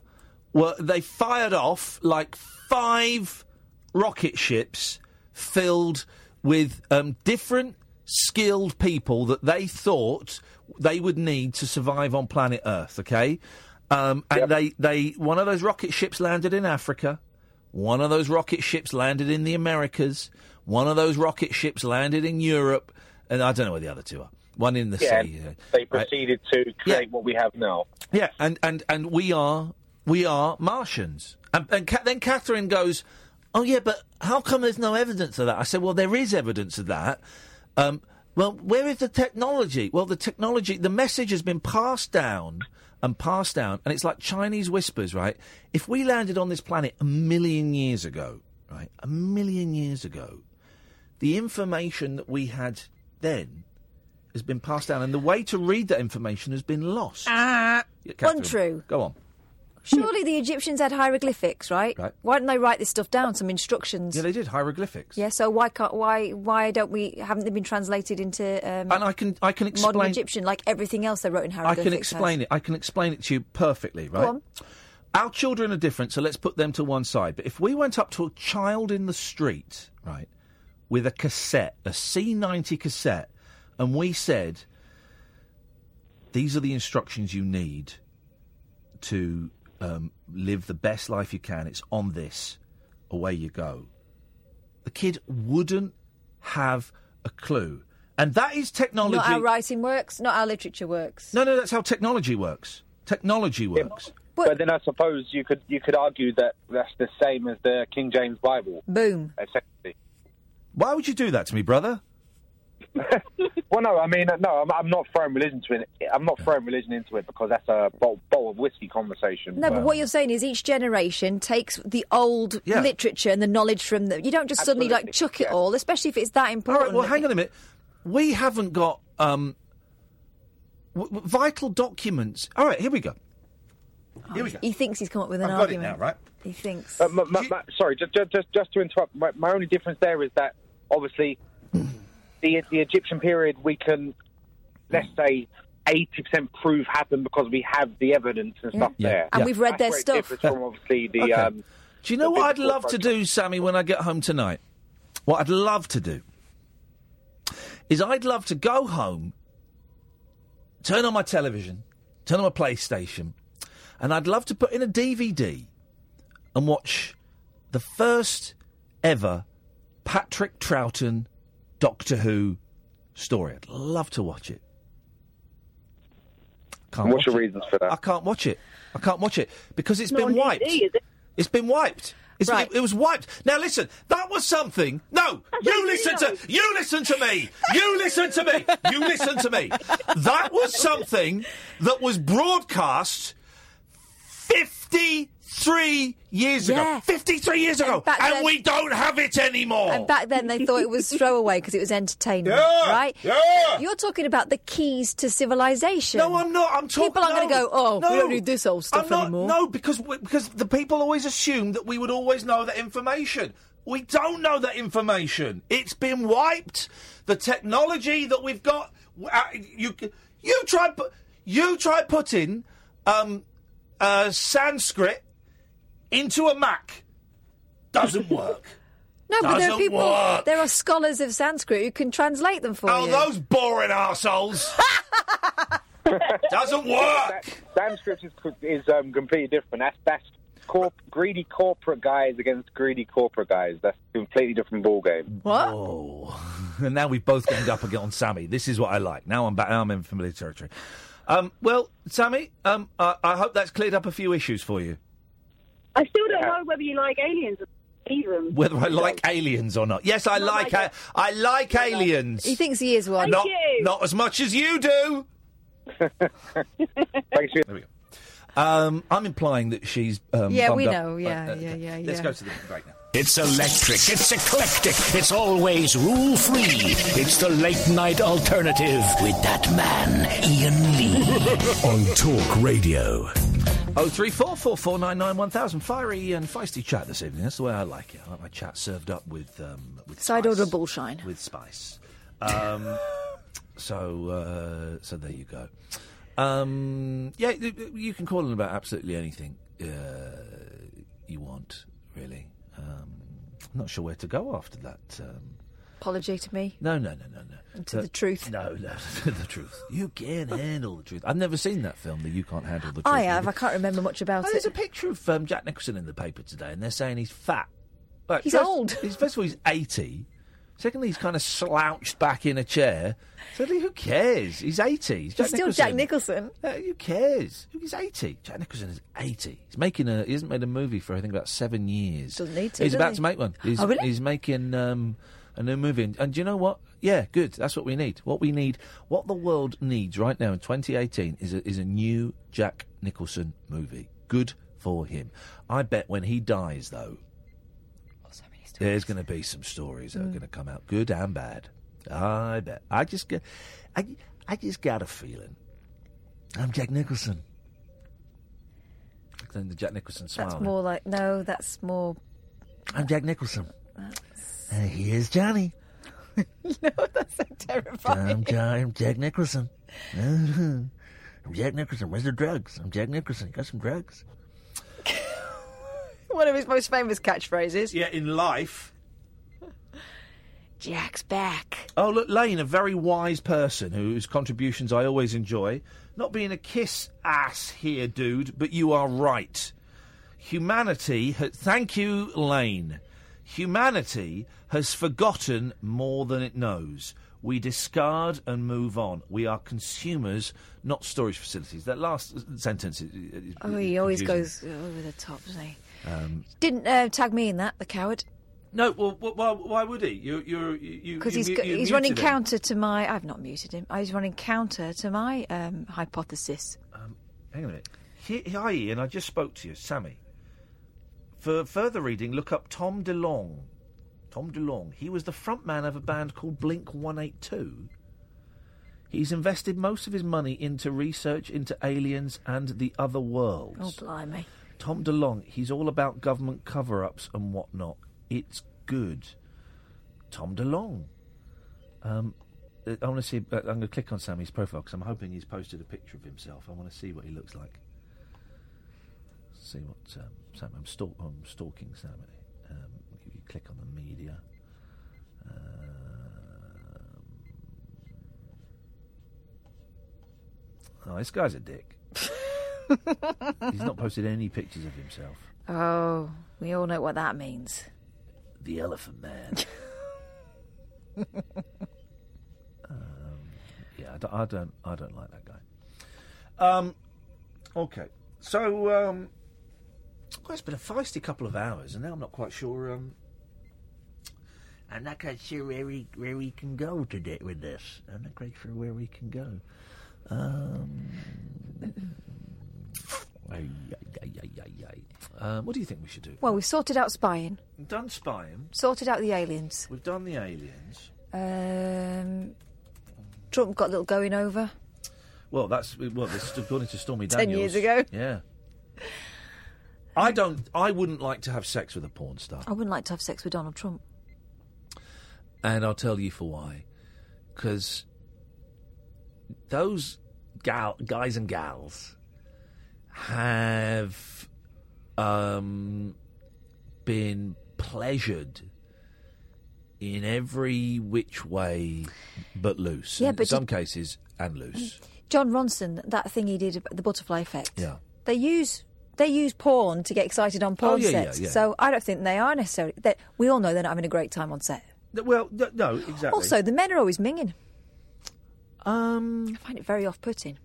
were they fired off like five rocket ships filled with um, different skilled people that they thought they would need to survive on planet Earth. Okay, um, and they they one of those rocket ships landed in Africa. One of those rocket ships landed in the Americas. One of those rocket ships landed in Europe, and I don't know where the other two are. One in the yeah, sea. uh, they right? proceeded to create what we have now. Yeah, and, and, and we are we are Martians. And, and Ca- then Catherine goes, "Oh yeah, but how come there's no evidence of that?" I said, "Well, there is evidence of that. Um, well, where is the technology? Well, the technology, the message has been passed down and passed down, and it's like Chinese whispers, right? If we landed on this planet a million years ago, right, a million years ago, the information that we had then has been passed down, and the way to read that information has been lost. Ah, Catherine, untrue. Go on. Surely the Egyptians had hieroglyphics, right? Right. Why didn't they write this stuff down? Some instructions. Yeah, they did hieroglyphics. Yeah, so why can't why why don't we haven't they been translated into um, And I can I can explain. modern Egyptian like everything else they wrote in hieroglyphics. I can explain it. I can explain it to you perfectly, right? on. Our children are different, so let's put them to one side. But if we went up to a child in the street, right, with a cassette, a C90 cassette, and we said, these are the instructions you need to um, live the best life you can, it's on this, away you go. The kid wouldn't have a clue. And that is technology. Not how writing works, not how literature works. No, no, that's how technology works. Technology works. But then I suppose you could you could argue that that's the same as the King James Bible. Boom. Essentially. Why would you do that to me, brother? Well, no, I mean, no, I'm, I'm not throwing religion to it. I'm not throwing religion into it because that's a bowl, bowl of whiskey conversation. No, but what you're saying is each generation takes the old Yeah. literature and the knowledge from them. You don't just suddenly like chuck it all, especially if it's that important. right, well, hang on a minute. We haven't got um, w- w- vital documents. All right, here we go. Here we go. He thinks he's come up with an I've got it argument. now, right? He thinks. Uh, m- m- m- sorry, just, just just to interrupt. My, my only difference there is that obviously the the Egyptian period we can let's say. Eighty percent prove happened because we have the evidence and stuff Yeah. there, And we've read That's their stuff. From obviously the Okay. um, Do you know what I'd love to do, Sammy, when I get home tonight? What I'd love to do is I'd love to go home, turn on my television, turn on my PlayStation, and I'd love to put in a DVD and watch the first ever Patrick Troughton Doctor Who story. I'd love to watch it. Can't What's watch your it. reasons for that? I can't watch it. I can't watch it because it's Not been wiped. DVD, it? It's been wiped. It's, it, it was wiped. Now listen, that was something. No, you listen to you listen to me. You listen to me. You listen to me. That was something that was broadcast fifty-three years Yeah. ago. Fifty-three years ago, and then- we don't have it anymore. And back then they thought it was throwaway because it was entertainment, Yeah, right? yeah. You're talking about the keys to civilization. No, I'm not. I'm talking. People aren't going to go, oh, no, we don't need this old stuff I'm not, anymore. No, because we, because the people always assume that we would always know that information. We don't know that information. It's been wiped. The technology that we've got, uh, you you try you try putting um, uh, Sanskrit into a Mac. Doesn't work. No, but there are people, work. there are scholars of Sanskrit who can translate them for Oh, you. Oh, those boring assholes. Doesn't work. Sanskrit is, is um, completely different. That's that's corp- greedy corporate guys against greedy corporate guys. That's a completely different ball game. What? Oh. and now we've both ganged up again on Sammy. This is what I like. Now I'm back. I'm in familiar territory. Um, well, Sammy, um, I, I hope that's cleared up a few issues for you. I still don't know whether you like aliens or even. Whether I like aliens or not. Yes, I Not like. like a- I like aliens. He thinks he is one. not, not as much as you do. Thanks for There we go. Um, I'm implying that she's. Um, Yeah, we bummed up. know. Yeah, Uh, uh, yeah, yeah, Let's yeah. go to the break now. It's electric, it's eclectic, it's always rule free. It's the late night alternative with that man, Iain Lee. on Talk Radio. Oh three four four four nine nine one thousand. Fiery and feisty chat this evening. That's the way I like it. I like my chat served up with um, with Side spice. order bullshine. with spice. Um, so uh, so there you go. Um, yeah, you can call in about absolutely anything uh, you want. Really, um, I'm not sure where to go after that. Um, Apology to me. no, no, no, no, no. To the truth. No, no, to the truth. You can't handle the truth. I've never seen that film. That you can't handle the truth. I have. I can't remember much about Oh, it. there's a picture of um, Jack Nicholson in the paper today, and they're saying he's fat. Right, He's first- old. He's, first of all, he's 80. Secondly, he's kind of slouched back in a chair. Thirdly, who cares? He's 80. He's, Jack He's still Nicholson. Jack Nicholson. Uh, who cares? He's 80. Jack Nicholson is 80. He's making a. He hasn't made a movie for I think about seven years. Doesn't need to, He's about he? to make one. He's, Oh, really? he's making um, a new movie, and, and do you know what? Yeah, good. That's what we need. What we need, what the world needs right now in 2018 is a, is a new Jack Nicholson movie. Good for him. I bet when he dies, though. There's going to be some stories that are Mm. going to come out, good and bad. I bet. I just get, I, I just got a feeling. I'm Jack Nicholson. Then the Jack Nicholson smile. That's more like no. That's more. I'm Jack Nicholson. And here's Johnny. no, that's so terrifying. I'm, John, I'm Jack Nicholson. I'm Jack Nicholson. Where's the drugs? I'm Jack Nicholson. Got some drugs? One of his most famous catchphrases. Yeah, in life. Jack's back. Oh, look, Lane, a very wise person whose contributions I always enjoy. Not being a kiss ass here, dude, but you are right. Humanity, ha- thank you, Lane. Humanity has forgotten more than it knows. We discard and move on. We are consumers, not storage facilities. That last sentence is. is Oh, he always confusing. goes over the top, doesn't he? Um, Didn't uh, tag me in that, the coward. no, well, why, why would he? You, you're, you, Because he's you he's running him. counter to my. I've not muted him. He's running counter to my um, hypothesis. Hang on a minute. Hi, hi, Ian. I just spoke to you, Sammy. For further reading, look up Tom DeLonge. Tom DeLonge. He was the frontman of a band called Blink 182. He's invested most of his money into research into aliens and the other worlds. Oh, blimey. Tom DeLonge, he's all about government cover ups and whatnot. It's good. Tom DeLonge. Um, uh, I want to see. Uh, I'm going to click on Sammy's profile because I'm hoping he's posted a picture of himself. I want to see what he looks like. See what um, Sam. I'm, stalk, I'm stalking Sammy. Um, if you click on the media. Um, oh, this guy's a dick. He's not posted any pictures of himself. Oh, we all know what that means. The Elephant Man. um, yeah, I don't, I don't, I don't like that guy. Um, okay, so um, well, it's been a feisty couple of hours, and now I'm not quite sure. Um, I'm not quite sure where we where we can go today with this. I'm not quite sure where we can go. Um, ay, ay, ay, ay, ay, ay. Um, what do you think we should do? Well, we've sorted out spying, We've done spying. sorted out the aliens. We've done the aliens. Um, Trump got a little going over. Well, that's well. This is according to Stormy Daniels. Ten years ago. Yeah. I don't. I wouldn't like to have sex with a porn star, I wouldn't like to have sex with Donald Trump. and I'll tell you for why. Because those gal, guys and gals have um, been pleasured in every which way but loose. Yeah, in but some did- cases and loose. Jon Ronson, that thing he did, the butterfly effect. Yeah. They use they use porn to get excited on porn Oh, yeah, yeah, sets. yeah. So I don't think they are necessarily. That we all know they're not having a great time on set. Well, no, exactly. Also, the men are always minging. Um, I find it very off-putting.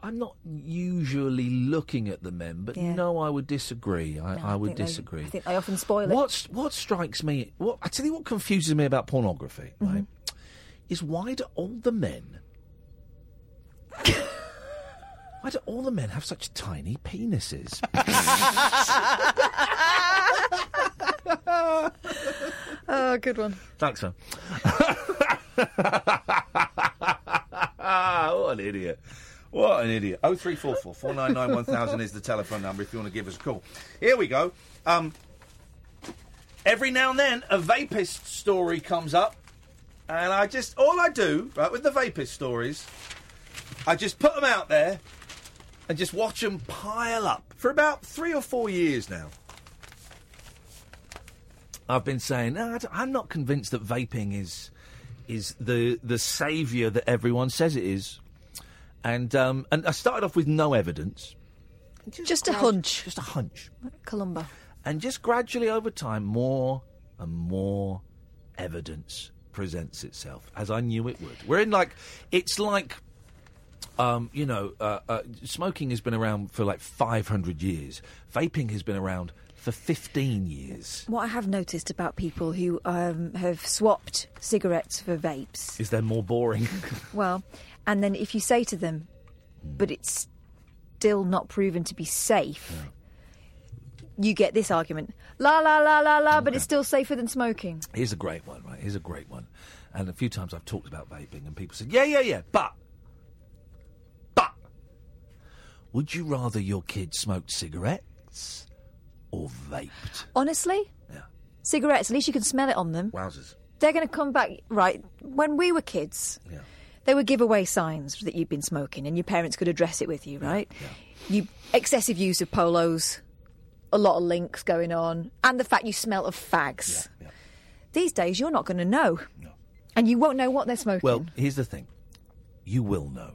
I'm not usually looking at the men, but Yeah. no, I would disagree. I, No, I would think they- disagree. I think they often spoil it. What's, what strikes me, what I tell you what confuses me about pornography, Mm-hmm. right, is why do all the men, why do all the men have such tiny penises? oh, good one. Thanks, man. what an idiot. What an idiot. 0344 499 1000 is the telephone number if you want to give us a call. Here we go. Um, every now and then, a vapist story comes up, and I just, all I do, right, with the vapist stories, I just put them out there and just watch them pile up for about three or four years now. I've been saying no, I don't- I'm not convinced that vaping is is the the saviour that everyone says it is, and um, and I started off with no evidence, Just, a hunch. just a hunch, Columbo. and just gradually over time, more and more evidence presents itself, as I knew it would. We're in like it's like. Um, you know, uh, uh, smoking has been around for like 500 years. Vaping has been around for 15 years. What I have noticed about people who um, have swapped cigarettes for vapes, Is they're more boring? well, and then if you say to them, but it's still not proven to be safe, you get this argument. La la la la la, but it's still safer than smoking. Here's a great one, right? Here's a great one. And a few times I've talked about vaping, and people said, "Yeah, yeah, yeah," but, would you rather your kid smoked cigarettes or vaped? Honestly, cigarettes. At least you can smell it on them. Wowzers! They're going to come back right when we were kids. They would give away signs that you'd been smoking, and your parents could address it with you. Right? You excessive use of polos, a lot of Lynx going on, and the fact you smell of fags. These days, you're not going to know, and you won't know what they're smoking. Well, here's the thing: you will know.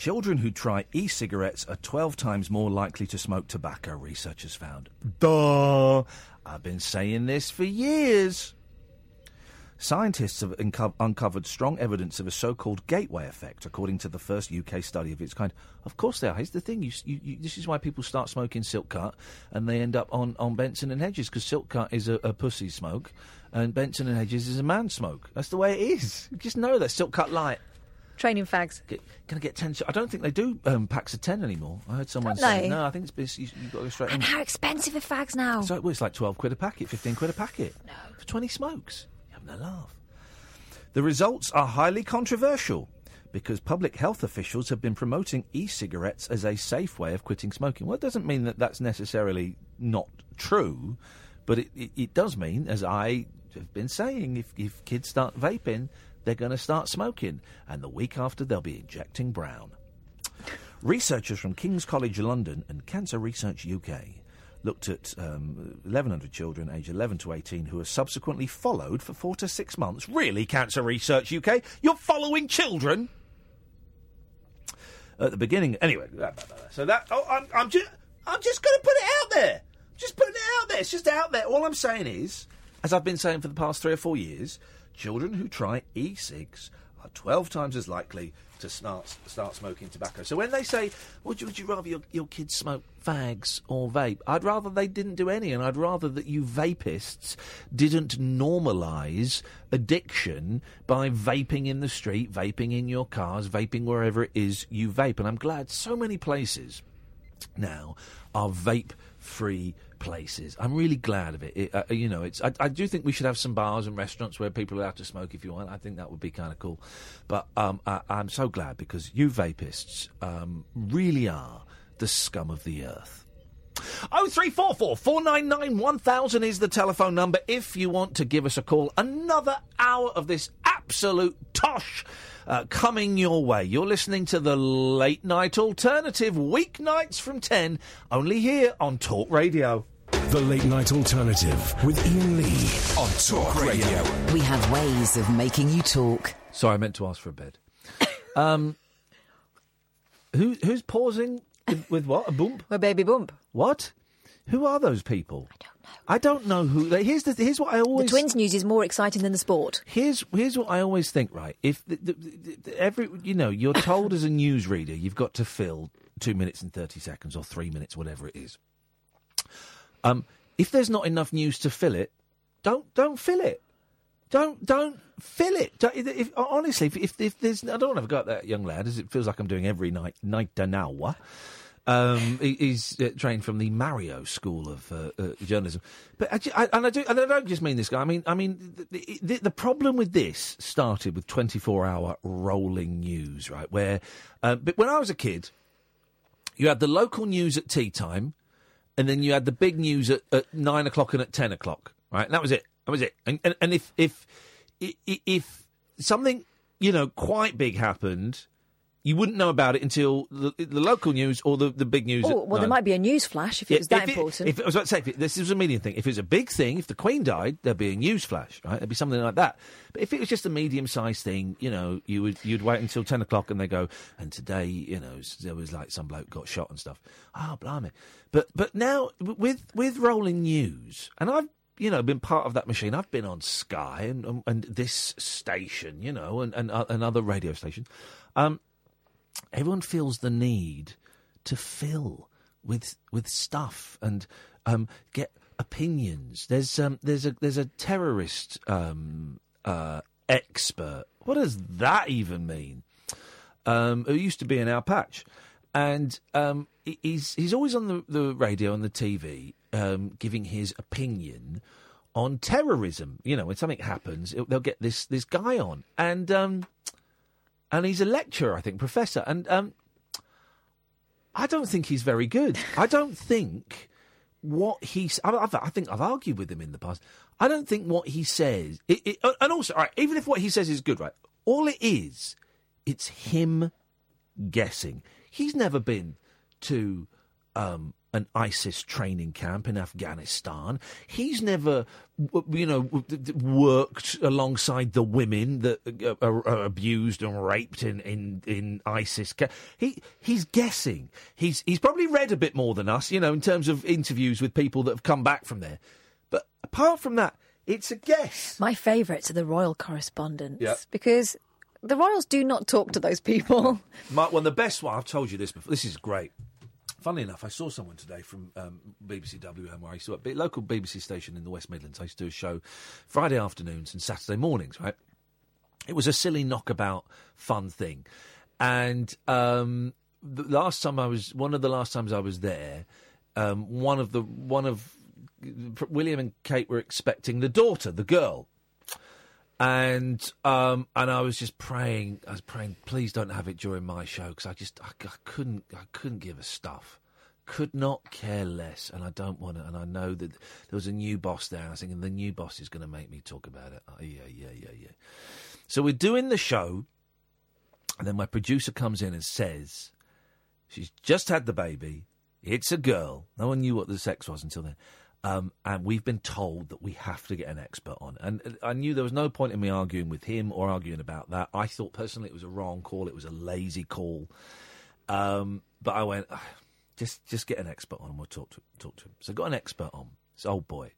Children who try e-cigarettes are 12 times more likely to smoke tobacco. Researchers found. Duh! I've been saying this for years. Scientists have unco- uncovered strong evidence of a so-called gateway effect, according to the first UK study of its kind. Of course, they are. Here's the thing: you, you, you, this is why people start smoking silk cut, and they end up on, on Benson and Hedges because silk cut is a, a pussy smoke, and Benson and Hedges is a man smoke. That's the way it is. You just know that silk cut light. Training fags. Get, can I get ten? I don't think they do um, packs of ten anymore. I heard someone Don't say they? no. I think it's you, you've got to go straight in. And how expensive are fags now? So well, it's like twelve quid a packet, fifteen quid a packet for twenty smokes. You're having a laugh. The results are highly controversial because public health officials have been promoting e-cigarettes as a safe way of quitting smoking. Well, it doesn't mean that that's necessarily not true, but it, it, it does mean, as I have been saying, if, if kids start vaping, they're going to start smoking, and the week after they'll be injecting brown. Researchers from King's College London and Cancer Research UK looked at um, 1,100 children aged 11 to 18 who were subsequently followed for four to six months. Really, Cancer Research UK? You're following children? At the beginning, anyway. So that oh, I'm, I'm just I'm just going to put it out there. Just putting it out there. It's just out there. All I'm saying is, as I've been saying for the past three or four years, children who try e-cigs are 12 times as likely to start start smoking tobacco. So when they say, would you, would you rather your, your kids smoke fags or vape? I'd rather they didn't do any, and I'd rather that you vapists didn't normalise addiction by vaping in the street, vaping in your cars, vaping wherever it is you vape. And I'm glad so many places now are vape free places. I'm really glad of it. it uh, you know, it's I, I do think we should have some bars and restaurants where people are allowed to smoke if you want. I think that would be kind of cool. But um, I, I'm so glad because you vapists um, really are the scum of the earth. Oh three four four four nine nine one thousand is the telephone number if you want to give us a call. Another hour of this absolute tosh uh, coming your way. You're listening to the late night alternative weeknights from ten, only here on Talk Radio. The Late Night Alternative with Iain Lee on Talk Radio. We have ways of making you talk. Sorry, I meant to ask for a bed. um, who who's pausing with, with what a bump? A baby bump. What? Who are those people? I don't know. I don't know who. they- Here's the. Here's what I always. The twins news is more exciting than the sport. Here's here's what I always think. Right, if the, the, the, every you know you're told as a newsreader you've got to fill two minutes and thirty seconds or three minutes, whatever it is. Um, if there's not enough news to fill it, don't don't fill it. Don't don't fill it. Don't, if, honestly, if, if if there's, I don't want to go at that young lad as it feels like I'm doing every night night an hour. Um, he, he's uh, trained from the Mario School of uh, uh, Journalism, but I, I, and I do, and I don't just mean this guy. I mean, I mean, the, the, the problem with this started with 24-hour rolling news, right? Where, uh, but when I was a kid, you had the local news at tea time, and then you had the big news at, at nine o'clock and at ten o'clock, right? And that was it. That was it. And and, and if if if something you know quite big happened, you wouldn't know about it until the, the local news or the, the big news. Oh, well, there might be a news flash if it Yeah, was that if it- important. If I was about to say, if it, this is a medium thing. If it was a big thing, if the Queen died, there'd be a news flash, right? There'd be something like that. But if it was just a medium-sized thing, you know, you would you'd wait until ten o'clock and they go, and today, you know, there was like some bloke got shot and stuff. Ah, blimey! But but now with with rolling news, and I've you know been part of that machine. I've been on Sky and and, and this station, you know, and and, uh, and other radio stations. Um, everyone feels the need to fill with with stuff and um, get opinions. There's um, there's a there's a terrorist um, uh, expert. What does that even mean? Um, who used to be in our patch, and um, he's he's always on the, the radio and the TV, um, giving his opinion on terrorism. You know, when something happens, it, they'll get this this guy on, and and he's a lecturer, I think, professor, and um, I don't think he's very good. I don't think what he's. I, I've, I think I've argued with him in the past. I don't think what he says, it, it, and also, all right, even if what he says is good, right? All it is, it's him guessing. He's never been to um, an ISIS training camp in Afghanistan. He's never, you know, w- d- d- worked alongside the women that uh, are, are abused and raped in in in ISIS. He he's guessing. He's he's probably read a bit more than us, you know, in terms of interviews with people that have come back from there. But apart from that, it's a guess. My favourites are the royal correspondents Yeah. because the royals do not talk to those people. Mark, one well, the best one, I've told you this before, this is great. Funnily enough, I saw someone today from um, BBC WM, I work, a local BBC station in the West Midlands. I used to do a show Friday afternoons and Saturday mornings, right? It was a silly knockabout fun thing. And um, the last time I was, one of the last times I was there, um, one of the, one of, William and Kate were expecting the daughter, the girl and um, and I was just praying. I was praying, please don't have it during my show because I just I, I couldn't I couldn't give a stuff. Could not care less, and I don't want to. And I know that there was a new boss there. And I was thinking the new boss is going to make me talk about it. Oh, yeah, yeah, yeah, yeah. So we're doing the show, and then my producer comes in and says, "She's just had the baby. It's a girl. No one knew what the sex was until then." Um, and we've been told that we have to get an expert on. And uh, I knew there was no point in me arguing with him or arguing about that. I thought personally it was a wrong call. It was a lazy call. Um, but I went, "Ah, just just get an expert on and we'll talk to talk to him. So I got an expert on. This old boy.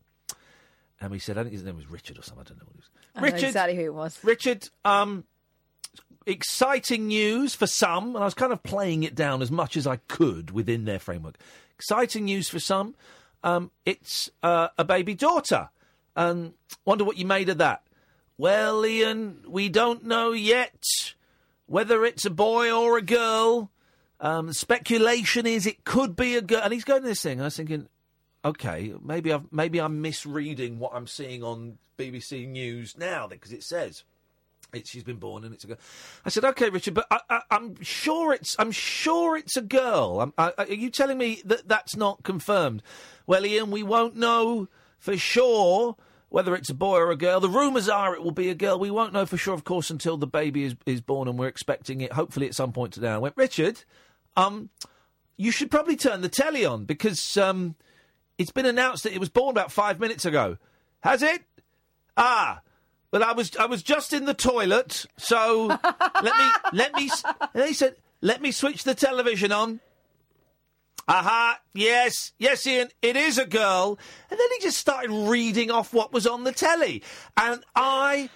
And we said, I think his name was Richard or something. I don't know what it was. I know Richard, exactly who it was. Richard, um, exciting news for some, and I was kind of playing it down as much as I could within their framework. Exciting news for some. Um, it's uh, a baby daughter. Um, wonder what you made of that. Well, Iain, we don't know yet whether it's a boy or a girl. Um, speculation is it could be a girl, and he's going to this thing. I was thinking, okay, maybe I've maybe I'm misreading what I'm seeing on BBC News now because it says it, she's been born and it's a girl. I said, okay, Richard, but I, I'm sure it's I'm sure it's a girl. I, are you telling me that that's not confirmed? Well, Iain, we won't know for sure whether it's a boy or a girl. The rumours are it will be a girl. We won't know for sure, of course, until the baby is, is born, and we're expecting it hopefully at some point today. I went, Richard, um, you should probably turn the telly on because um, it's been announced that it was born about five minutes ago. Has it? Ah. Well, I was I was just in the toilet, so let me let me. he said, "Let me switch the television on." Aha! Yes, yes, Iain. It is a girl. And then he just started reading off what was on the telly, and I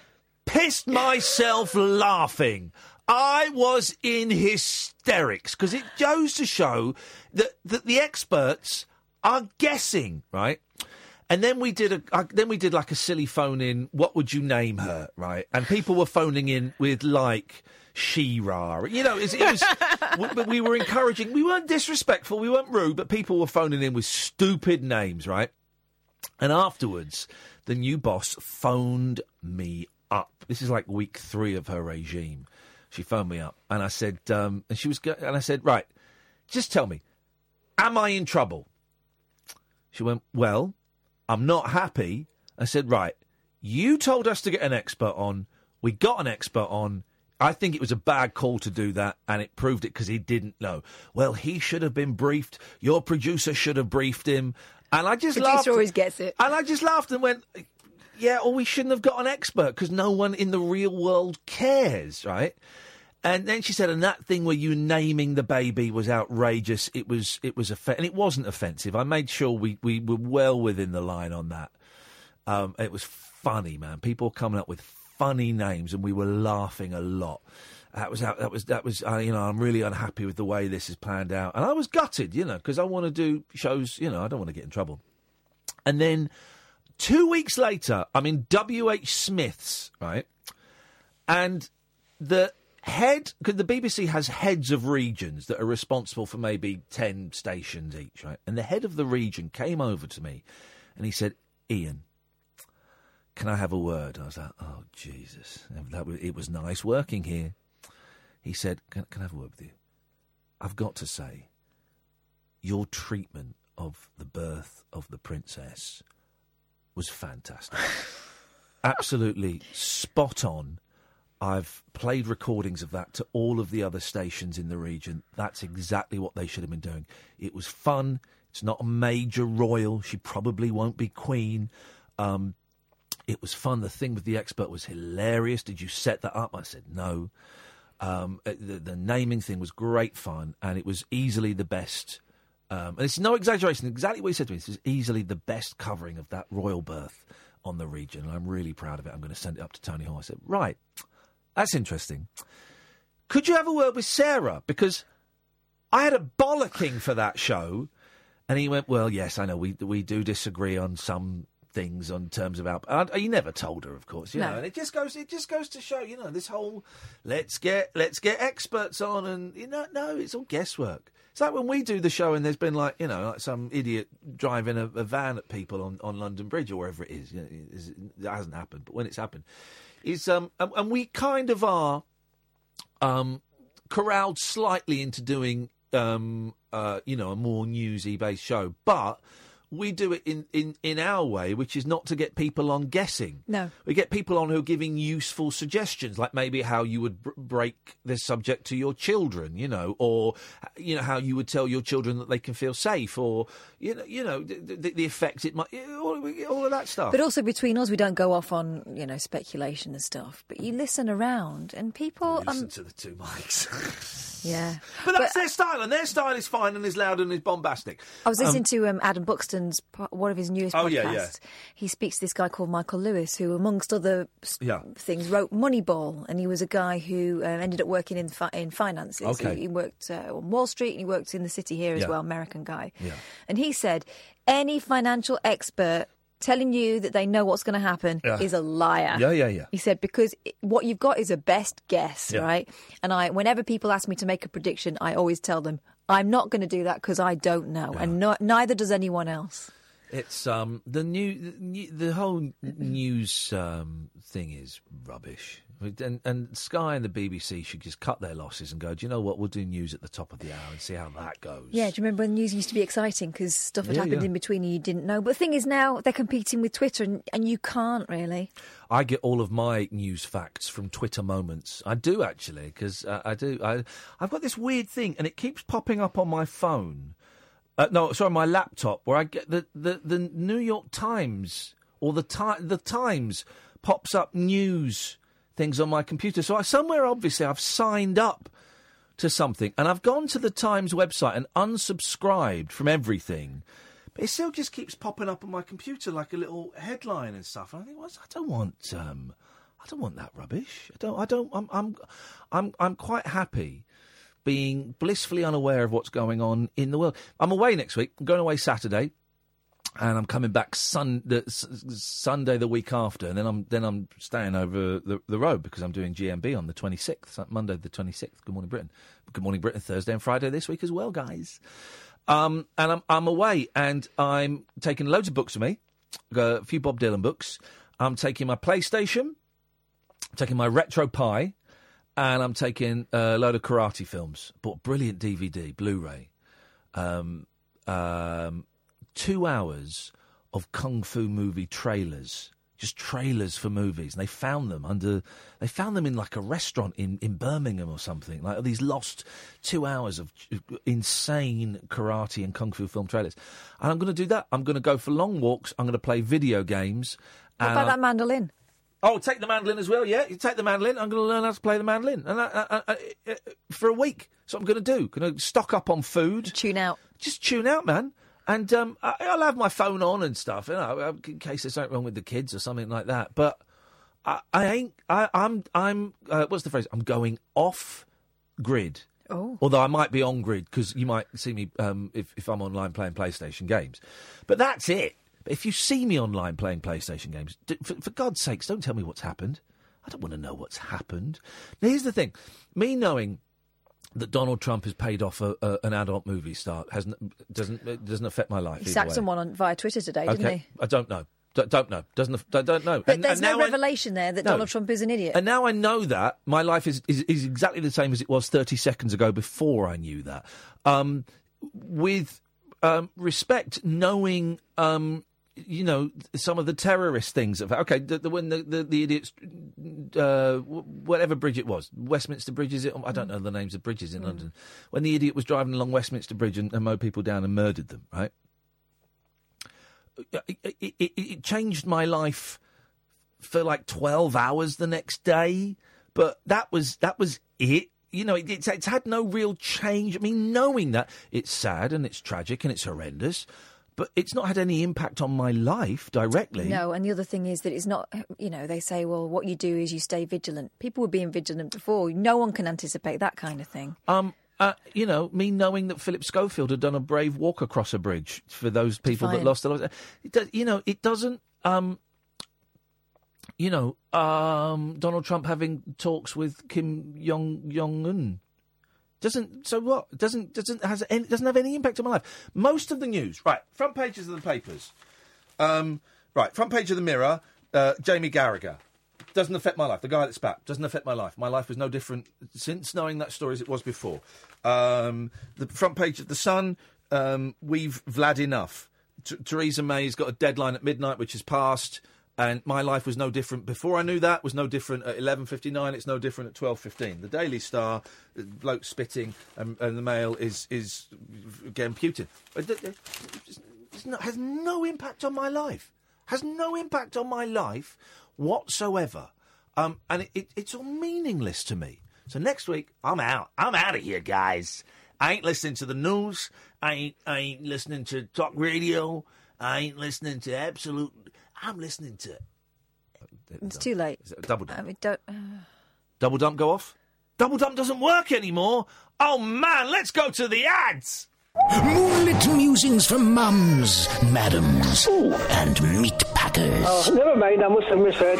pissed myself laughing. I was in hysterics because it goes to show that that the experts are guessing, right? And then we did a uh, then we did like a silly phone in. What would you name her, right? And people were phoning in with like She-Ra. You know, it, it was. but we were encouraging. We weren't disrespectful. We weren't rude. But people were phoning in with stupid names, right? And afterwards, the new boss phoned me up. This is like week three of her regime. She phoned me up, and I said, um, and she was, and I said, right, just tell me, am I in trouble? She went, well, I'm not happy. I said, right, you told us to get an expert on. We got an expert on. I think it was a bad call to do that, and it proved it because he didn't know. Well, he should have been briefed. Your producer should have briefed him. And I just Producer laughed. always gets it. And I just laughed and went, yeah, or we shouldn't have got an expert because no one in the real world cares, right? And then she said, and that thing where you naming the baby was outrageous. It was, it was off- and it wasn't offensive. I made sure we, we were well within the line on that. Um, it was funny, man. People coming up with funny names, and we were laughing a lot. That was that was that was uh, you know I'm really unhappy with the way this is planned out, and I was gutted, you know, because I want to do shows, you know, I don't want to get in trouble. And then two weeks later, I'm in W. H. Smith's, right, and the head because the BBC has heads of regions that are responsible for maybe ten stations each, right? And the head of the region came over to me, and he said, "Iain, can I have a word?" I was like, "Oh Jesus, that was, it was nice working here." He said, can, "Can I have a word with you?" I've got to say, your treatment of the birth of the princess was fantastic. Absolutely spot on. I've played recordings of that to all of the other stations in the region. That's exactly what they should have been doing. It was fun. It's not a major royal. She probably won't be queen. Um, it was fun. The thing with the expert was hilarious. Did you set that up? I said no. Um, uh, the, the naming thing was great fun, and it was easily the best. Um, and it's no exaggeration. Exactly what he said to me. This is easily the best covering of that royal birth on the region, and I'm really proud of it. I'm going to send it up to Tony Hall. I said, right, that's interesting. Could you have a word with Sarah? Because I had a bollocking for that show, and he went, well, yes, I know we we do disagree on some things on terms of our. And he never told her, of course, you No. know. And it just goes, it just goes to show, you know, this whole let's get let's get experts on, and you know, no, it's all guesswork. It's like when we do the show, and there's been like, you know, like some idiot driving a, a van at people on, on London Bridge or wherever it is. You know, that hasn't happened, but when it's happened, is um, and, and we kind of are um, corralled slightly into doing, um, uh, you know, a more newsy based show, but we do it in, in, in our way, which is not to get people on guessing. No. We get people on who are giving useful suggestions, like maybe how you would br- break this subject to your children, you know, or you know how you would tell your children that they can feel safe, or you know, you know, the, the, the effect it might, all, all of that stuff. But also between us, we don't go off on you know speculation and stuff. But you listen around, and people. Listen um, to the two mics. yeah. But that's their style, and their style is fine and is loud and is bombastic. I was listening Um, to um, Adam Buxton's po- one of his newest Oh, podcasts. yeah, yeah. He speaks to this guy called Michael Lewis, who, amongst other Yeah. things, wrote Moneyball, and he was a guy who uh, ended up working in fi- in finances. Okay. He, he worked uh, on Wall Street, and he worked in the city here as well. American guy. Yeah. And he said, any financial expert telling you that they know what's going to happen Yeah. is a liar. Yeah, yeah, yeah. He said because what you've got is a best guess, Yeah. right? And I, whenever people ask me to make a prediction, I always tell them I'm not going to do that because I don't know, and no, neither does anyone else. It's um the new the, the whole news um, thing is rubbish, and and Sky and the BBC should just cut their losses and go. Do you know what? We'll do news at the top of the hour and see how that goes. Yeah, do you remember when news used to be exciting because stuff had Yeah, happened yeah. in between and you didn't know? But the thing is, now they're competing with Twitter, and, and you can't really. I get all of my news facts from Twitter moments. I do actually because uh, I do. I I've got this weird thing, and it keeps popping up on my phone. Uh, no, sorry, my laptop, where I get the, the, the New York Times or the ti- the Times pops up news things on my computer. So I, somewhere, obviously, I've signed up to something, and I've gone to the Times website and unsubscribed from everything. But it still just keeps popping up on my computer like a little headline and stuff. And I think, what's I don't want, um, I don't want that rubbish. I don't. I don't. I'm. I'm. I'm. I'm quite happy being blissfully unaware of what's going on in the world. I'm away next week. I'm going away Saturday. And I'm coming back sun, the, s- Sunday the week after, and then I'm then I'm staying over the, the road because I'm doing GMB on the 26th, Monday the 26th. Good morning, Britain. Good morning, Britain. Thursday and Friday this week as well, guys. Um, and I'm I'm away, and I'm taking loads of books with me. A few Bob Dylan books. I'm taking my PlayStation, I'm taking my RetroPie, and I'm taking a load of karate films. Bought a brilliant DVD, Blu-ray. Um, um, two hours of kung fu movie trailers, just trailers for movies. And they found them under, they found them in like a restaurant in, in Birmingham or something. Like these lost two hours of insane karate and kung fu film trailers. And I'm going to do that. I'm going to go for long walks. I'm going to play video games. What about I'm- that mandolin? Oh, take the mandolin as well. Yeah, you take the mandolin. I'm going to learn how to play the mandolin, and I, I, I, I, for a week. That's what I'm going to do. Going to stock up on food, tune out, just tune out, man. And um, I, I'll have my phone on and stuff, you know, in case there's something wrong with the kids or something like that. But I, I ain't. I, I'm. I'm. Uh, what's the phrase? I'm going off grid. Oh. Although I might be on grid because you might see me um, if, if I'm online playing PlayStation games. But that's it. But if you see me online playing PlayStation games, d- for, for God's sakes, don't tell me what's happened. I don't want to know what's happened. Now, here's the thing: me knowing that Donald Trump has paid off a, a, an adult movie star hasn't doesn't it doesn't affect my life. He sacked way. someone on, via Twitter today, didn't he? I don't know. Don't, don't know. Doesn't don't, know. But And- there's and no now I- revelation there that No. Donald Trump is an idiot. and now I know that my life is, is, is exactly the same as it was 30 seconds ago before I knew that. Um, with um, respect, knowing, um, you know, some of the terrorist things. Of, okay, the, the, when the, the, the idiots, uh, whatever bridge it was, Westminster Bridge, is it? I don't know the names of bridges in London. When the idiot was driving along Westminster Bridge and, and mowed people down and murdered them, right? It, it, it, it changed my life for like 12 hours the next day but that was that was it you know it, it's, it's had no real change i mean knowing that it's sad and it's tragic and it's horrendous but it's not had any impact on my life directly No, and the other thing is that it's not, you know, they say, well, what you do is you stay vigilant. People were being vigilant before. No one can anticipate that kind of thing. um uh, you know, me knowing that Philip Schofield had done a brave walk across a bridge for those people that lost their lives. Does, you know, it doesn't. Um, you know, um, Donald Trump having talks with Kim Jong Un doesn't. So what? Doesn't doesn't has any, doesn't have any impact on my life. Most of the news, right? Front pages of the papers. Um, right, front page of the Mirror. Uh, Jamie Carragher doesn't affect my life. The guy that spat doesn't affect my life. My life was no different since knowing that story as it was before. Um, the front page of the Sun. Um, we've Vlad enough. T- Theresa May's got a deadline at midnight, which has passed. And my life was no different before I knew that. Was no different at eleven fifty nine. It's no different at twelve fifteen. The Daily Star, bloke spitting, and, and the Mail is is getting putin. It, not, has no impact on my life. Has no impact on my life whatsoever. Um, and it, it, it's all meaningless to me. So next week, I'm out. I'm out of here, guys. I ain't listening to the news. I ain't, I ain't listening to talk radio. I ain't listening to absolute. I'm listening to. It's too late. Is it a double dump? I mean, don't. Uh, Double dump go off? Double dump doesn't work anymore. Oh man, let's go to the ads. Moonlit musings from mums, madams, and meat packers. Oh, never mind, I must have misheard.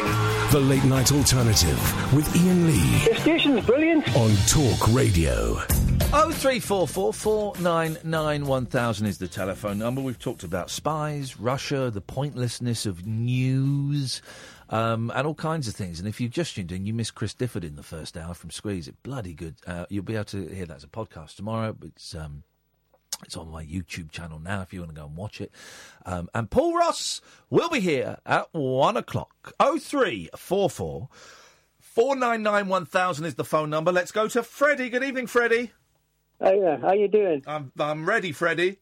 The Late Night Alternative with Iain Lee The station's brilliant. on Talk Radio. Oh three four four four nine nine one thousand is the telephone number. We've talked about spies, Russia, the pointlessness of news, um, and all kinds of things. And if you've just tuned in, you missed Chris Difford in the first hour from Squeeze. It bloody good. Uh, you'll be able to hear that as a podcast tomorrow. It's um, it's on my YouTube channel now if you want to go and watch it. Um, and Paul Ross will be here at one o'clock. Oh three four four four nine nine one thousand is the phone number. Let's go to Freddie. Good evening, Freddie. Yeah. How you doing? I'm I'm ready, Freddie.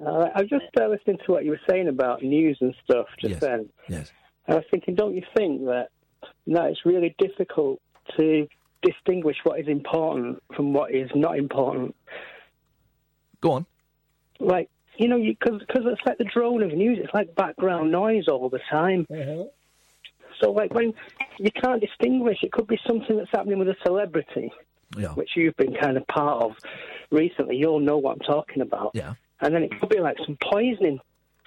Uh, I was just uh, listening to what you were saying about news and stuff just Yes. then. Yes. And I was thinking, don't you think that that it's really difficult to distinguish what is important from what is not important? Go on. Like, you know, because it's like the drone of news. It's like background noise all the time. Uh-huh. So, like, when you can't distinguish, it could be something that's happening with a celebrity, Yeah. which you've been kind of part of recently. You'll know what I'm talking about. Yeah. And then it could be like some poisoning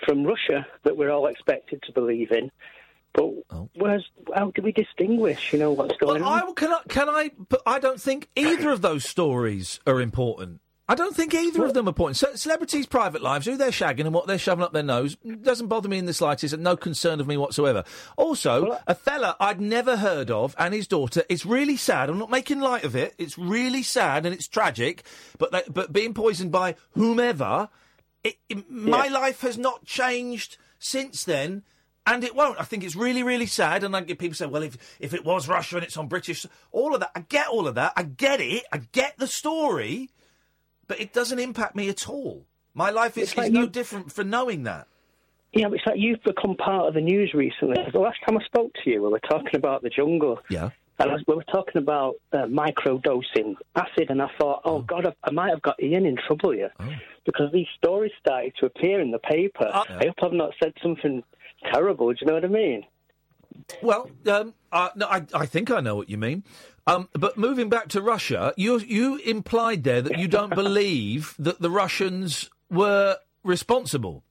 from Russia that we're all expected to believe in. But oh. where's, how do we distinguish, you know, what's going on? I, can I? Can I? But I don't think either of those stories are important. I don't think either of them are pointing. Ce- celebrities' private lives, who they're shagging and what they're shoving up their nose, doesn't bother me in the slightest, and no concern of me whatsoever. Also, a fella I'd never heard of and his daughter. It's really sad. I'm not making light of it. It's really sad and it's tragic. But they, but being poisoned by whomever, it, it- my life has not changed since then. And it won't. I think it's really, really sad. And I get people say, well, if if it was Russia and it's on British, all of that. I get all of that. I get it. I get the story, but it doesn't impact me at all. My life is, like is no you- different for knowing that. Yeah, but it's like you've become part of the news recently. The last time I spoke to you, we were talking about the jungle. Yeah. And I we were talking about uh, microdosing acid, and I thought, oh, God, I, I might have got Iain in trouble here. Because these stories started to appear in the paper. I hope I've not said something terrible, do you know what I mean? Well, um, uh, no, I, I think I know what you mean. Um, but moving back to Russia, you you implied there that you don't believe that the Russians were responsible.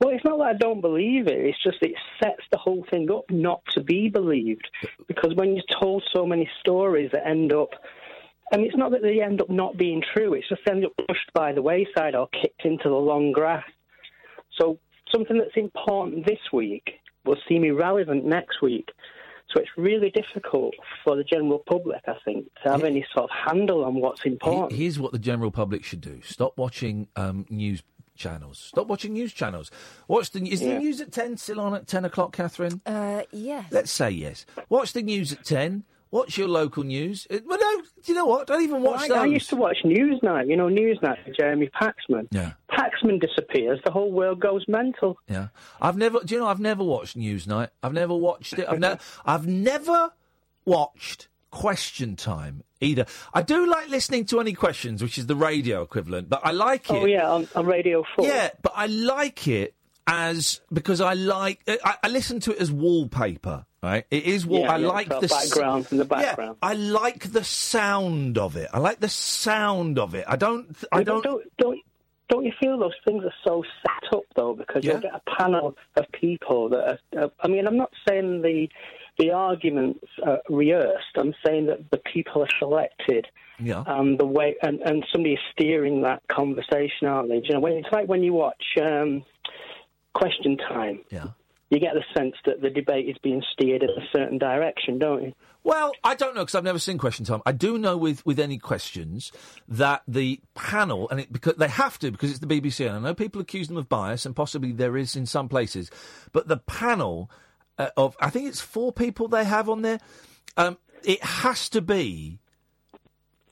Well, it's not that I don't believe it. It's just it sets the whole thing up not to be believed. Because when you're told so many stories that end up, and it's not that they end up not being true. It's just they end up pushed by the wayside or kicked into the long grass. So something that's important this week will seem irrelevant next week. So it's really difficult for the general public, I think, to have any sort of handle on what's important. Here's what the general public should do: stop watching um, news channels. Stop watching news channels. Watch the is the news at ten still on at ten o'clock, Catherine? Uh, yes. Let's say yes. Watch the news at ten. Watch your local news. Uh, Well, no, do you know what? Don't even watch Well. I, I used to watch Newsnight, you know, Newsnight Jeremy Paxman. Yeah. Paxman disappears, the whole world goes mental. Yeah, I've never. Do you know? I've never watched Newsnight. I've never watched it. I've never. I've never watched Question Time either. I do like listening to any questions, which is the radio equivalent, but I like it. Oh, yeah, on, on Radio 4. Yeah, but I like it as because I like. I, I listen to it as wallpaper. Right, it is. Wall, Yeah, I yeah, like the background in the background. Yeah. I like the sound of it. I like the sound of it. I don't. I don't. don't, don't, don't you feel those things are so set up, though? Because Yeah. you'll get a panel of people that are. Uh, I mean, I'm not saying the the arguments are rehearsed. I'm saying that the people are selected. Yeah. And the way and, and somebody is steering that conversation, aren't they? Do you know, when, it's like when you watch um, Question Time. Yeah. You get the sense that the debate is being steered in a certain direction, don't you? Well, I don't know because I've never seen Question Time. I do know with, with any questions that the panel and it because they have to because it's the BBC and I know people accuse them of bias and possibly there is in some places, but the panel uh, of I think it's four people they have on there. Um, it has to be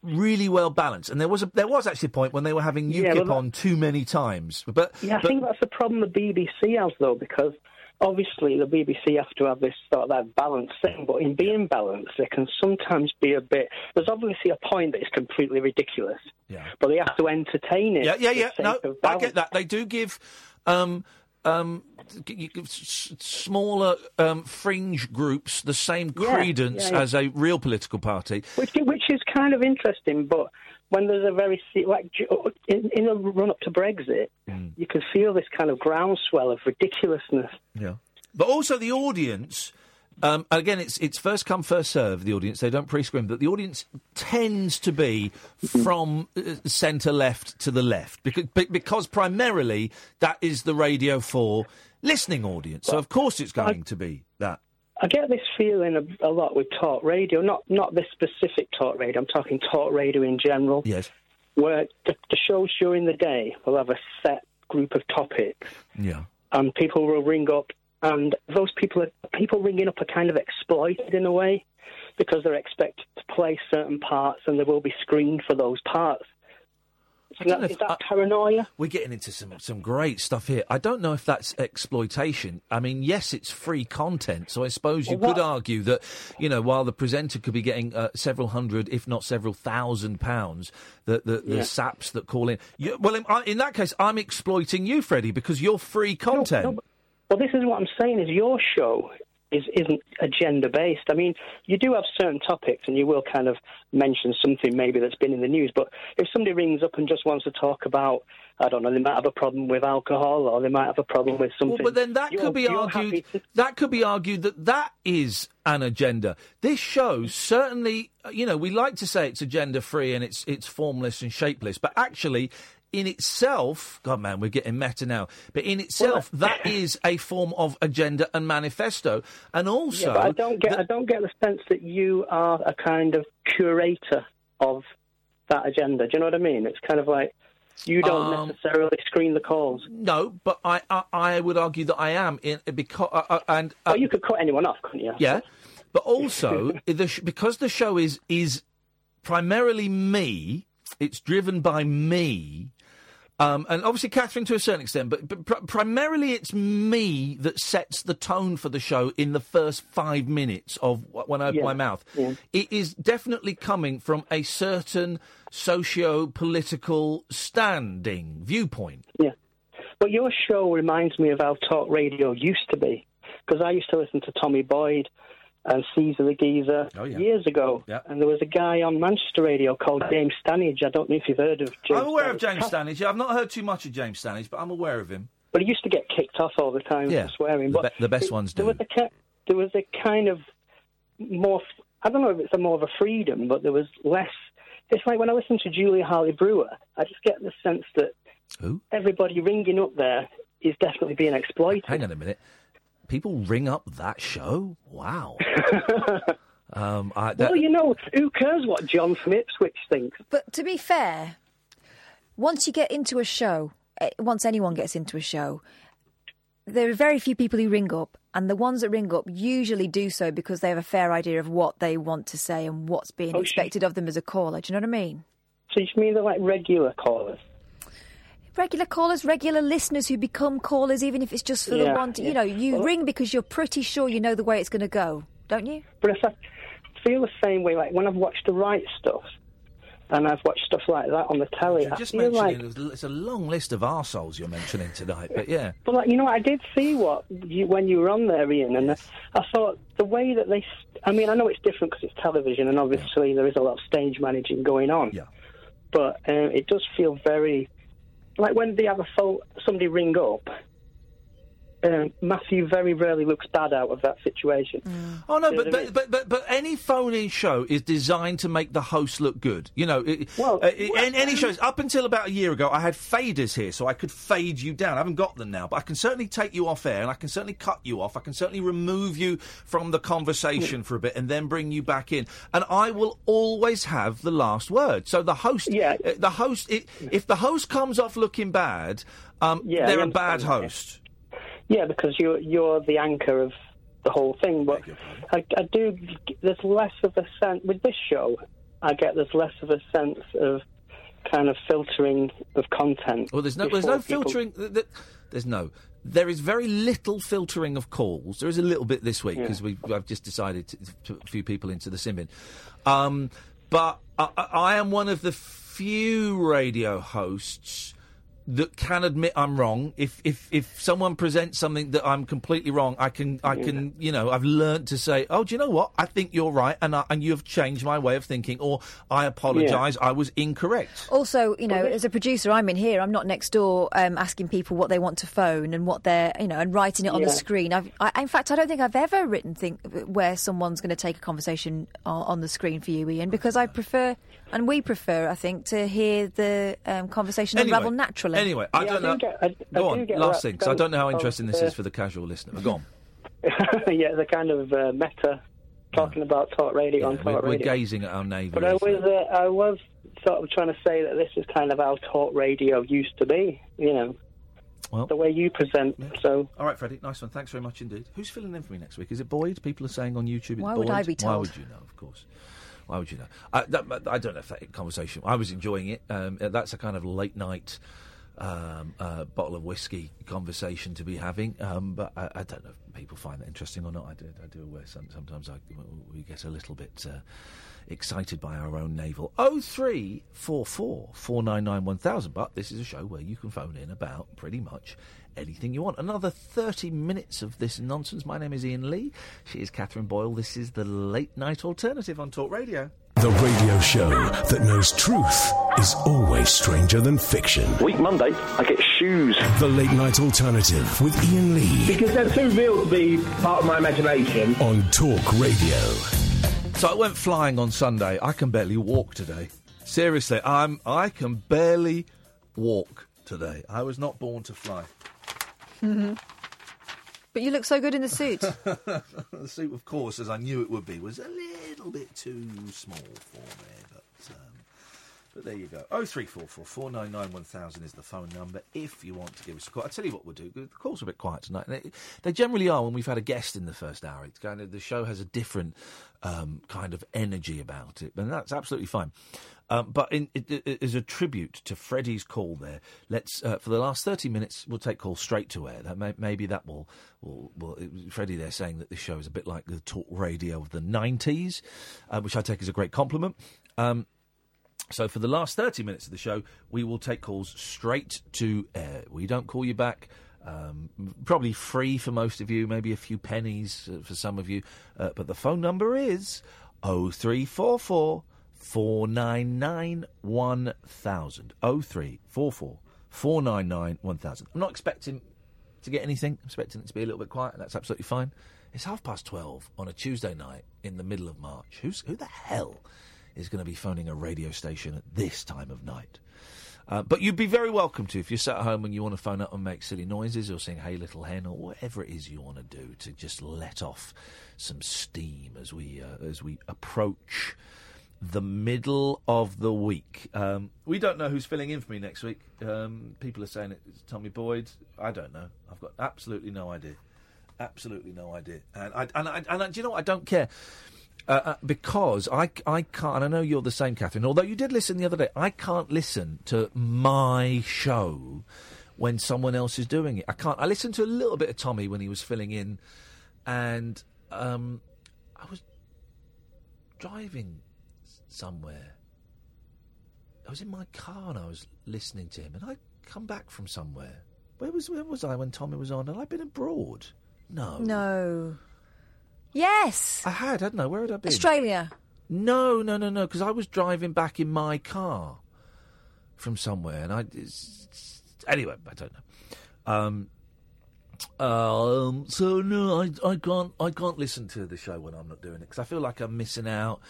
really well balanced. And there was a, there was actually a point when they were having UKIP Yeah, well, on too many times. But Yeah, I but- think that's the problem the BBC has, though, because obviously the BBC have to have this sort of that balanced thing, but in being balanced, they can sometimes be a bit. There's obviously a point that is completely ridiculous, Yeah. but they have to entertain it. Yeah, yeah, yeah. No, I get that. They do give um, um, g- you give s- s- smaller um, fringe groups the same credence yeah, yeah. as a real political party. Which, which is kind of interesting, but when there's a very like in, in the run up to Brexit, Mm. you can feel this kind of groundswell of ridiculousness. Yeah. But also the audience. Um, again, it's it's first come first serve. The audience they don't pre-screen, but the audience tends to be from uh, centre left to the left because because primarily that is the Radio Four listening audience. So of course it's going to be that. I get this feeling a, a lot with talk radio, not not this specific talk radio. I'm talking talk radio in general. Yes. Where the, the shows during the day will have a set group of topics, Yeah. and people will ring up, and those people are people ringing up are kind of exploited in a way because they're expected to play certain parts, and they will be screened for those parts. I Is that, know is if- that paranoia? We're getting into some some great stuff here. I don't know if that's exploitation. I mean, yes, it's free content, so I suppose you Well, could argue that you know while the presenter could be getting uh, several hundred, if not several thousand pounds, the the, the saps that call in. You, well, in, in that case, I'm exploiting you, Freddie, because you're free content. Well, this is what I'm saying: is your show is isn't agenda based. I mean, you do have certain topics, and you will kind of mention something maybe that's been in the news. But if somebody rings up and just wants to talk about, I don't know, they might have a problem with alcohol, or they might have a problem with something. Well, but then that You're- could be argued. to- That could be argued that that is an agenda. This show certainly, you know, we like to say it's agenda free and it's it's formless and shapeless, but actually. In itself, God man, we're getting meta now. But in itself, that is a form of agenda and manifesto, and also yeah, but I don't get. I don't get the sense that you are a kind of curator of that agenda. Do you know what I mean? It's kind of like you don't Um, necessarily screen the calls. no. But I, I, I would argue that I am in because uh, uh, and uh, Well, you could cut anyone off, couldn't you? Yeah, but also the sh- because the show is is primarily me. It's driven by me. Um, and obviously Catherine to a certain extent, but, but pr- primarily it's me that sets the tone for the show in the first five minutes of wh- when I open Yeah, my mouth. yeah. It is definitely coming from a certain socio-political standing viewpoint. Yeah. But your show reminds me of how talk radio used to be. Because I used to listen to Tommy Boyd and Caesar the Geezer Oh, yeah. years ago. Yeah. And there was a guy on Manchester radio called James Stannage. I don't know if you've heard of James I'm aware of James Stannage. I've not heard too much of James Stannage, but I'm aware of him. But he used to get kicked off all the time Yeah, for swearing. the but be- the best it- ones there do. Was a there was a kind of more. I don't know if it's a more of a freedom, but there was less. It's like when I listen to Julia Hartley-Brewer, I just get the sense that Who? everybody ringing up there is definitely being exploited. Hang on a minute. People ring up that show? Wow. um, I, that, well, you know, who cares what John from Ipswich thinks? But to be fair, once you get into a show, eh, once anyone gets into a show, there are very few people who ring up, and the ones that ring up usually do so because they have a fair idea of what they want to say and what's being Oh, expected of them as a caller. Do you know what I mean? So you mean they're like regular callers? Regular callers, regular listeners who become callers, even if it's just for the one. To, You know, you Well- ring because you're pretty sure you know the way it's going to go, don't you? But if I feel the same way, like when I've watched the Wright Stuff, and I've watched stuff like that on the telly, you're I just feel like mentioning, it's a long list of arseholes you're mentioning tonight, but yeah. But like, you know, I did see what you, when you were on there, Iain, and I thought the way that they. I mean, I know it's different because it's television, and obviously there is a lot of stage managing going on. Yeah. But um, it does feel very like when they have a phone, somebody ring up. Um, Matthew very rarely looks bad out of that situation. Oh no, You know but what I but, but but but any phone-in show is designed to make the host look good. You know, it, well, any, any shows up until about a year ago, I had faders here, so I could fade you down. I haven't got them now, but I can certainly take you off air, and I can certainly cut you off. I can certainly remove you from the conversation for a bit, and then bring you back in. And I will always have the last word. So the host, yeah, the host, it, if the host comes off looking bad, um, Yeah, they're a bad understand, yeah. host. Yeah, because you're you're the anchor of the whole thing. But I, I do. There's less of a sense with this show. I get there's less of a sense of kind of filtering of content. Well, there's no, there's no people- filtering. th- th- There's no. There is very little filtering of calls. There is a little bit this week Yeah. because we I've just decided to, to put a few people into the simbin. Um, but I I am one of the few radio hosts that can admit I'm wrong. If if if someone presents something that I'm completely wrong, I can I can you know I've learned to say, oh, do you know what? I think you're right, and I, and you have changed my way of thinking, or I apologise, I was incorrect. Also, you know, as a producer, I'm in here. I'm not next door um, asking people what they want to phone and what they're, you know, and writing it on the screen. I've, I, in fact, I don't think I've ever written thing where someone's going to take a conversation on, on the screen for you, Iain, because I prefer, and we prefer, I think, to hear the um, conversation Anyway, unravel naturally. Anyway, I Yeah, don't know. get- I- I Go on, last thing, because I don't know how interesting of, this uh, is for the casual listener. But go on. yeah, the kind of uh, meta talking about talk radio on We're, talk we're gazing at our navel. But I was, uh, I was sort of trying to say that this is kind of how talk radio used to be. You know, Well- the way you present. So All right, Freddie, nice one. Thanks very much indeed. Who's filling in for me next week? Is it Boyd? People are saying on YouTube it's Why Boyd. would I be told? Why would you know, of course. Why would you know? I, that, I don't know if that conversation. I was enjoying it. Um, uh, that's a kind of late night um, bottle of whiskey conversation to be having. Um, but I, I don't know if people find that interesting or not. I do. I do aware some, sometimes I, we get a little bit. Uh, Excited by our own navel. Oh three four four four nine nine one thousand. But this is a show where you can phone in about pretty much anything you want. Another 30 minutes of this nonsense. My name is Iain Lee. She is Catherine Boyle. This is the late night alternative on Talk Radio. The radio show that knows truth is always stranger than fiction. Week Monday, I get shoes. The late night alternative with Iain Lee Because they're too real to be part of my imagination. on Talk Radio. So I went flying on Sunday. I can barely walk today. Seriously, I'm I can barely walk today. I was not born to fly. Mhm. But you look so good in the suit. the suit, of course, as I knew it would be, was a little bit too small for me. But, um, but there you go. Oh three four four four nine nine one thousand is the phone number if you want to give us a call. I tell you what we'll do. The calls are a bit quiet tonight. They, they generally are when we've had a guest in the first hour. It's kind of the show has a different um, kind of energy about it, and that's absolutely fine. Um, but in, it, it, as a tribute to Freddie's call there, let's uh, for the last thirty minutes we'll take calls straight to air. That may, maybe that will will, will Freddie there saying that this show is a bit like the talk radio of the nineties, uh, which I take as a great compliment. Um, so for the last 30 minutes of the show, we will take calls straight to air. We don't call you back. Um, probably free for most of you, maybe a few pennies uh, for some of you. Uh, but the phone number is 0344 499 1000. 0344 499 1000. I'm not expecting to get anything. I'm expecting it to be a little bit quiet, and that's absolutely fine. It's half past twelve on a Tuesday night in the middle of March. Who's who the hell is going to be phoning a radio station at this time of night? Uh, but you'd be very welcome to if you're sat at home and you want to phone up and make silly noises or sing "Hey Little Hen" or whatever it is you want to do to just let off some steam as we uh, as we approach the middle of the week. Um, we don't know who's filling in for me next week. Um, people are saying it's Tommy Boyd. I don't know. I've got absolutely no idea. Absolutely no idea. And I, and I, and I, do you know what? I don't care. Uh, uh, because I, I can't, I know you're the same, Catherine, although you did listen the other day, I can't listen to my show when someone else is doing it. I can't. I listened to a little bit of Tommy when he was filling in, and um, I was driving somewhere. I was in my car and I was listening to him, and I come back from somewhere. Where was where was I when Tommy was on? Had I been abroad? No. No. Yes. I had, hadn't I? Where had I been? Australia. No, no, no, no. Because I was driving back in my car from somewhere, and I. It's, it's- anyway, I don't know. Um. Um. So no, I, I can't. I can't listen to the show when I'm not doing it because I feel like I'm missing out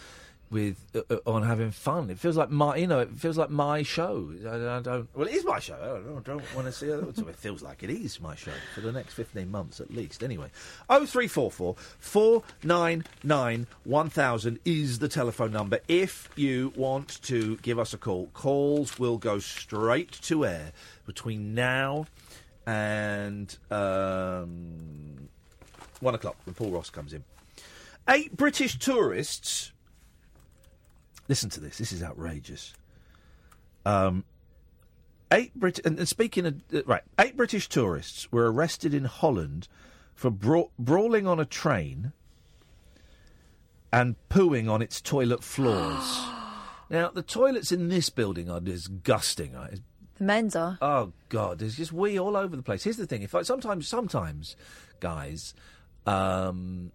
with uh, uh, on having fun. It feels like my, you know, it feels like my show. I, I don't. Well, it is my show. I don't, don't want to see it. It feels like it is my show for the next fifteen months at least. Anyway, oh three four four four nine nine one thousand is the telephone number. If you want to give us a call, calls will go straight to air between now and um, one o'clock when Paul Ross comes in. Eight British tourists. Listen to this. This is outrageous. Um, eight Brit and, and speaking of uh, right, eight British tourists were arrested in Holland for bra- brawling on a train and pooing on its toilet floors. now, the toilets in this building are disgusting. Right? It's The men's are. Oh God, there's just wee all over the place. Here's the thing: if I, sometimes, sometimes, guys, um,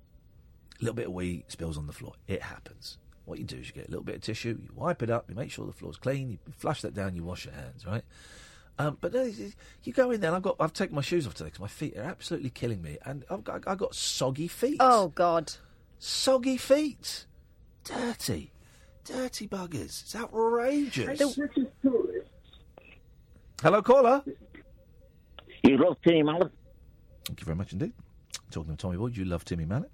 a little bit of wee spills on the floor. It happens. What you do is you get a little bit of tissue, you wipe it up, you make sure the floor's clean, you flush that down, you wash your hands, right? Um, but no, you- you go in there. And I've got, I've taken my shoes off today because my feet are absolutely killing me, and I've got, I've got soggy feet. Oh God, soggy feet, dirty, dirty buggers. It's outrageous. Hello, caller. You love Timmy Mallett? Thank you very much indeed. Talking to Tommy Boyd, you love Timmy Mallett.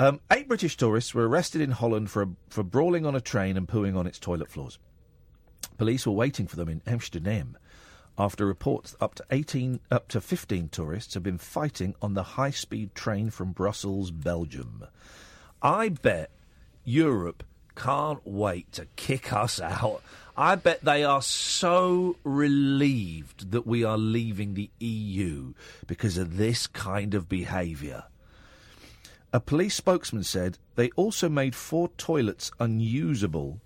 Um, eight British tourists were arrested in Holland for for brawling on a train and pooing on its toilet floors. Police were waiting for them in Amsterdam after reports up to 18 up to 15 tourists have been fighting on the high-speed train from Brussels, Belgium. I bet Europe can't wait to kick us out. I bet they are so relieved that we are leaving the EU because of this kind of behaviour. A police spokesman said they also made four toilets unusable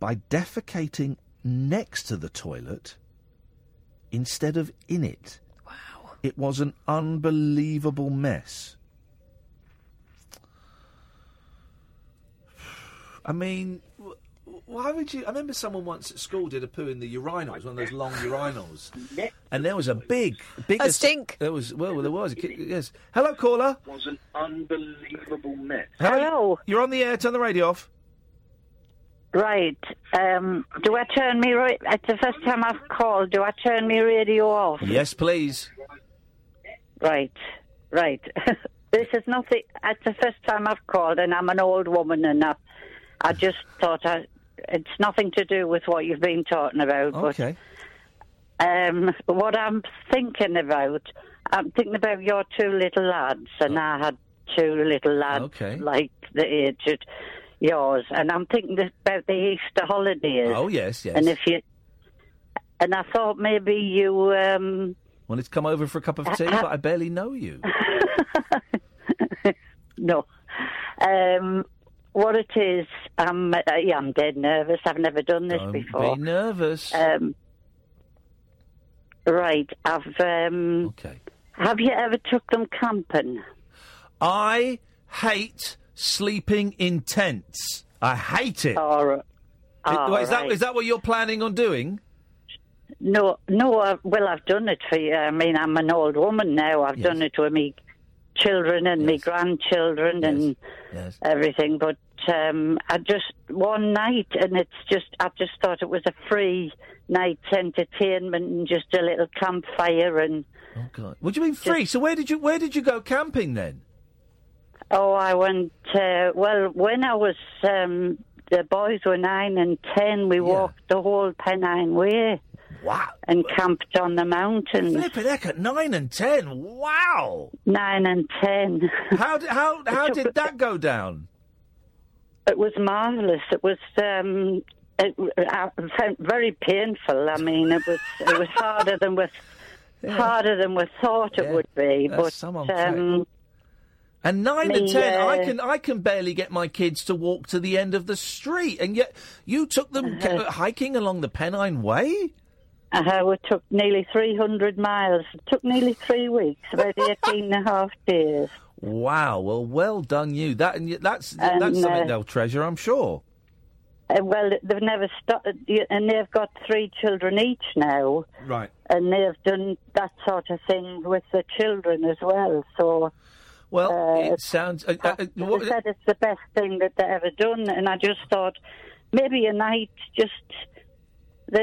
by defecating next to the toilet instead of in it. Wow. It was an unbelievable mess. I mean, why would you? I remember someone once at school did a poo in the urinals, one of those long urinals, and there was a big, big A stink. There was well, there was. Yes. Hello, caller. It was an unbelievable mess. Hello. You're on the air. Turn the radio off. Right. Um, do I turn me right? It's the first time I've called. Do I turn me radio off? Yes, please. Right. Right. this is nothing. It's the first time I've called, and I'm an old woman, and I, I just thought I, it's nothing to do with what you've been talking about. Okay. But um, what I'm thinking about, I'm thinking about your two little lads, and I had two little lads Oh. Okay. like the age of yours, and I'm thinking about the Easter holidays. Oh yes, yes. And if you, and I thought maybe you, um, Wanted to come over for a cup of tea, but I barely know you. no, um, what it is, I'm, uh, yeah, I'm dead nervous. I've never done this Don't before. be nervous. Um, right, I've. Um, okay. Have you ever took them camping? I hate sleeping in tents. I hate it. All right. Is- All is that right. is that what you're planning on doing? No, no. I, well, I've done it for you. I mean, I'm an old woman now. I've Yes. done it with me children and my grandchildren and Yes. everything. But um, I just one night, and it's just I just thought it was a free night's entertainment and just a little campfire and. Oh God! What do you mean free? So where did you where did you go camping then? Oh, I went. Uh, well, when I was, um, the boys were nine and ten. We walked the whole Pennine Way. Wow! And camped on the mountains. Flipping heck at nine and ten. Wow! Nine and ten. How did how how did that go down? It was marvelous. It was. Um, it, I found very painful. I mean, it was it was harder than we harder than we thought it would be. That's but um, And nine Me, ten, I uh, can I can barely get my kids to walk to the end of the street, and yet you took them Uh-huh. hiking along the Pennine Way. uh, it took nearly three hundred miles. It took nearly three weeks, about eighteen and a half days. Wow! Well, well done you. That and that's And, that's something uh, they'll treasure, I'm sure. Uh, well, they've never stopped, and they've got three children each now, Right. and they've done that sort of thing with the children as well. So, Well, uh, it sounds. Uh, uh, uh, they what- said it's the best thing that they've ever done, and I just thought maybe a night just.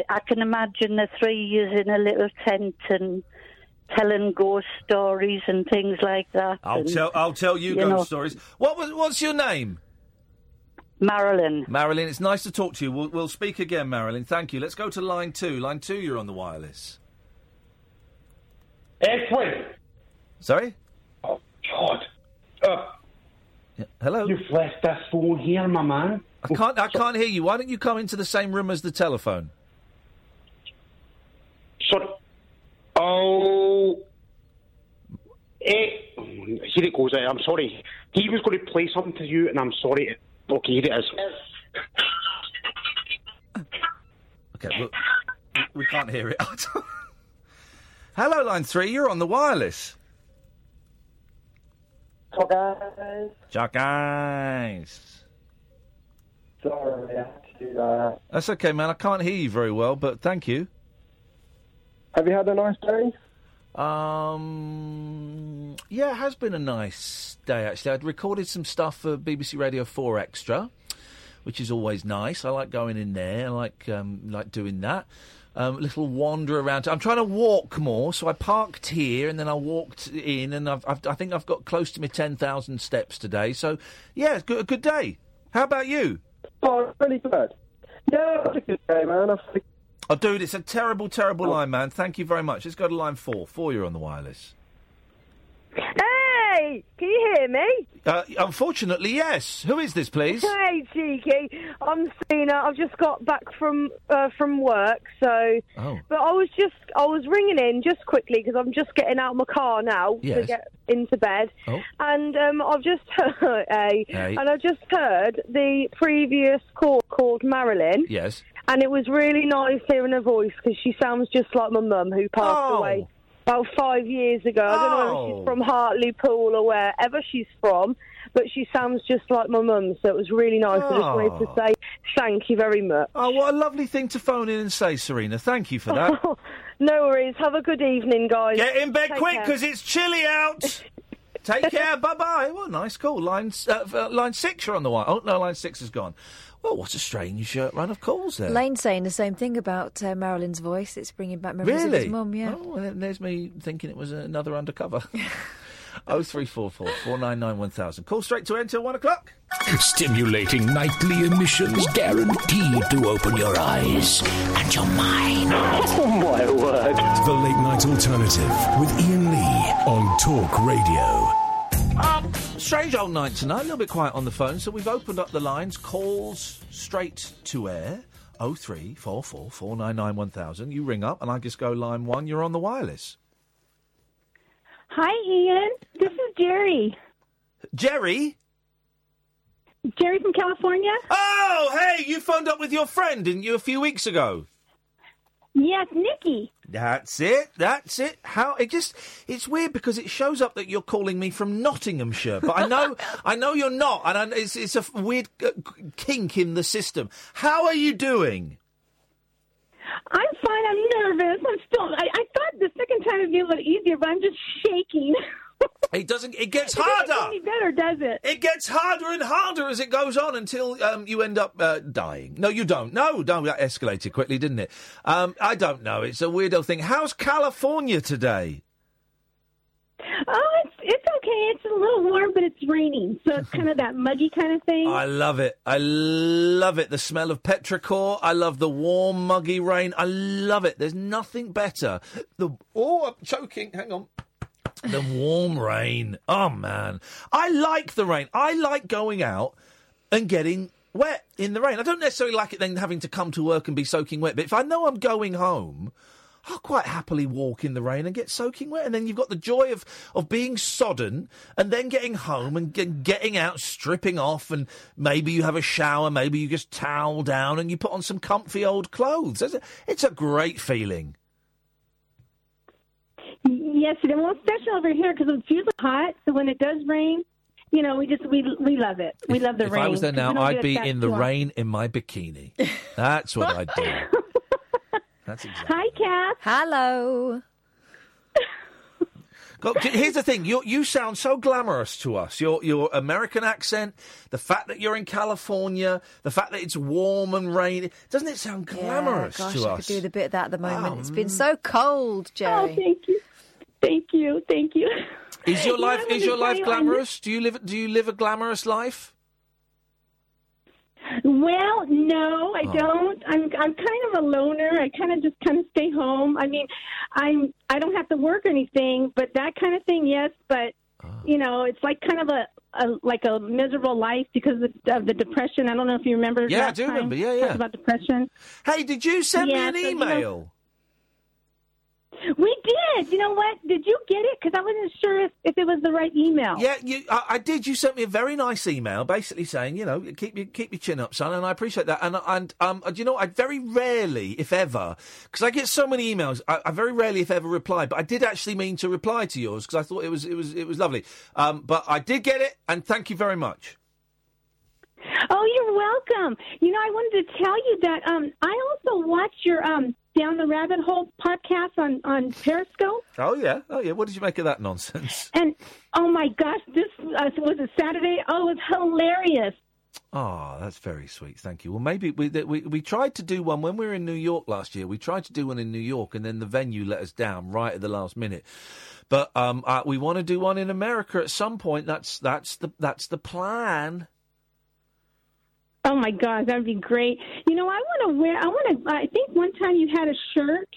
I can imagine the three years in a little tent and telling ghost stories and things like that. I'll and, tell I'll tell you, you ghost know- stories. What was what's your name? Marilyn. Marilyn, it's nice to talk to you. We'll, we'll speak again, Marilyn. Thank you. Let's go to line two. Line two, you're on the wireless. Edwin! Sorry. Oh, God. Uh, Hello. You've left this phone here, my man. I can't. I can't hear you. Why don't you come into the same room as the telephone? Sorry. Oh. Eh, here it goes. eh, I'm sorry. He was going to play something to you, and I'm sorry. Okay, here it is. Okay, well, we can't hear it. Hello, line three. You're on the wireless. So guys, Jack Eyes. sorry I had to do that. That's okay, man. I can't hear you very well, but thank you. Have you had a nice day? Um, yeah, it has been a nice day actually. I'd recorded some stuff for BBC Radio Four Extra, which is always nice. I like going in there. I like um, like doing that. Um, little wander around. I'm trying to walk more, so I parked here and then I walked in, and I've, I've, I think I've got close to my ten thousand steps today. So yeah, it's good, a good day. How about you? Oh, really good. Yeah, it's a good day, man. I think Oh, dude, it's a terrible, terrible oh. line, man. Thank you very much. Let's go to line four. Four, you're on the wireless. Hey, can you hear me? Uh, unfortunately, yes. Who is this, please? Hey, cheeky. I'm Sina. I've just got back from uh, from work, so. Oh. But I was just I was ringing in just quickly because I'm just getting out of my car now to get into bed, Oh. and um, I've just heard, hey, Hey. and I just heard the previous call called Marilyn. Yes. And it was really nice hearing her voice because she sounds just like my mum who passed Oh. away about five years ago. I don't know if Oh. she's from Hartlepool or wherever she's from, but she sounds just like my mum. So it was really nice. I just wanted to Oh. say thank you very much. Oh, what a lovely thing to phone in and say, Serena. Thank you for that. no worries. Have a good evening, guys. Get in bed Take quick care. because it's chilly out. Take care. bye bye. Well, nice call. Line uh, uh, line six, you're on the wire. Oh no, line six is gone. Well, what a strange uh, run of calls there. Lane's saying the same thing about uh, Marilyn's voice. It's bringing back memories of his mum. Yeah. Oh, well, there's me thinking it was another undercover. Oh three four four four nine nine one thousand. Call straight to enter one o'clock. Stimulating nightly emissions guaranteed to open your eyes and your mind. Oh my word. The Late Night Alternative with Iain Lee on Talk Radio. Um, strange old night tonight. A little bit quiet on the phone, so we've opened up the lines. Calls straight to air. Oh three four four four nine nine one thousand. You ring up, and I just go line one. You're on the wireless. Hi, Iain. This is Jerry. Jerry. Jerry from California. Oh, hey! You phoned up with your friend, didn't you, a few weeks ago? Yes, Nikki. That's it. That's it. How it just it's weird because it shows up that you're calling me from Nottinghamshire, but I know I know you're not, and I, it's it's a weird uh, kink in the system. How are you doing? I'm fine. I'm nervous. I'm still. I, I thought the second time would be a little easier, but I'm just shaking. It doesn't. It gets It doesn't harder. get any better, does it? It gets harder and harder as it goes on until um, you end up uh, dying. No, you don't. No, no, that escalated quickly, didn't it? Um, I don't know. It's a weirdo thing. How's California today? Oh, it's it's okay. It's a little warm, but it's raining, so it's kind of that muggy kind of thing. I love it. I love it. The smell of petrichor. I love the warm, muggy rain. I love it. There's nothing better. The oh, I'm choking. Hang on. The warm rain. Oh man, I like the rain. I like going out and getting wet in the rain. I don't necessarily like it then having to come to work and be soaking wet. But if I know I'm going home, I'll quite happily walk in the rain and get soaking wet. And then you've got the joy of, of being sodden and then getting home and ge- getting out, stripping off, and maybe you have a shower, maybe you just towel down and you put on some comfy old clothes. It's a great feeling. Yes, and well, especially over here because it's usually hot. So when it does rain, you know, we just we we love it. We love the if rain. I was there 'cause now, I'd be in the too rain in my bikini. That's what I'd do. That's exactly. Hi, Kath. Hello. Go- Here's the thing: you you sound so glamorous to us. Your your American accent, the fact that you're in California, the fact that it's warm and rainy. Doesn't it sound glamorous yeah, gosh, to I us? could do the bit of that at the moment. Oh, it's been oh, so cold, Jerry. Oh, thank you, thank you, thank you. Is your life is your life you, glamorous? Do you live do you live a glamorous life? Well, no, I Oh. don't. I'm I'm kind of a loner. I kind of just kind of stay home. I mean, I'm I don't have to work or anything, but that kind of thing, yes. But Oh. you know, it's like kind of a, a like a miserable life because of, of the depression. I don't know if you remember. Yeah, I do time remember. Yeah, yeah. About depression. Hey, did you send Yeah, me so, an you know- email? We did. You know what? Did you get it? Because I wasn't sure if, if it was the right email. Yeah, you, I, I did. You sent me a very nice email, basically saying, you know, keep your keep your chin up, son, and I appreciate that. And and um, do you know, I very rarely, if ever, because I get so many emails, I, I very rarely, if ever, reply. But I did actually mean to reply to yours because I thought it was it was it was lovely. Um, but I did get it, and thank you very much. Oh, you're welcome. You know, I wanted to tell you that um, I also watch your um, Down the Rabbit Hole podcast on, on Periscope. Oh yeah, oh yeah. What did you make of that nonsense? And oh my gosh, this uh, was a Saturday. Oh, it was hilarious. Oh, that's very sweet. Thank you. Well, maybe we, we we tried to do one when we were in New York last year. We tried to do one in New York, and then the venue let us down right at the last minute. But um, uh, we want to do one in America at some point. That's that's the that's the plan. Oh my gosh, that would be great. You know, I want to wear. I want to. I think one time you had a shirt.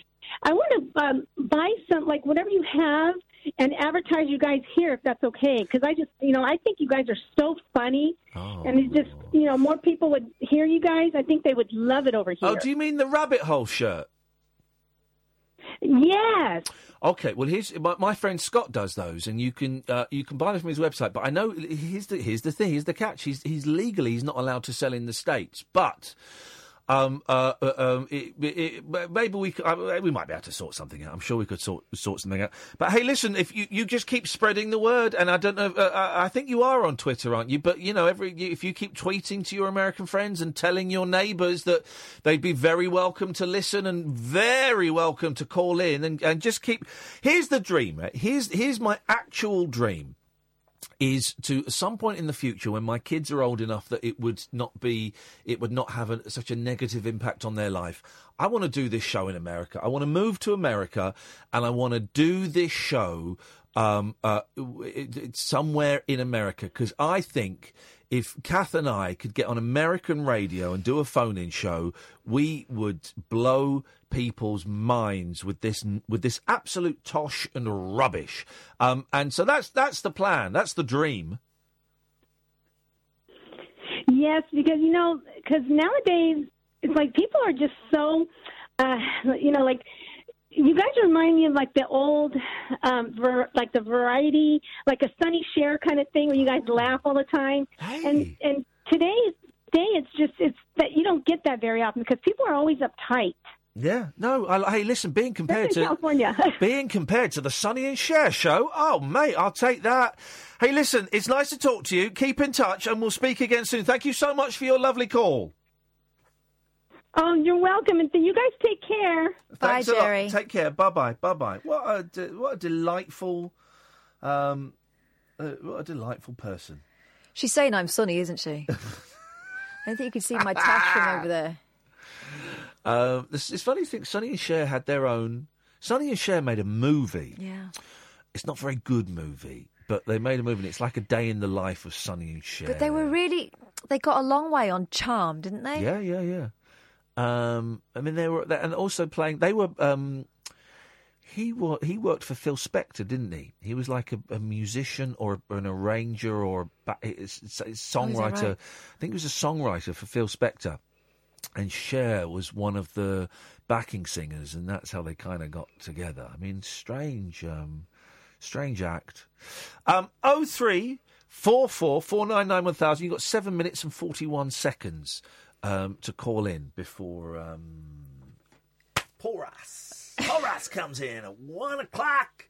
I want to um, buy some, like whatever you have, and advertise you guys here if that's okay. Because I just, you know, I think you guys are so funny, and it just, you know, more people would hear you guys. I think they would love it over here. Oh, do you mean the rabbit hole shirt? Yes. Okay, well here's my, my friend Scott does those, and you can uh, you can buy them from his website. But I know here's the here's the thing here's the catch. He's he's legally he's not allowed to sell in the states, but. Um, uh, uh, um, it, it, it- maybe we uh, we might be able to sort something out. I'm sure we could sort sort something out. But hey, listen, if you, you just keep spreading the word, and I don't know, uh, I I think you are on Twitter, aren't you? But you know, every if you keep tweeting to your American friends and telling your neighbours that they'd be very welcome to listen and very welcome to call in, and, and just keep. Here's the dream. Right? Here's here's my actual dream is to some point in the future when my kids are old enough that it would not be it would not have a, such a negative impact on their life i want to do this show in america. I want to move to america and i want to do this show um, uh, it, somewhere in america. Because i think if Kath and I could get on American radio and do a phone-in show, we would blow people's minds with this with this absolute tosh and rubbish. Um, and so that's that's the plan. That's the dream. Yes, because you know, because nowadays it's like people are just so, uh, you know, like you guys remind me of like the old, um, ver- like the variety, like a Sonny Cher kind of thing where you guys laugh all the time. And and today's day, it's just it's that you don't get that very often because people are always uptight. Yeah, no. I, hey, listen, being compared to California. being compared to the Sonny and Cher show, oh mate, I'll take that. Hey, listen, it's nice to talk to you. Keep in touch, and we'll speak again soon. Thank you so much for your lovely call. Oh, you're welcome, and you guys take care. Thanks a lot. Take care. Bye bye. Bye bye. What a de- what a delightful, um, uh, what a delightful person. She's saying I'm Sonny, isn't she? I don't think you can see my tash from over there. Um, it's, it's funny to think Sonny and Cher had their own. Sonny and Cher made a movie. Yeah. It's not a very good movie, but they made a movie. and It's like a day in the life of Sonny and Cher. But they were really. They got a long way on charm, didn't they? Yeah, yeah, yeah. Um, I mean, they were, and also playing. They were. Um, he wa- he worked for Phil Spector, didn't he? He was like a, a musician or an arranger or a Oh, songwriter. right? I think he was a songwriter for Phil Spector, and Cher was one of the backing singers, and that's how they kind of got together. I mean, strange, um, strange act. Um, oh three four four four nine nine one thousand. You've got seven minutes and forty one seconds um, to call in before um, Paul Ross. Porras comes in at one o'clock,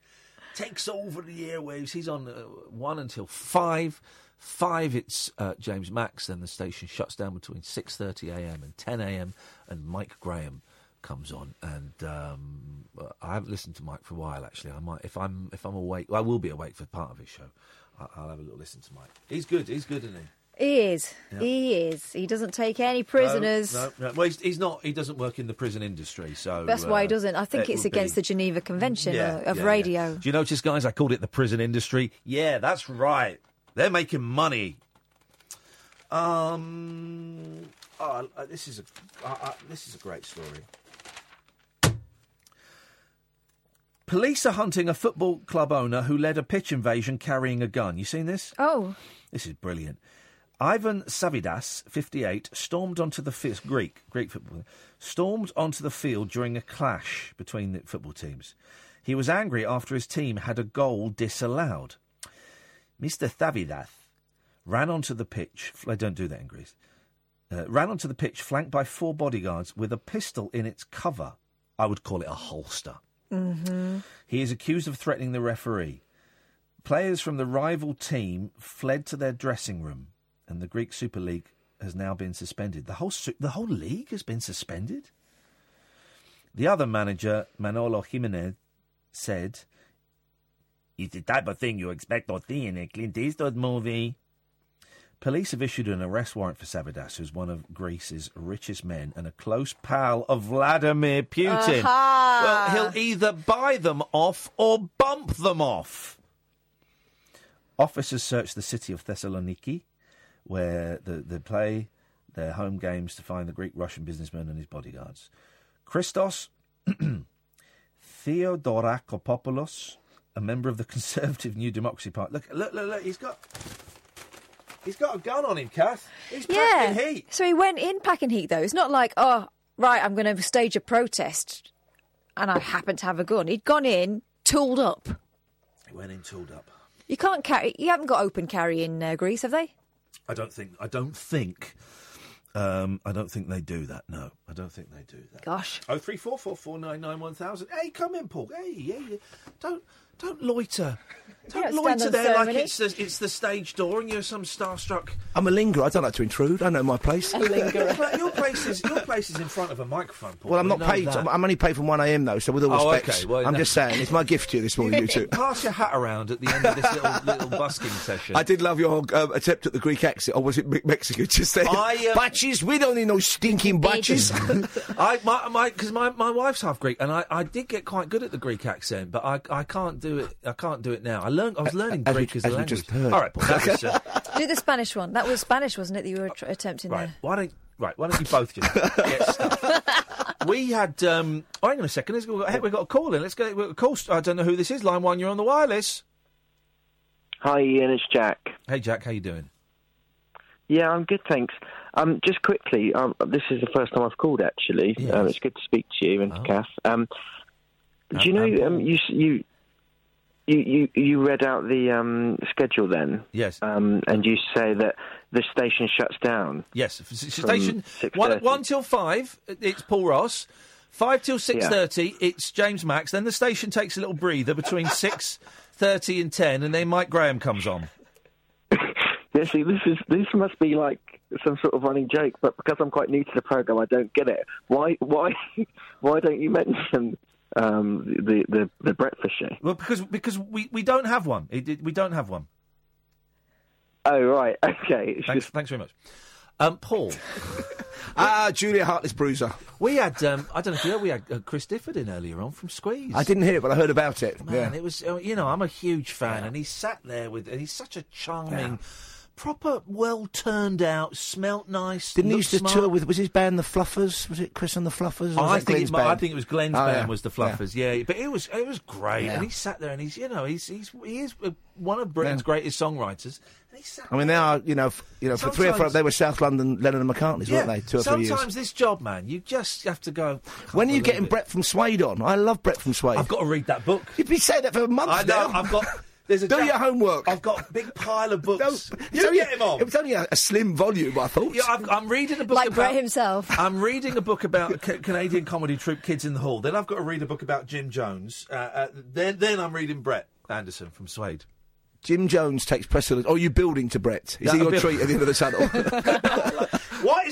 takes over the airwaves. He's on uh, one until five. Five, it's uh, James Max. Then the station shuts down between six thirty a.m. and ten a.m. And Mike Graham comes on. And um, uh, I haven't listened to Mike for a while. Actually, I might if I'm if I'm awake. Well, I will be awake for part of his show. I- I'll have a little listen to Mike. He's good. He's good, isn't he? He is. Yeah. He is. He doesn't take any prisoners. No, no, no. Well, he's, he's not. He doesn't work in the prison industry, so That's why he uh, doesn't. I think it it's against be- the Geneva Convention Yeah, uh, of yeah, yeah. radio. Do you notice, guys? I called it the prison industry. Yeah, that's right. They're making money. Um, oh, this is a uh, uh, this is a great story. Police are hunting a football club owner who led a pitch invasion carrying a gun. You seen this? Oh. This is brilliant. Ivan Savvidis, 58, stormed onto the field, Greek, Greek football, stormed onto the field during a clash between the football teams. He was angry after his team had a goal disallowed. Mr. Thavidath ran onto the pitch. They don't do that in Greece. Uh, ran onto the pitch, flanked by four bodyguards with a pistol in its cover. I would call it a holster. Mm-hmm. He is accused of threatening the referee. Players from the rival team fled to their dressing room, and the Greek Super League has now been suspended. The whole su- the whole league has been suspended. The other manager, Manolo Jimenez, said, "It's the type of thing you expect to see in a Clint Eastwood movie." Police have issued an arrest warrant for Savvidis, who's one of Greece's richest men and a close pal of Vladimir Putin. Aha! Well, he'll either buy them off or bump them off. Officers searched the city of Thessaloniki, where the, they play their home games to find the Greek Russian businessman and his bodyguards. Christos Theodorakopoulos, a member of the Conservative New Democracy Party. Look, look, look, look, he's got. He's got a gun on him, Kath. He's Yeah. packing heat. So he went in packing heat, though. It's not like, oh, right, I'm going to stage a protest and I happen to have a gun. He'd gone in, tooled up. He went in tooled up. You can't carry, you haven't got open carry in uh, Greece, have they? I don't think. I don't think. Um, I don't think they do that. No, I don't think they do that. Gosh. Oh three four four four nine nine one thousand. Hey, come in, Paul. Hey, yeah, yeah. Don't don't loiter. Don't don't loiter stand on there like it's the, it's the stage door and you're some starstruck. I'm a lingerer. I don't like to intrude. I know my place. But your place is your place is in front of a microphone. Paul. Well, I'm We not paid. I'm, I'm only paid from 1am though, so with all Oh, respect, okay. Well, I'm no- just saying, it's my gift to you this morning, you two. Pass your hat around at the end of this little, little busking session. I did love your uh, attempt at the Greek accent, or was it Me- Mexican? Just there. I, um, batches, we don't need no stinking batches. I my my because my, my wife's half Greek and I, I did get quite good at the Greek accent, but I I can't do it. I can't do it now. I learned. I was learning As we- Greek as, a as we language. just heard. All right, Paul, that was, uh, Do the Spanish one. That was Spanish, wasn't it, that you were tr- attempting right. there? Why don't right? Why don't you both just get stuff? We had. Um, oh, hang on a second. Let's go, hey, we've got a call in. Let's go. we've got a call. I don't know who this is. Line one. You're on the wireless. Hi, Iain. It's Jack. Hey, Jack. How you doing? Yeah, I'm good, thanks. Um, just quickly, um, this is the first time I've called. Actually, um, it's good to speak to you and Oh. to Kath. Um, do you know um, you you you you you read out the um, schedule then? Yes. Um, and you say that the station shuts down. Yes. f- s- From Station one, one till five. It's Paul Ross. Five till six thirty. It's James Max. Then the station takes a little breather between six thirty and ten, and then Mike Graham comes on. Yeah, see, this is this must be like some sort of running joke, but because I'm quite new to the program, I don't get it. Why, why, why don't you mention um, the, the the breakfast show? Well, because because we, we don't have one. It, it- we don't have one. Oh right, okay. It's Thanks, thanks very much. Um, Paul. Ah, Julia Hartless Bruiser. We had, um, I don't know if you know, we had uh, Chris Difford in earlier on from Squeeze. I didn't hear it, but I heard about it. Man, yeah. it was, uh, you know, I'm a huge fan, and he sat there with, and he's such a charming, proper, well turned out, smelt nice. Didn't he used to smart. tour with? Was his band the Fluffers? Was it Chris and the Fluffers? or Oh, I think it, I think it was Glenn's Oh, band yeah. was the Fluffers, yeah. But it was it was great, Yeah. and he sat there and he's you know he's he's he is uh, one of Britain's greatest songwriters. I mean, they are, you know, f- you know, for three or four, they were South London Lennon and McCartney's, Yeah, weren't they? Two or three sometimes years. this job, man, you just have to go. When are you getting it. Brett from Suede on? I love Brett from Suede. I've got to read that book. You've been saying that for a month I know. now. I've got. There's a Do chap- your homework. I've got a big pile of books. It's you only- get him on. It was only a, a slim volume, I thought. Yeah, I've, I'm reading a book Like about Brett himself. I'm reading a book about ca- Canadian comedy troupe Kids in the Hall. Then I've got to read a book about Jim Jones. Uh, uh, then then I'm reading Brett Anderson from Suede. Jim Jones takes precedence. Oh, you building to Brett? Is Yeah, he your bit- treat at the end of the tunnel?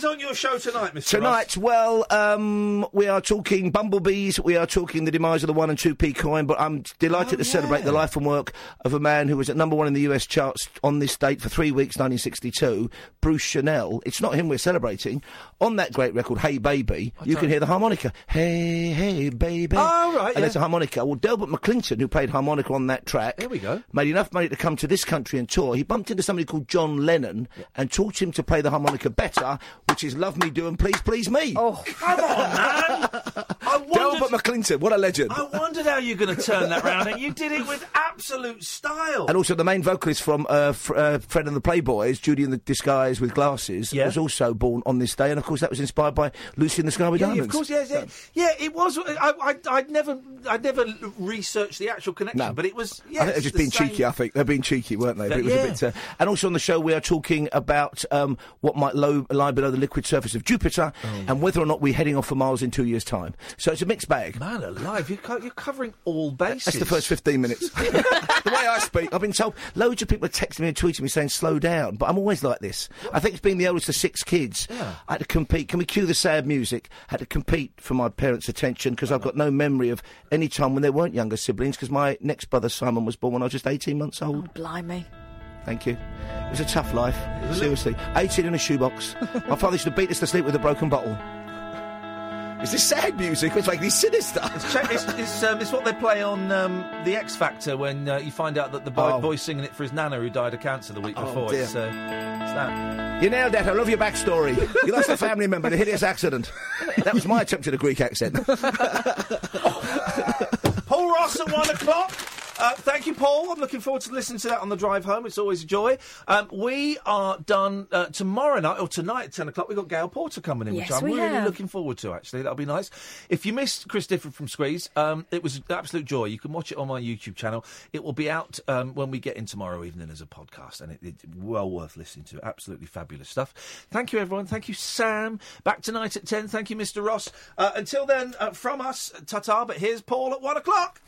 Is on your show tonight, Mr. Tonight, well, um, we are talking bumblebees. We are talking the demise of the one and two p coin. But I'm delighted to celebrate the life and work of a man who was at number one in the US charts on this date for three weeks, 1962. Bruce Channel. It's not him we're celebrating. On that great record, Hey Baby, you can hear the harmonica. Hey, hey, baby. Oh, right, And there's a harmonica. Well, Delbert McClinton, who played harmonica on that track, There we go. made enough money to come to this country and tour. He bumped into somebody called John Lennon and taught him to play the harmonica better, which is Love Me Do and Please Please Me. Oh, come on, man! I wondered, Delbert McClinton, what a legend. I wondered how you're going to turn that round, and you did it with absolute style. And also, the main vocalist from uh, Fr- uh, Fred and the Playboys, Judy in the Disguise with Glasses, Yeah. was also born on this day. And of course, that was inspired by Lucy in the Sky with Yeah, yeah, Diamonds. of course, yes, yeah, yeah. It was. I, I, I'd never, I'd never researched the actual connection, No. but it was. I think they're just the being same- cheeky. I think they're being cheeky, weren't they? But it was Yeah. a bit. Uh, and also on the show, we are talking about um, what might low, lie below the liquid surface of Jupiter, Oh. and whether or not we're heading off for Mars in two years' time. So it's a mixed bag. Man alive, you're, you're covering all bases. That's the first 15 minutes. the way I speak, I've been told loads of people are texting me and tweeting me saying slow down, but I'm always like this. I think it's being the eldest of six kids. Yeah. I had to compete. Can we cue the sad music? I had to compete for my parents' attention because I've got no memory of any time when there weren't younger siblings because my next brother Simon was born when I was just 18 months old. Oh, blimey. Thank you. It was a tough life, seriously. 18 in a shoebox. my father used to beat us to sleep with a broken bottle. Is this sad music? It's making me sinister. It's, it's, it's, um, it's what they play on um, the X Factor when uh, you find out that the boy, Oh. boy's singing it for his nana who died of cancer the week Oh, before. dear. It's, uh, it's that. You nailed that. I love your backstory. You lost a family member in a hideous accident. That was my attempt at a Greek accent. Paul Ross at one o'clock. Uh, thank you, Paul. I'm looking forward to listening to that on the drive home. It's always a joy. Um, we are done uh, tomorrow night, or tonight at 10 o'clock. We've got Gail Porter coming in, Yes, which I'm really have. looking forward to, actually. That'll be nice. If you missed Chris Difford from Squeeze, um, it was an absolute joy. You can watch it on my YouTube channel. It will be out um, when we get in tomorrow evening as a podcast, and it, it's well worth listening to. Absolutely fabulous stuff. Thank you, everyone. Thank you, Sam. Back tonight at 10. Thank you, Mr. Ross. Uh, until then, uh, from us, ta ta. But here's Paul at 1 o'clock.